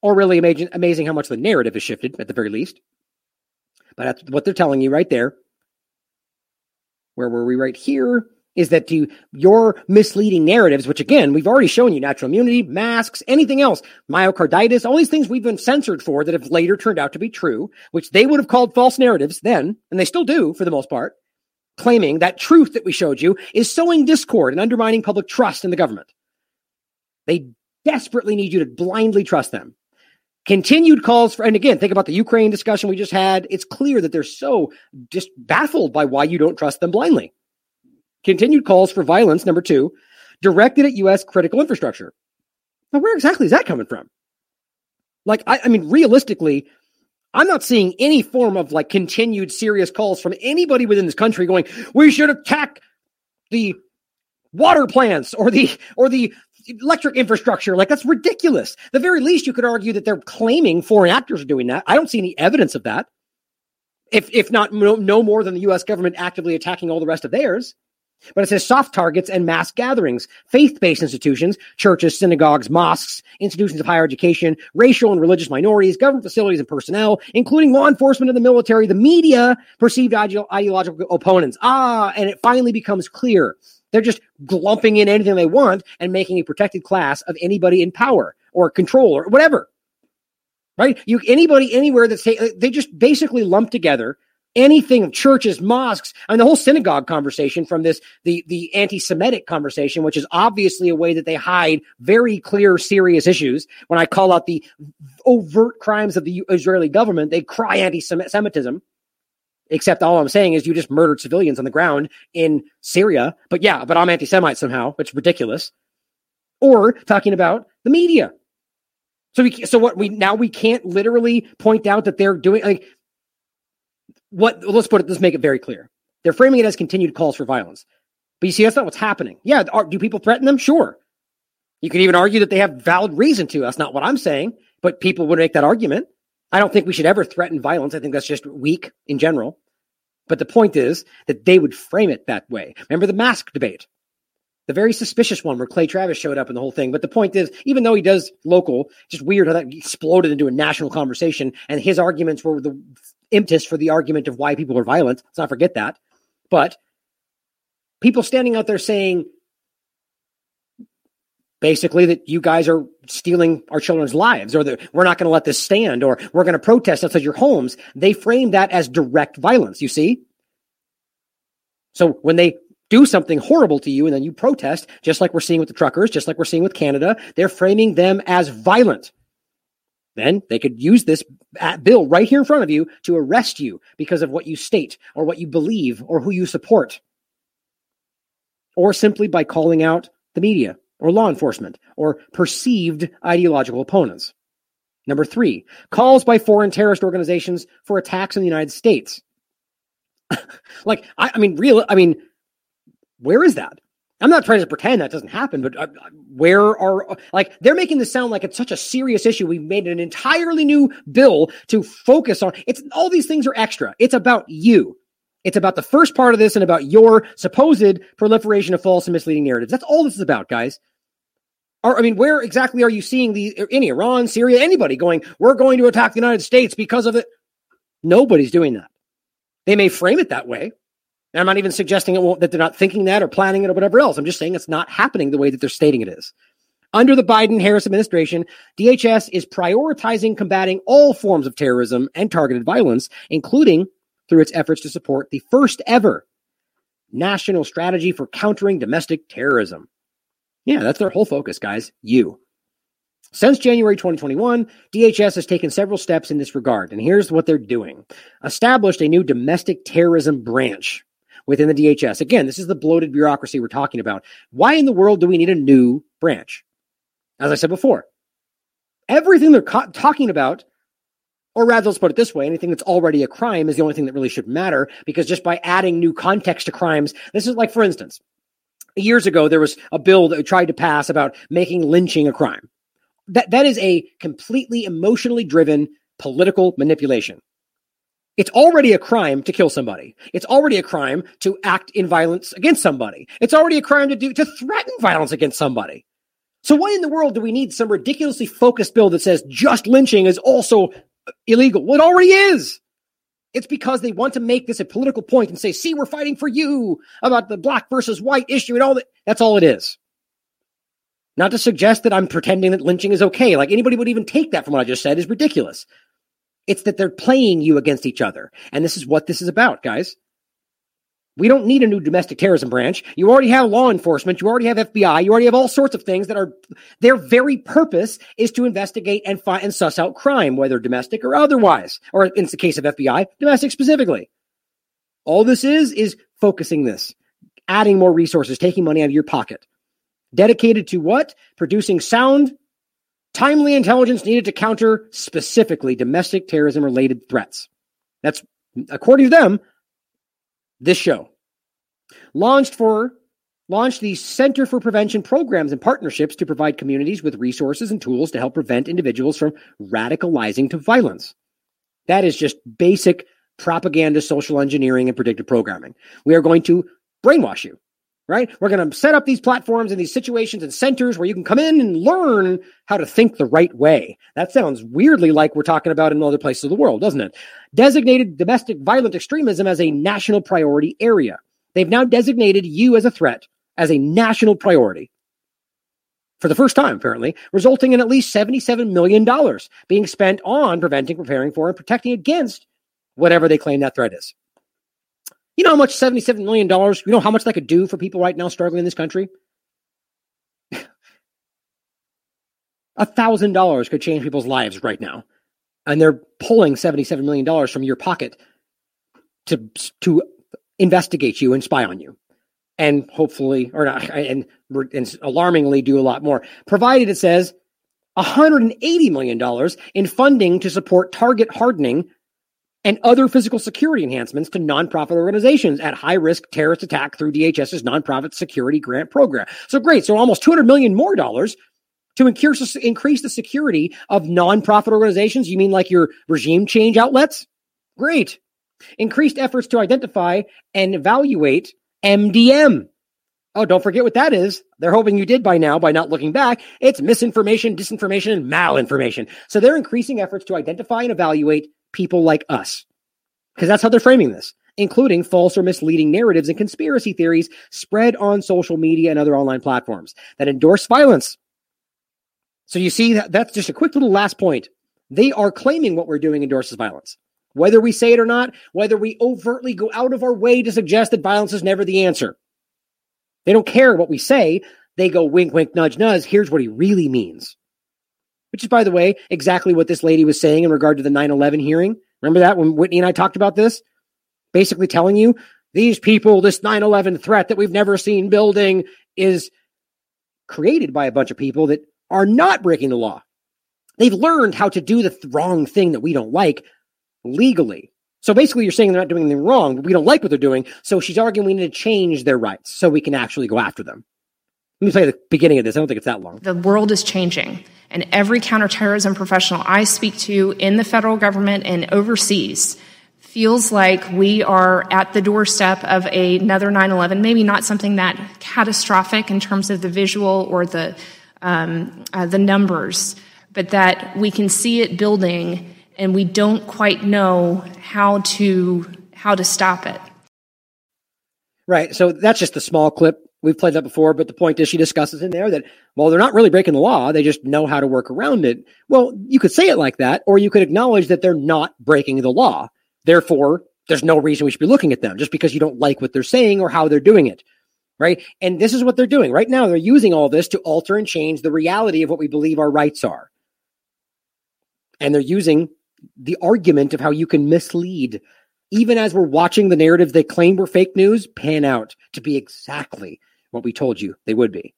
Or really amazing, amazing how much the narrative has shifted, at the very least. But that's what they're telling you right there. Where were we right here? is that to your misleading narratives, which again, we've already shown you natural immunity, masks, anything else, myocarditis, all these things we've been censored for that have later turned out to be true, which they would have called false narratives then, and they still do for the most part, claiming that truth that we showed you is sowing discord and undermining public trust in the government. They desperately need you to blindly trust them. Continued calls for, and again, think about the Ukraine discussion we just had. It's clear that they're so just baffled by why you don't trust them blindly. Continued calls for violence, number two, directed at U.S. critical infrastructure. Now, where exactly is that coming from? Like, I, I mean, realistically, I'm not seeing any form of like continued serious calls from anybody within this country going, we should attack the water plants or the or the electric infrastructure. Like that's ridiculous. The very least you could argue that they're claiming foreign actors are doing that. I don't see any evidence of that. If if not no, no more than the US government actively attacking all the rest of theirs. But it says soft targets and mass gatherings, faith based institutions, churches, synagogues, mosques, institutions of higher education, racial and religious minorities, government facilities and personnel, including law enforcement and the military, the media, perceived ideological opponents. Ah, and it finally becomes clear. They're just glumping in anything they want and making a protected class of anybody in power or control or whatever. Right? You anybody anywhere that's they just basically lump together anything of churches, mosques, and the whole synagogue conversation from this the the anti-Semitic conversation, which is obviously a way that they hide very clear, serious issues. When I call out the overt crimes of the Israeli government, they cry anti-Semitism. Except all I'm saying is you just murdered civilians on the ground in Syria. But yeah, but I'm anti-Semite somehow. It's ridiculous. Or talking about the media. So we so what we now we can't literally point out that they're doing like what let's put it let's make it very clear. They're framing it as continued calls for violence. But you see that's not what's happening. Yeah are, do people threaten them? Sure. You could even argue that they have valid reason to. That's not what i'm saying. But people would make that argument. I don't think we should ever threaten violence. I think that's just weak in general but the point is that they would frame it that way remember the mask debate the very suspicious one where Clay Travis showed up in the whole thing. But the point is, even though he does local, just weird how that exploded into a national conversation, and his arguments were the impetus for the argument of why people are violent. Let's not forget that. But people standing out there saying basically that you guys are stealing our children's lives or that we're not going to let this stand or we're going to protest outside your homes, they frame that as direct violence, you see? So when they do something horrible to you and then you protest, just like we're seeing with the truckers, just like we're seeing with Canada, they're framing them as violent. Then they could use this bill right here in front of you to arrest you because of what you state or what you believe or who you support. Or simply by calling out the media or law enforcement or perceived ideological opponents. Number three, calls by foreign terrorist organizations for attacks in the United States. like, I, I, mean, real, I mean, where is that? I'm not trying to pretend that doesn't happen, but uh, where are, like, they're making this sound like it's such a serious issue. We've made an entirely new bill to focus on. It's all these things are extra. It's about you. It's about the first part of this and about your supposed proliferation of false and misleading narratives. That's all this is about, guys. Or, I mean, where exactly are you seeing the in Iran, Syria, anybody going, we're going to attack the United States because of it? Nobody's doing that. They may frame it that way. And I'm not even suggesting it that they're not thinking that or planning it or whatever else. I'm just saying it's not happening the way that they're stating it is. Under the Biden Harris administration, DHS is prioritizing combating all forms of terrorism and targeted violence, including through its efforts to support the first ever national strategy for countering domestic terrorism. Yeah, that's their whole focus, guys. You. Since January 2021, DHS has taken several steps in this regard, and here's what they're doing. Established a new domestic terrorism branch within the DHS. Again, this is the bloated bureaucracy we're talking about. Why in the world do we need a new branch? As I said before, everything they're co- talking about, or rather, let's put it this way anything that's already a crime is the only thing that really should matter because just by adding new context to crimes, this is like, for instance, years ago, there was a bill that tried to pass about making lynching a crime. That, that is a completely emotionally driven political manipulation. It's already a crime to kill somebody. It's already a crime to act in violence against somebody. It's already a crime to do to threaten violence against somebody. So why in the world do we need some ridiculously focused bill that says just lynching is also illegal? Well, it already is. It's because they want to make this a political point and say, see, we're fighting for you about the black versus white issue and all that. That's all it is. Not to suggest that I'm pretending that lynching is okay. Like anybody would even take that from what I just said is ridiculous. It's that they're playing you against each other. And this is what this is about, guys. We don't need a new domestic terrorism branch. You already have law enforcement. You already have FBI. You already have all sorts of things that are their very purpose is to investigate and find and suss out crime, whether domestic or otherwise, or in the case of FBI, domestic specifically. All this is is focusing this, adding more resources, taking money out of your pocket. Dedicated to what? Producing sound, timely intelligence needed to counter specifically domestic terrorism related threats. That's according to them this show. Launched for launched the Center for Prevention programs and partnerships to provide communities with resources and tools to help prevent individuals from radicalizing to violence. That is just basic propaganda, social engineering, and predictive programming. We are going to brainwash you, right? We're going to set up these platforms and these situations and centers where you can come in and learn how to think the right way. That sounds weirdly like we're talking about in other places of the world, doesn't it? designated domestic violent extremism as a national priority area. They've now designated you as a threat as a national priority for the first time, apparently, resulting in at least $77 million being spent on preventing, preparing for, and protecting against whatever they claim that threat is. You know how much $77 million, you know how much that could do for people right now struggling in this country? A thousand dollars could change people's lives right now. And they're pulling $77 million from your pocket to to investigate you and spy on you. And hopefully or not and, and alarmingly do a lot more. Provided it says $180 million in funding to support target hardening and other physical security enhancements to nonprofit organizations at high risk terrorist attack through DHS's nonprofit security grant program. So great. So almost 200 million more dollars to increase, the security of nonprofit organizations? You mean like your regime change outlets? Great. Increased efforts to identify and evaluate MDM. Oh, don't forget what that is. They're hoping you did by now by not looking back. It's misinformation, disinformation, and malinformation. So they're increasing efforts to identify and evaluate people like us. Because that's how they're framing this, including false or misleading narratives and conspiracy theories spread on social media and other online platforms that endorse violence, so you see that that's just a quick little last point. They are claiming what we're doing endorses violence. Whether we say it or not, whether we overtly go out of our way to suggest that violence is never the answer. They don't care what we say. They go wink, wink, nudge, nudge. Here's what he really means. Which is, by the way, exactly what this lady was saying in regard to the 9 11 hearing. Remember that when Whitney and I talked about this? Basically telling you these people, this 9 11 threat that we've never seen building is created by a bunch of people that are not breaking the law. They've learned how to do the th- wrong thing that we don't like legally. So basically, you're saying they're not doing anything wrong, but we don't like what they're doing. So she's arguing we need to change their rights so we can actually go after them. Let me play the beginning of this. I don't think it's that long. The world is changing, and every counterterrorism professional I speak to in the federal government and overseas feels like we are at the doorstep of another 9 11, maybe not something that catastrophic in terms of the visual or the, um, uh, the numbers, but that we can see it building and we don't quite know how to, how to stop it. Right. So that's just a small clip. We've played that before, but the point is she discusses in there that, well, they're not really breaking the law. They just know how to work around it. Well, you could say it like that, or you could acknowledge that they're not breaking the law. Therefore, there's no reason we should be looking at them just because you don't like what they're saying or how they're doing it. Right. And this is what they're doing right now. They're using all this to alter and change the reality of what we believe our rights are. And they're using the argument of how you can mislead, even as we're watching the narratives they claim were fake news pan out to be exactly what we told you they would be.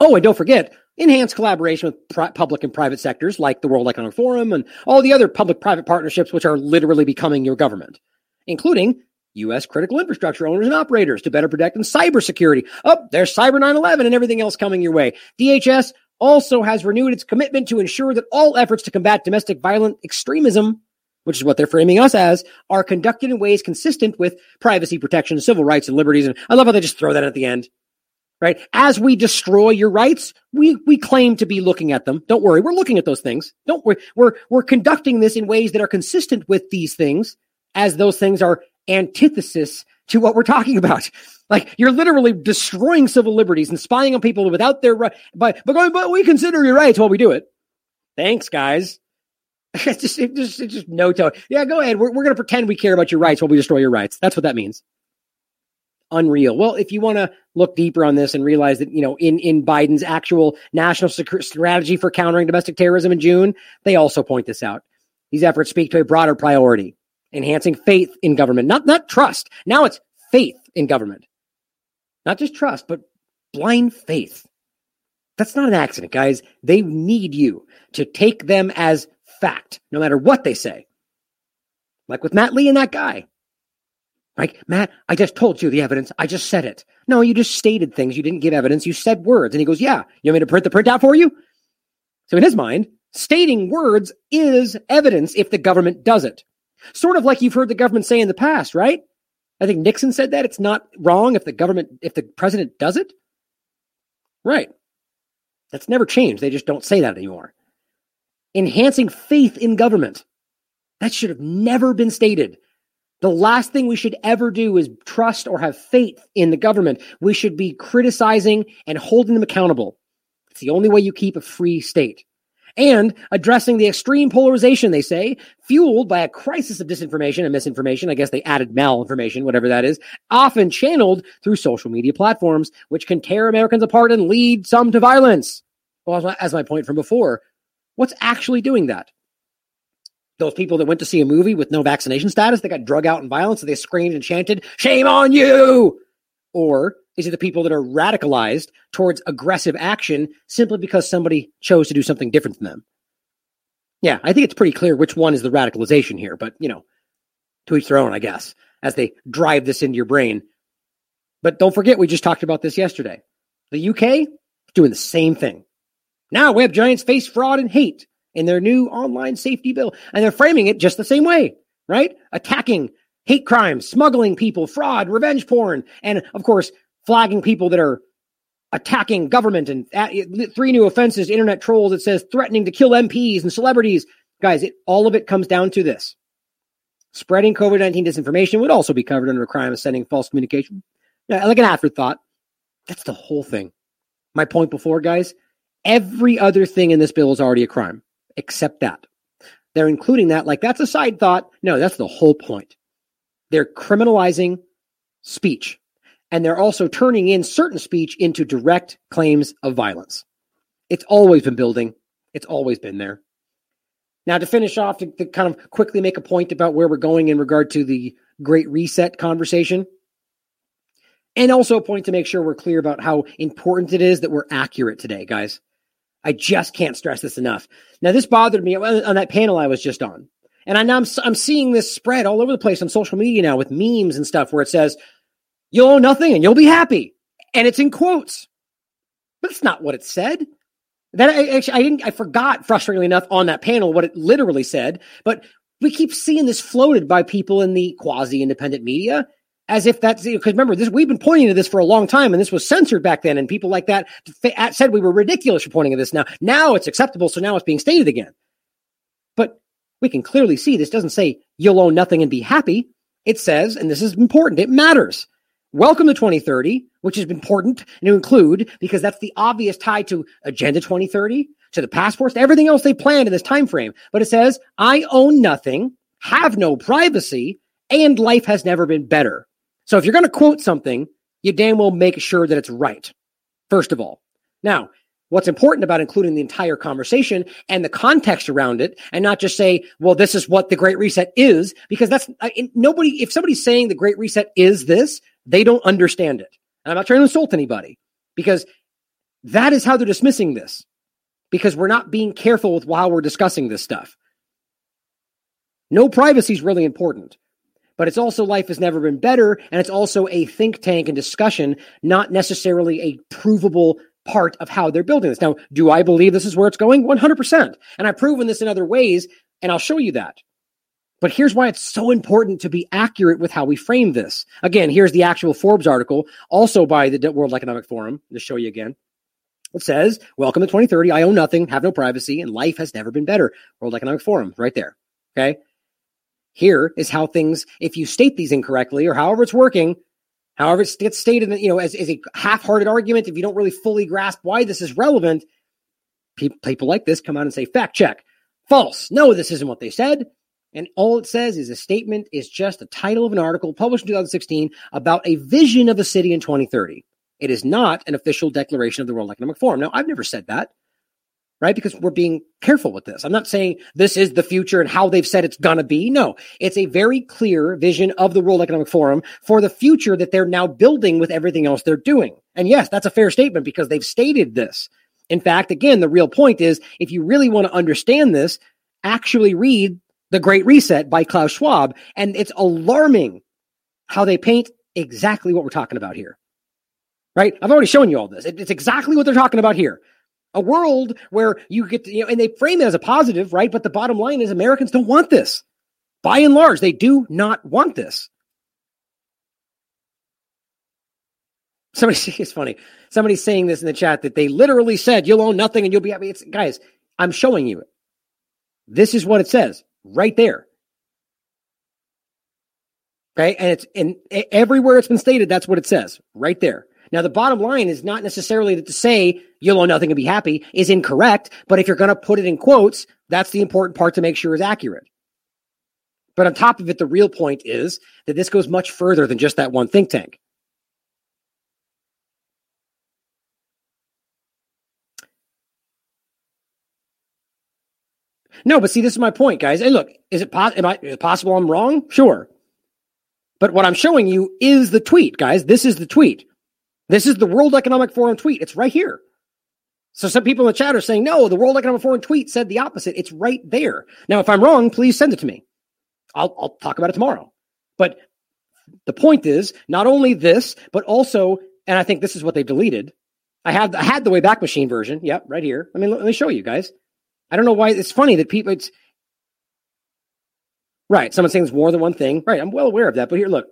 Oh, and don't forget, enhanced collaboration with pri- public and private sectors like the World Economic Forum and all the other public private partnerships, which are literally becoming your government, including U.S. critical infrastructure owners and operators to better protect in cybersecurity. Oh, there's Cyber 9 11 and everything else coming your way. DHS also has renewed its commitment to ensure that all efforts to combat domestic violent extremism, which is what they're framing us as, are conducted in ways consistent with privacy protection, civil rights, and liberties. And I love how they just throw that at the end right? As we destroy your rights, we, we claim to be looking at them. Don't worry. We're looking at those things. Don't worry. We're, we're conducting this in ways that are consistent with these things as those things are antithesis to what we're talking about. Like you're literally destroying civil liberties and spying on people without their right. But, but, going, but we consider your rights while we do it. Thanks, guys. just, just, just no tone. Yeah, go ahead. We're, we're going to pretend we care about your rights while we destroy your rights. That's what that means unreal. Well, if you want to look deeper on this and realize that, you know, in, in Biden's actual national strategy for countering domestic terrorism in June, they also point this out. These efforts speak to a broader priority, enhancing faith in government, not, not trust. Now it's faith in government. Not just trust, but blind faith. That's not an accident, guys. They need you to take them as fact, no matter what they say. Like with Matt Lee and that guy. Like, Matt, I just told you the evidence. I just said it. No, you just stated things. You didn't give evidence. You said words. And he goes, Yeah, you want me to print the printout for you? So, in his mind, stating words is evidence if the government does it. Sort of like you've heard the government say in the past, right? I think Nixon said that it's not wrong if the government, if the president does it. Right. That's never changed. They just don't say that anymore. Enhancing faith in government. That should have never been stated. The last thing we should ever do is trust or have faith in the government. We should be criticizing and holding them accountable. It's the only way you keep a free state. And addressing the extreme polarization, they say, fueled by a crisis of disinformation and misinformation. I guess they added malinformation, whatever that is, often channeled through social media platforms, which can tear Americans apart and lead some to violence. Well, as my, as my point from before, what's actually doing that? those people that went to see a movie with no vaccination status, they got drug out in violence, and they screamed and chanted, Shame on you! Or is it the people that are radicalized towards aggressive action simply because somebody chose to do something different than them? Yeah, I think it's pretty clear which one is the radicalization here, but you know, to each their own, I guess, as they drive this into your brain. But don't forget, we just talked about this yesterday. The UK doing the same thing. Now web giants face fraud and hate in their new online safety bill. And they're framing it just the same way, right? Attacking hate crimes, smuggling people, fraud, revenge porn, and of course, flagging people that are attacking government and three new offenses, internet trolls. It says threatening to kill MPs and celebrities. Guys, it, all of it comes down to this. Spreading COVID 19 disinformation would also be covered under a crime of sending false communication. Like an afterthought. That's the whole thing. My point before, guys, every other thing in this bill is already a crime except that. They're including that like that's a side thought. No, that's the whole point. They're criminalizing speech. And they're also turning in certain speech into direct claims of violence. It's always been building. It's always been there. Now, to finish off, to, to kind of quickly make a point about where we're going in regard to the Great Reset conversation, and also a point to make sure we're clear about how important it is that we're accurate today, guys. I just can't stress this enough. Now, this bothered me on that panel I was just on. And I, now I'm, I'm seeing this spread all over the place on social media now with memes and stuff where it says, you'll owe nothing and you'll be happy. And it's in quotes. But that's not what it said. That I, actually, I didn't, I forgot frustratingly enough on that panel what it literally said. But we keep seeing this floated by people in the quasi independent media as if that's because remember this we've been pointing to this for a long time and this was censored back then and people like that said we were ridiculous for pointing to this. Now now it's acceptable so now it's being stated again. But we can clearly see this doesn't say you'll own nothing and be happy. It says and this is important it matters. Welcome to 2030 which is important to include because that's the obvious tie to agenda 2030 to the passports to everything else they planned in this time frame but it says i own nothing have no privacy and life has never been better so if you're going to quote something, you damn well make sure that it's right, first of all. Now, what's important about including the entire conversation and the context around it and not just say, well, this is what the Great Reset is, because that's nobody, if somebody's saying the Great Reset is this, they don't understand it. And I'm not trying to insult anybody because that is how they're dismissing this because we're not being careful with how we're discussing this stuff. No privacy is really important but it's also life has never been better. And it's also a think tank and discussion, not necessarily a provable part of how they're building this. Now, do I believe this is where it's going? 100%. And I've proven this in other ways, and I'll show you that. But here's why it's so important to be accurate with how we frame this. Again, here's the actual Forbes article, also by the World Economic Forum, to show you again. It says, Welcome to 2030. I own nothing, have no privacy, and life has never been better. World Economic Forum, right there. Okay. Here is how things, if you state these incorrectly or however it's working, however it gets stated, you know, as, as a half-hearted argument, if you don't really fully grasp why this is relevant, people, people like this come out and say, fact check, false. No, this isn't what they said. And all it says is a statement is just the title of an article published in 2016 about a vision of a city in 2030. It is not an official declaration of the World Economic Forum. Now, I've never said that right? Because we're being careful with this. I'm not saying this is the future and how they've said it's going to be. No, it's a very clear vision of the World Economic Forum for the future that they're now building with everything else they're doing. And yes, that's a fair statement because they've stated this. In fact, again, the real point is if you really want to understand this, actually read The Great Reset by Klaus Schwab. And it's alarming how they paint exactly what we're talking about here. Right? I've already shown you all this. It's exactly what they're talking about here a world where you get to, you know, and they frame it as a positive, right? But the bottom line is Americans don't want this. By and large, they do not want this. Somebody, it's funny. Somebody's saying this in the chat that they literally said, you'll own nothing and you'll be happy. It's, guys, I'm showing you. This is what it says right there. Okay. And it's in everywhere it's been stated, that's what it says right there. Now, the bottom line is not necessarily that to say you'll own nothing and be happy is incorrect, but if you're going to put it in quotes, that's the important part to make sure is accurate. But on top of it, the real point is that this goes much further than just that one think tank. No, but see, this is my point, guys. Hey, look, is it, po- I, is it possible I'm wrong? Sure. But what I'm showing you is the tweet, guys. This is the tweet. This is the World Economic Forum tweet. It's right here. So some people in the chat are saying, no, the World Economic Forum tweet said the opposite. It's right there. Now, if I'm wrong, please send it to me. I'll, I'll talk about it tomorrow. But the point is not only this, but also, and I think this is what they've deleted. I have I had the Wayback Machine version. Yep, right here. I mean, let me show you guys. I don't know why it's funny that people. It's right. Someone saying it's more than one thing. Right. I'm well aware of that. But here, look.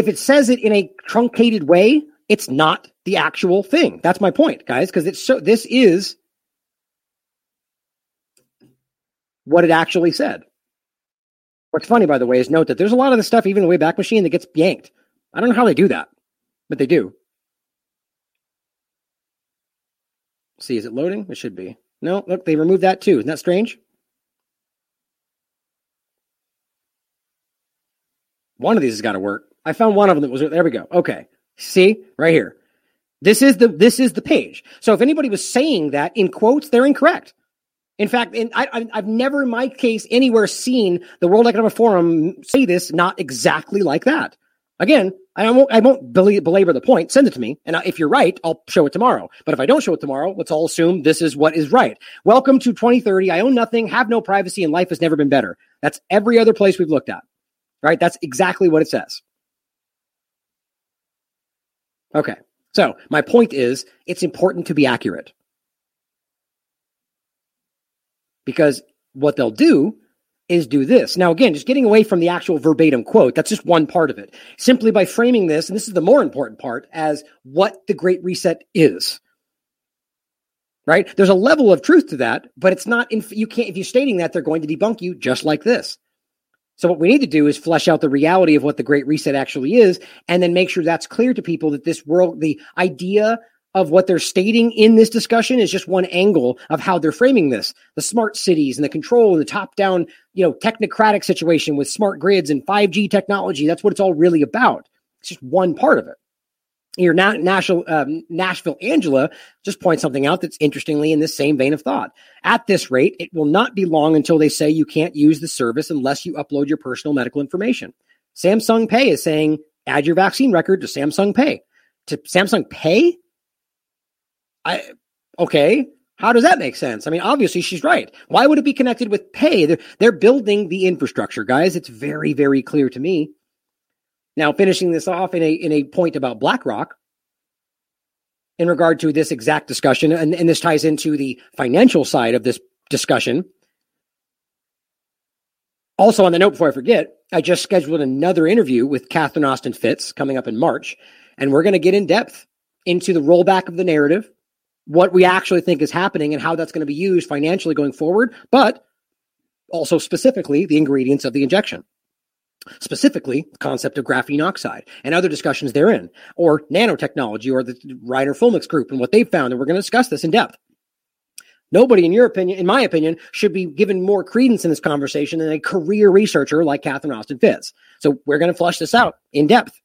If it says it in a truncated way, it's not the actual thing. That's my point, guys, because it's so this is what it actually said. What's funny, by the way, is note that there's a lot of the stuff, even the Wayback Machine, that gets yanked. I don't know how they do that, but they do. See, is it loading? It should be. No, look, they removed that too. Isn't that strange? One of these has got to work. I found one of them that was there we go. Okay. See? Right here. This is the this is the page. So if anybody was saying that in quotes, they're incorrect. In fact, in, I, have never in my case anywhere seen the World Economic Forum say this not exactly like that. Again, I won't, I won't belabor the point. Send it to me. And if you're right, I'll show it tomorrow. But if I don't show it tomorrow, let's all assume this is what is right. Welcome to 2030. I own nothing, have no privacy, and life has never been better. That's every other place we've looked at, right? That's exactly what it says. Okay. So my point is it's important to be accurate because what they'll do is do this. Now, again, just getting away from the actual verbatim quote, that's just one part of it. Simply by framing this, and this is the more important part, as what the Great Reset is. Right? There's a level of truth to that, but it's not, in, you can't, if you're stating that, they're going to debunk you just like this. So what we need to do is flesh out the reality of what the Great Reset actually is, and then make sure that's clear to people that this world, the idea of what they're stating in this discussion is just one angle of how they're framing this. The smart cities and the control and the top down, you know, technocratic situation with smart grids and 5G technology. That's what it's all really about. It's just one part of it. Your na- Nashville, um, Nashville Angela just points something out that's interestingly in this same vein of thought. At this rate, it will not be long until they say you can't use the service unless you upload your personal medical information. Samsung Pay is saying add your vaccine record to Samsung Pay. To Samsung Pay? I okay. How does that make sense? I mean, obviously she's right. Why would it be connected with pay? They're, they're building the infrastructure, guys. It's very, very clear to me. Now, finishing this off in a in a point about BlackRock, in regard to this exact discussion, and, and this ties into the financial side of this discussion. Also, on the note, before I forget, I just scheduled another interview with Catherine Austin Fitts coming up in March, and we're going to get in depth into the rollback of the narrative, what we actually think is happening and how that's going to be used financially going forward, but also specifically the ingredients of the injection. Specifically, the concept of graphene oxide and other discussions therein, or nanotechnology, or the Reiner Fuellmich group and what they've found. And we're going to discuss this in depth. Nobody, in your opinion, in my opinion, should be given more credence in this conversation than a career researcher like Catherine Austin Fitts. So we're going to flush this out in depth.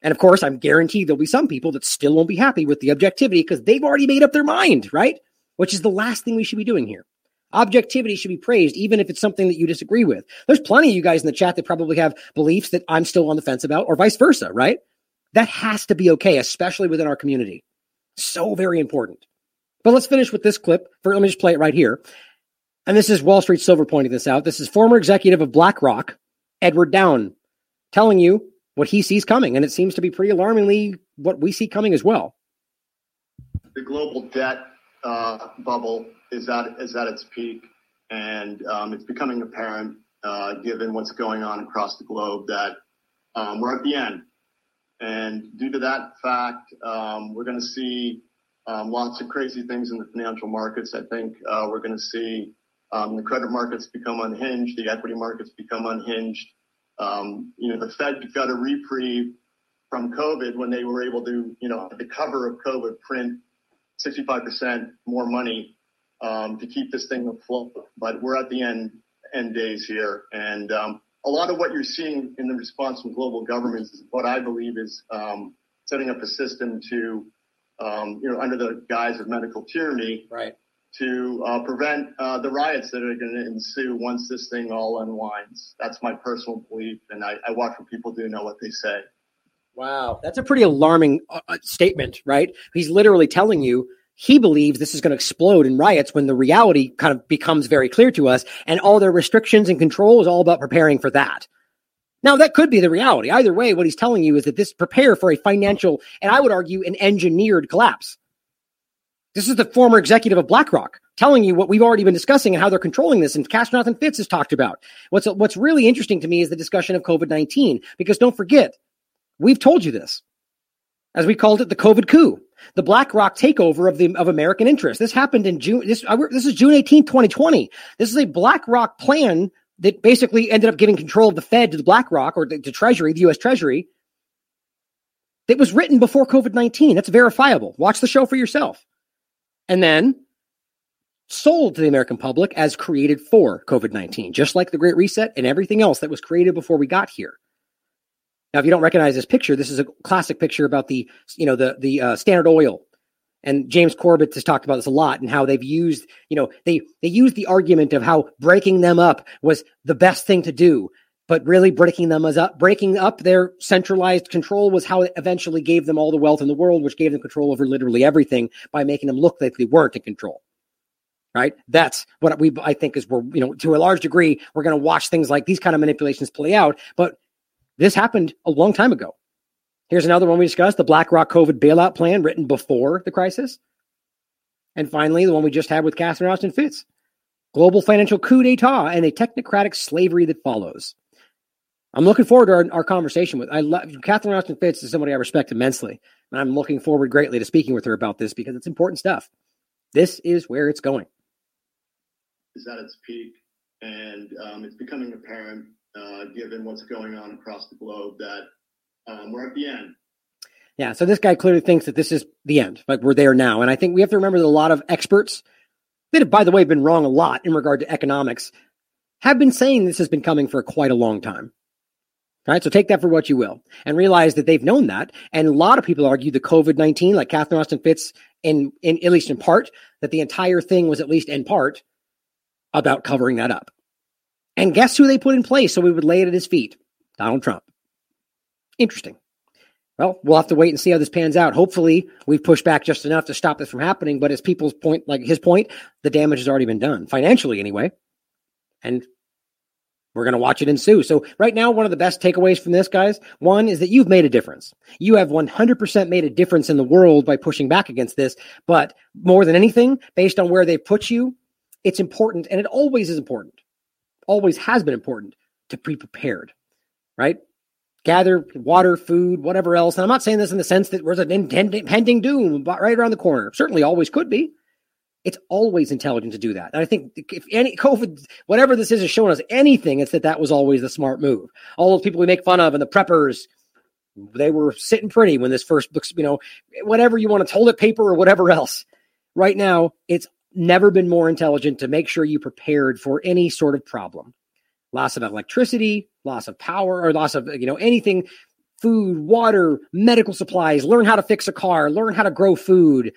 And of course, I'm guaranteed there'll be some people that still won't be happy with the objectivity because they've already made up their mind, right? Which is the last thing we should be doing here. Objectivity should be praised, even if it's something that you disagree with. There's plenty of you guys in the chat that probably have beliefs that I'm still on the fence about, or vice versa, right? That has to be okay, especially within our community. So very important. But let's finish with this clip. For, let me just play it right here. And this is Wall Street Silver pointing this out. This is former executive of BlackRock, Edward Dowd, telling you what he sees coming. And it seems to be pretty alarmingly what we see coming as well. The global debt uh, bubble is at, is at its peak, and um, it's becoming apparent, uh, given what's going on across the globe, that um, we're at the end. And due to that fact, um, we're going to see um, lots of crazy things in the financial markets. I think uh, we're going to see um, the credit markets become unhinged, the equity markets become unhinged. Um, you know, the Fed got a reprieve from COVID when they were able to, you know, the cover of COVID, print 65% more money um, to keep this thing afloat. But we're at the end end days here, and um, a lot of what you're seeing in the response from global governments is what I believe is um, setting up a system to, um, you know, under the guise of medical tyranny, right to uh, prevent uh, the riots that are going to ensue once this thing all unwinds. That's my personal belief, and I, I watch what people do know what they say. Wow, that's a pretty alarming uh, uh statement, right? He's literally telling you he believes this is going to explode in riots when the reality kind of becomes very clear to us, and all their restrictions and control is all about preparing for that. Now, that could be the reality. Either way, what he's telling you is that this prepare for a financial, and I would argue, an engineered collapse. This is the former executive of BlackRock telling you what we've already been discussing and how they're controlling this. And Catherine Austin Fitts has talked about. What's, what's really interesting to me is the discussion of COVID 19, because don't forget, we've told you this, as we called it the COVID coup, the BlackRock takeover of the of American interest. This happened in June. This, this is June 18, 2020. This is a BlackRock plan that basically ended up giving control of the Fed to the BlackRock or the, to Treasury, the U.S. Treasury. That was written before COVID 19. That's verifiable. Watch the show for yourself and then sold to the American public as created for COVID 19, just like the Great Reset and everything else that was created before we got here. Now, if you don't recognize this picture, this is a classic picture about the, you know, the the uh, Standard Oil, and James Corbett has talked about this a lot and how they've used, you know, they they used the argument of how breaking them up was the best thing to do but really breaking them as up, breaking up their centralized control was how it eventually gave them all the wealth in the world, which gave them control over literally everything by making them look like they weren't in control. Right. That's what we, I think is we're you know, to a large degree, we're going to watch things like these kind of manipulations play out. But this happened a long time ago. Here's another one we discussed the BlackRock COVID bailout plan written before the crisis. And finally, the one we just had with Catherine Austin Fitts global financial coup d'etat and a technocratic slavery that follows. I'm looking forward to our, our conversation with. I love Catherine Austin Fitts is somebody I respect immensely, and I'm looking forward greatly to speaking with her about this because it's important stuff. This is where it's going. Is at its peak, and um, it's becoming apparent, uh, given what's going on across the globe, that um, we're at the end. Yeah, so this guy clearly thinks that this is the end, like we're there now, and I think we have to remember that a lot of experts that have, by the way, been wrong a lot in regard to economics, have been saying this has been coming for quite a long time. All right, so take that for what you will, and realize that they've known that. And a lot of people argue the COVID nineteen, like Catherine Austin Fitts, in, in at least in part, that the entire thing was at least in part about covering that up. And guess who they put in place so we would lay it at his feet? Donald Trump. Interesting. Well, we'll have to wait and see how this pans out. Hopefully, we've pushed back just enough to stop this from happening. But as people's point, like his point, the damage has already been done financially, anyway. And we're going to watch it ensue. So right now, one of the best takeaways from this, guys, one is that you've made a difference. You have 100% made a difference in the world by pushing back against this. But more than anything, based on where they put you, it's important. And it always is important, always has been important to be prepared, right? Gather water, food, whatever else. And I'm not saying this in the sense that there's an impending doom right around the corner. Certainly always could be. It's always intelligent to do that. And I think if any COVID, whatever this is, is showing us anything, it's that that was always the smart move. All those people we make fun of and the preppers, they were sitting pretty when this first looks, you know, whatever you want to toilet paper or whatever else. Right now, it's never been more intelligent to make sure you prepared for any sort of problem. Loss of electricity, loss of power, or loss of, you know, anything, food, water, medical supplies, learn how to fix a car, learn how to grow food,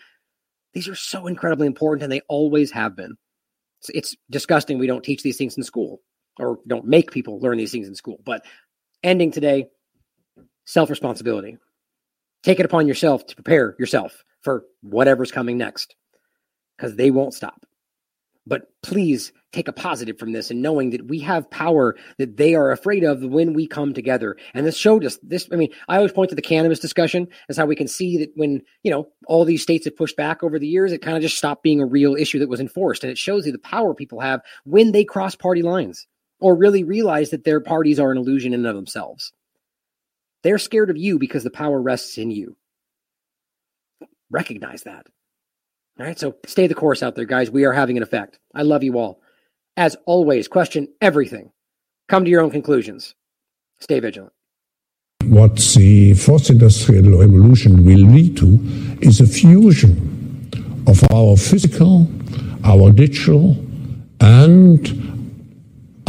these are so incredibly important and they always have been. It's, it's disgusting we don't teach these things in school or don't make people learn these things in school. But ending today, self responsibility. Take it upon yourself to prepare yourself for whatever's coming next because they won't stop. But please take a positive from this and knowing that we have power that they are afraid of when we come together. And this showed us this. I mean, I always point to the cannabis discussion as how we can see that when, you know, all these states have pushed back over the years, it kind of just stopped being a real issue that was enforced. And it shows you the power people have when they cross party lines or really realize that their parties are an illusion in and of themselves. They're scared of you because the power rests in you. Recognize that. All right, so stay the course out there, guys. We are having an effect. I love you all. As always, question everything. Come to your own conclusions. Stay vigilant. What the fourth industrial revolution will lead to is a fusion of our physical, our digital, and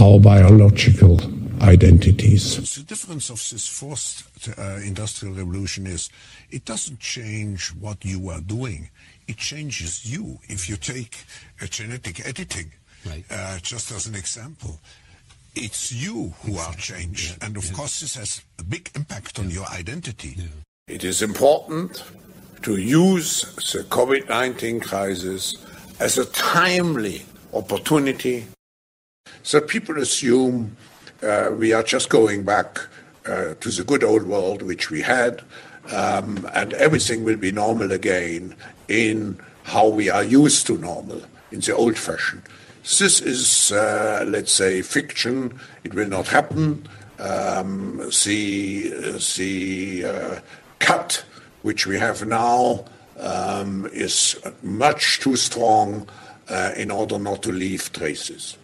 our biological identities. The difference of this fourth uh, industrial revolution is it doesn't change what you are doing it changes you. If you take a genetic editing, right. uh, just as an example, it's you who are changed. Yeah. And of yeah. course, this has a big impact on yeah. your identity. It is important to use the COVID 19 crisis as a timely opportunity. So people assume uh, we are just going back uh, to the good old world which we had, um, and everything will be normal again in how we are used to normal, in the old fashion. This is, uh, let's say, fiction. It will not happen. Um, the the uh, cut which we have now um, is much too strong uh, in order not to leave traces.